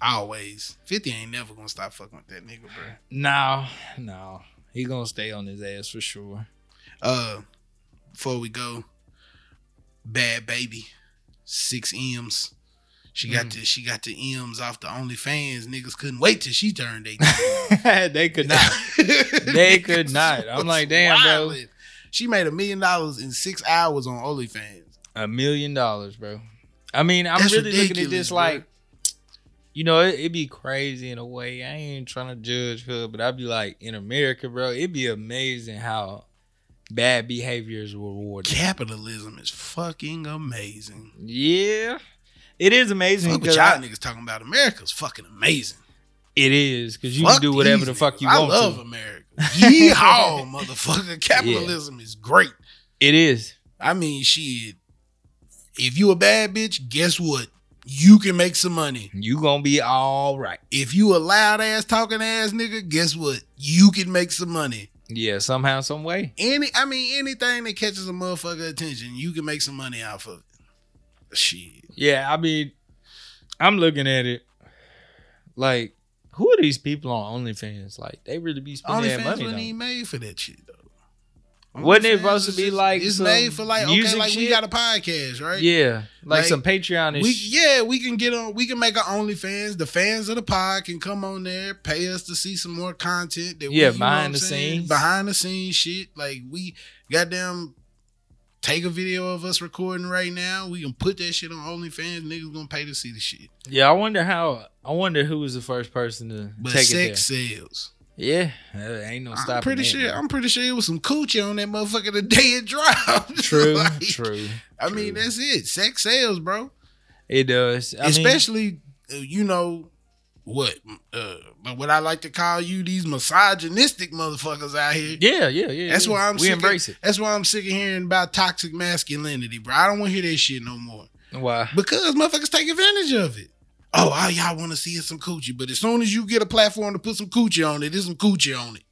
B: Always, Fifty ain't never gonna stop fucking with that nigga, bro.
A: No, no. He gonna stay on his ass for sure.
B: Uh, before we go, Bhad Bhabie, six M's. She got
A: Mm.
B: the she got the M's off the OnlyFans. Niggas couldn't wait till she turned 18. *laughs*
A: they could not. They could not. *laughs* I'm like, damn, bro.
B: She made a million dollars in six hours on OnlyFans.
A: A million dollars, bro. I mean, I'm
B: That's
A: really looking at this
B: bro.
A: like, you know, it, it'd be crazy in a way. I ain't trying to judge her, but I'd be like, in America, bro, it'd be amazing how bad behavior is rewarded.
B: Capitalism is fucking amazing.
A: Yeah, it is amazing
B: Fuck what y'all
A: I-
B: niggas talking about. America's fucking amazing.
A: it is because you
B: Fuck
A: can do whatever the fuck you
B: I
A: want I
B: love
A: to.
B: America. Yeehaw, *laughs* motherfucker. Capitalism is great.
A: It is.
B: I mean, shit. If you a bad bitch, guess what? You can make some money.
A: You gonna be all right.
B: If you a loud ass talking ass nigga, guess what? You can make some money.
A: Yeah, somehow, some way.
B: Any, I mean, anything that catches a motherfucker attention, you can make some money off of it. Shit.
A: Yeah, I mean, I'm looking at it like, who are these people on OnlyFans? Like, they really be spending that
B: OnlyFans
A: money.
B: wasn't
A: though.
B: even made for that shit though.
A: Wasn't it
B: OnlyFans
A: supposed to
B: is
A: be
B: just-
A: like
B: it's
A: some
B: made for like okay,
A: music
B: like we
A: shit?
B: got a podcast, right?
A: Yeah, like,
B: Like,
A: some Patreon and
B: We
A: sh-
B: yeah, we can get on. We can make our OnlyFans. The fans of the pod can come on there, pay us to see some more content. That we,
A: Yeah,
B: you know
A: behind
B: what I'm
A: the
B: saying?
A: scenes.
B: behind the scenes shit. Like we goddamn take a video of us recording right now. We can put that shit on OnlyFans. Niggas gonna pay to see the shit.
A: Yeah, I wonder how. I wonder who was the first person to
B: But
A: take
B: sex
A: it there. Yeah, uh, ain't no stopping.
B: I'm pretty
A: that,
B: sure. I'm pretty sure it was some coochie on that motherfucker the day it dropped. *laughs*
A: True,
B: Like,
A: true.
B: I mean, that's it. Sex sales, bro.
A: It does. I
B: especially uh, you know what uh what I like to call you these misogynistic motherfuckers out here.
A: yeah, yeah, yeah.
B: That's
A: yeah.
B: why I'm
A: we
B: sick
A: embrace
B: of, That's why I'm sick of hearing about toxic masculinity, bro. I don't want to hear that shit no more.
A: Why?
B: because motherfuckers take advantage of it. Oh, all y'all want to see is some coochie, but as soon as you get a platform to put some coochie on it, there's some coochie on it.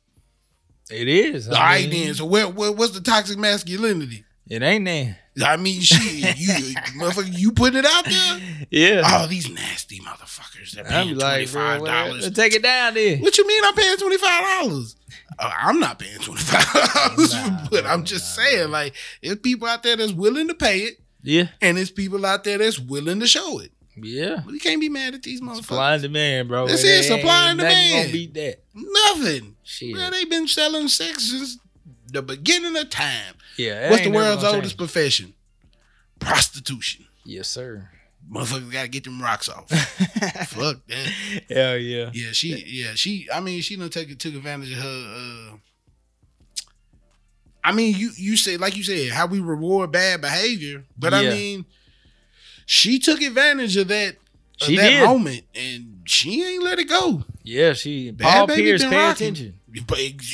A: It is.
B: All
A: I
B: right, then. So where, where what's the toxic masculinity?
A: It ain't there.
B: I mean, shit, you motherfucker, you putting it out there?
A: Yeah.
B: Oh, these nasty motherfuckers that
A: I'd
B: paying twenty
A: like, bro,
B: five dollars.
A: take it down there.
B: What you mean I'm paying twenty five dollars? Uh, I'm not paying twenty five dollars,
A: Nah, *laughs*
B: but I'm just
A: nah,
B: saying, like, there's people out there that's willing to pay it,
A: Yeah,
B: and there's people out there that's willing to show it.
A: yeah.
B: But you can't be mad at these motherfuckers.
A: Supply and demand, bro.
B: That's
A: It
B: supply and demand.
A: Gonna beat that.
B: Nothing.
A: Shit.
B: Man, they've been selling sex since the beginning of time.
A: yeah.
B: What's the world's oldest
A: change.
B: profession? Prostitution.
A: Yes, sir.
B: Motherfuckers gotta get them rocks off. *laughs* Fuck that.
A: Hell yeah.
B: Yeah, she. Yeah, she. I mean, she done take it took advantage of her. uh I mean, you you say like you said how we reward bad behavior, but I mean, she took advantage of that. Of
A: She
B: that
A: did.
B: moment, and she ain't let it go.
A: Yeah, she.
B: Bad
A: Paul Pierce, pay
B: rocking.
A: attention.
B: You,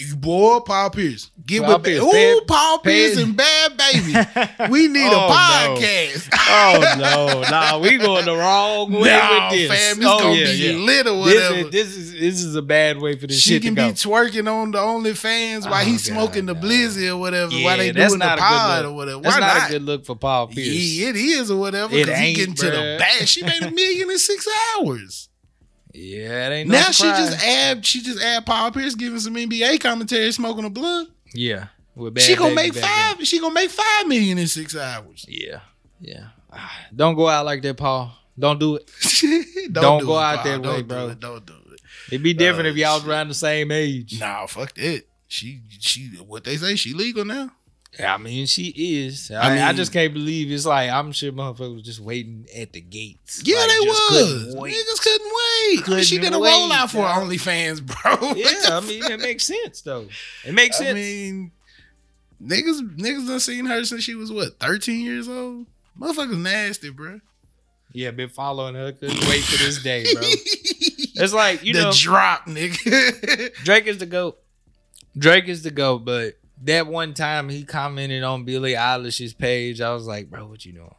B: you boy, Paul Pierce, Give
A: Paul
B: with
A: Pierce,
B: Ooh,
A: bad-
B: Paul Pierce
A: bad-
B: and Bhad Bhabie. *laughs* We need
A: Oh,
B: a
A: no.
B: podcast.
A: oh *laughs* no, nah, we going the wrong way
B: Nah,
A: with this.
B: fam, it's
A: oh
B: gonna
A: yeah,
B: be
A: yeah.
B: lit or
A: This
B: whatever.
A: is, this is this is a bad way for this
B: she
A: shit to
B: can be twerking on the OnlyFans while
A: Oh,
B: he's
A: God,
B: smoking the
A: no.
B: blizzy or whatever
A: yeah,
B: while they
A: that's
B: doing the
A: not a
B: pod
A: good
B: or whatever.
A: That's
B: Why
A: not,
B: not?
A: a good look for Paul Pierce.
B: Yeah, it is or whatever. Because he getting to the
A: bruh.
B: bag. She made a million in six hours.
A: Yeah, it ain't no
B: now she just add she just add Paul Pierce giving some NBA commentary, smoking a blunt.
A: yeah.
B: She gonna make five. She gonna make five million in six hours.
A: Yeah, yeah. Ah, Don't go out like that, Paul. Don't do it. *laughs*
B: don't
A: Don't
B: do
A: go
B: it,
A: out
B: Paul.
A: that
B: Don't
A: way,
B: do
A: bro.
B: it. Don't do it.
A: It'd be different
B: Oh,
A: if y'all was around the same age.
B: Nah, fuck that. She she what they say she legal now.
A: I mean, she is. I,
B: I
A: I,
B: mean-
A: just can't believe it's like I'm sure motherfuckers was just waiting at the gates.
B: Yeah,
A: Like,
B: they was.
A: couldn't wait.
B: Niggas couldn't wait. I mean, she did a
A: wait,
B: rollout for
A: dog.
B: OnlyFans, bro. *laughs*
A: Yeah, I mean, it makes sense though. It makes sense.
B: I mean, niggas, niggas done seen her since she was what, thirteen years old. Motherfuckers nasty, bro.
A: yeah, been following her. Couldn't wait for this day, bro. *laughs* It's like you
B: the
A: know,
B: drop, nigga. *laughs*
A: Drake is the goat. Drake is the goat, but that one time he commented on Billie Eilish's page, I was like, bro, what you doing?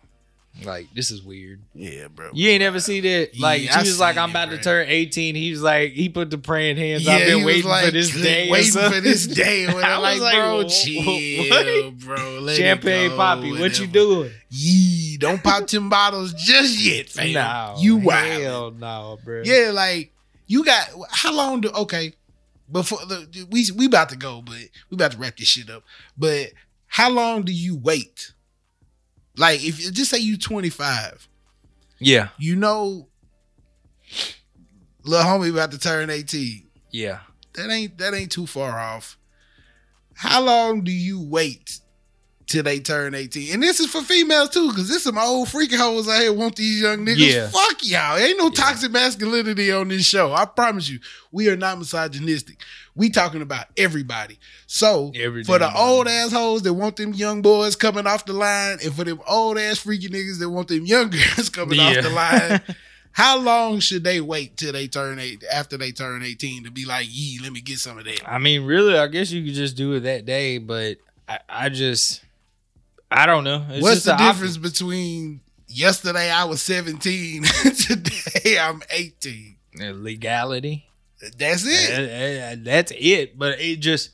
A: Like, this is weird.
B: yeah, bro.
A: You ain't ever see that? Like,
B: Yeah,
A: she was like, I'm
B: it,
A: about to turn 18. He was like, he put the praying hands.
B: Yeah,
A: I've been waiting
B: like,
A: for this day.
B: Waiting for this *laughs* day. *laughs* *laughs*
A: I was
B: like, bro,
A: what?
B: chill, bro.
A: Champagne Papi, what you doing?
B: Yee, don't pop them bottles just yet, fam.
A: No,
B: you wild.
A: Hell no, bro.
B: Yeah, like you got how long do okay before the we we about to go, but we about to wrap this shit up. But how long do you wait? Like if you just say you 25
A: Yeah.
B: You know, little homie about to turn 18.
A: Yeah.
B: That ain't that ain't too far off. How long do you wait till they turn 18? And this is for females too, because there's some old freaking hoes out here want these young niggas.
A: Yeah.
B: Fuck y'all. Ain't no toxic masculinity on this show. I promise you. We are not misogynistic. We talking about everybody. So
A: Every
B: for the old assholes that want them young boys coming off the line, and for them old ass freaky niggas that want them young *laughs* girls coming
A: Yeah.
B: off the line, *laughs* how long should they wait till they turn eight after they turn 18 to be like, yee, let me get some of that?
A: I mean, really, I guess you could just do it that day, but I, I just, I don't know. It's
B: What's the difference between yesterday I was 17 *laughs* and today I'm 18?
A: Uh, Legality.
B: That's it.
A: That's it. But it just,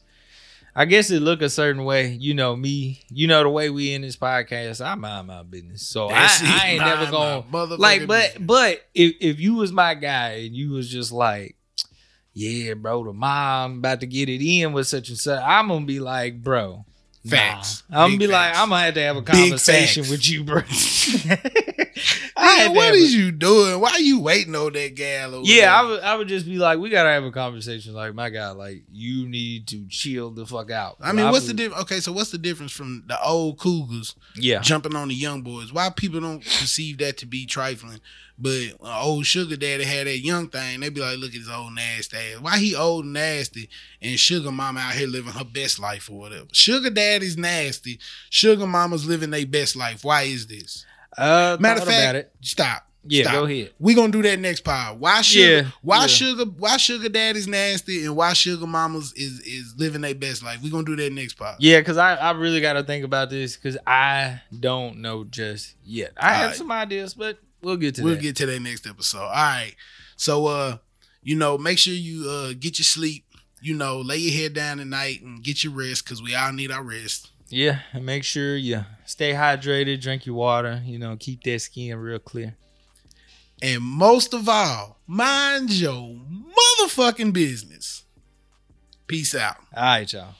A: I guess it look a certain way. You know me. You know the way we in this podcast. I mind my business. So I, I ain't never going
B: motherfucking
A: like. But
B: business.
A: but if if you was my guy and you was just like. Yeah, bro, the mom about to get it in with such and such. I'm gonna be like, bro, nah.
B: Facts.
A: I'm gonna be like. I'm gonna have to have a conversation with you, bro. *laughs* I had
B: what
A: a-
B: you doing? Why you waiting on that gal over
A: yeah, I would, I would just be like, we gotta have a conversation. Like, my God, like, you need to chill the fuck out.
B: I mean, what's the difference? Okay, so what's the difference from the old cougars
A: Yeah,
B: jumping on the young boys? Why people don't perceive that to be trifling? But old sugar daddy had that young thing. They be like, look at his old nasty ass. Why he old and nasty and sugar mama out here living her best life or whatever? Sugar daddy's nasty. Sugar mama's living their best life. Why is this?
A: uh,
B: Matter of fact,
A: about it.
B: stop.
A: Yeah,
B: Stop.
A: go ahead.
B: We gonna do that next pod. Why sugar?
A: Yeah,
B: why
A: yeah.
B: sugar? Why sugar daddy's nasty and why sugar mamas is is living their best life? We gonna do that next pod.
A: Yeah, because I, I really got to think about this because I don't know just yet. I have
B: Alright.
A: some ideas, but we'll get to
B: we'll
A: that.
B: get to that next episode. All right. So uh, you know, make sure you uh get your sleep. You know, lay your head down at night and get your rest because we all need our rest.
A: yeah, and make sure you stay hydrated, drink your water. You know, keep that skin real clear.
B: And most of all, mind your motherfucking business. Peace out.
A: All right, y'all.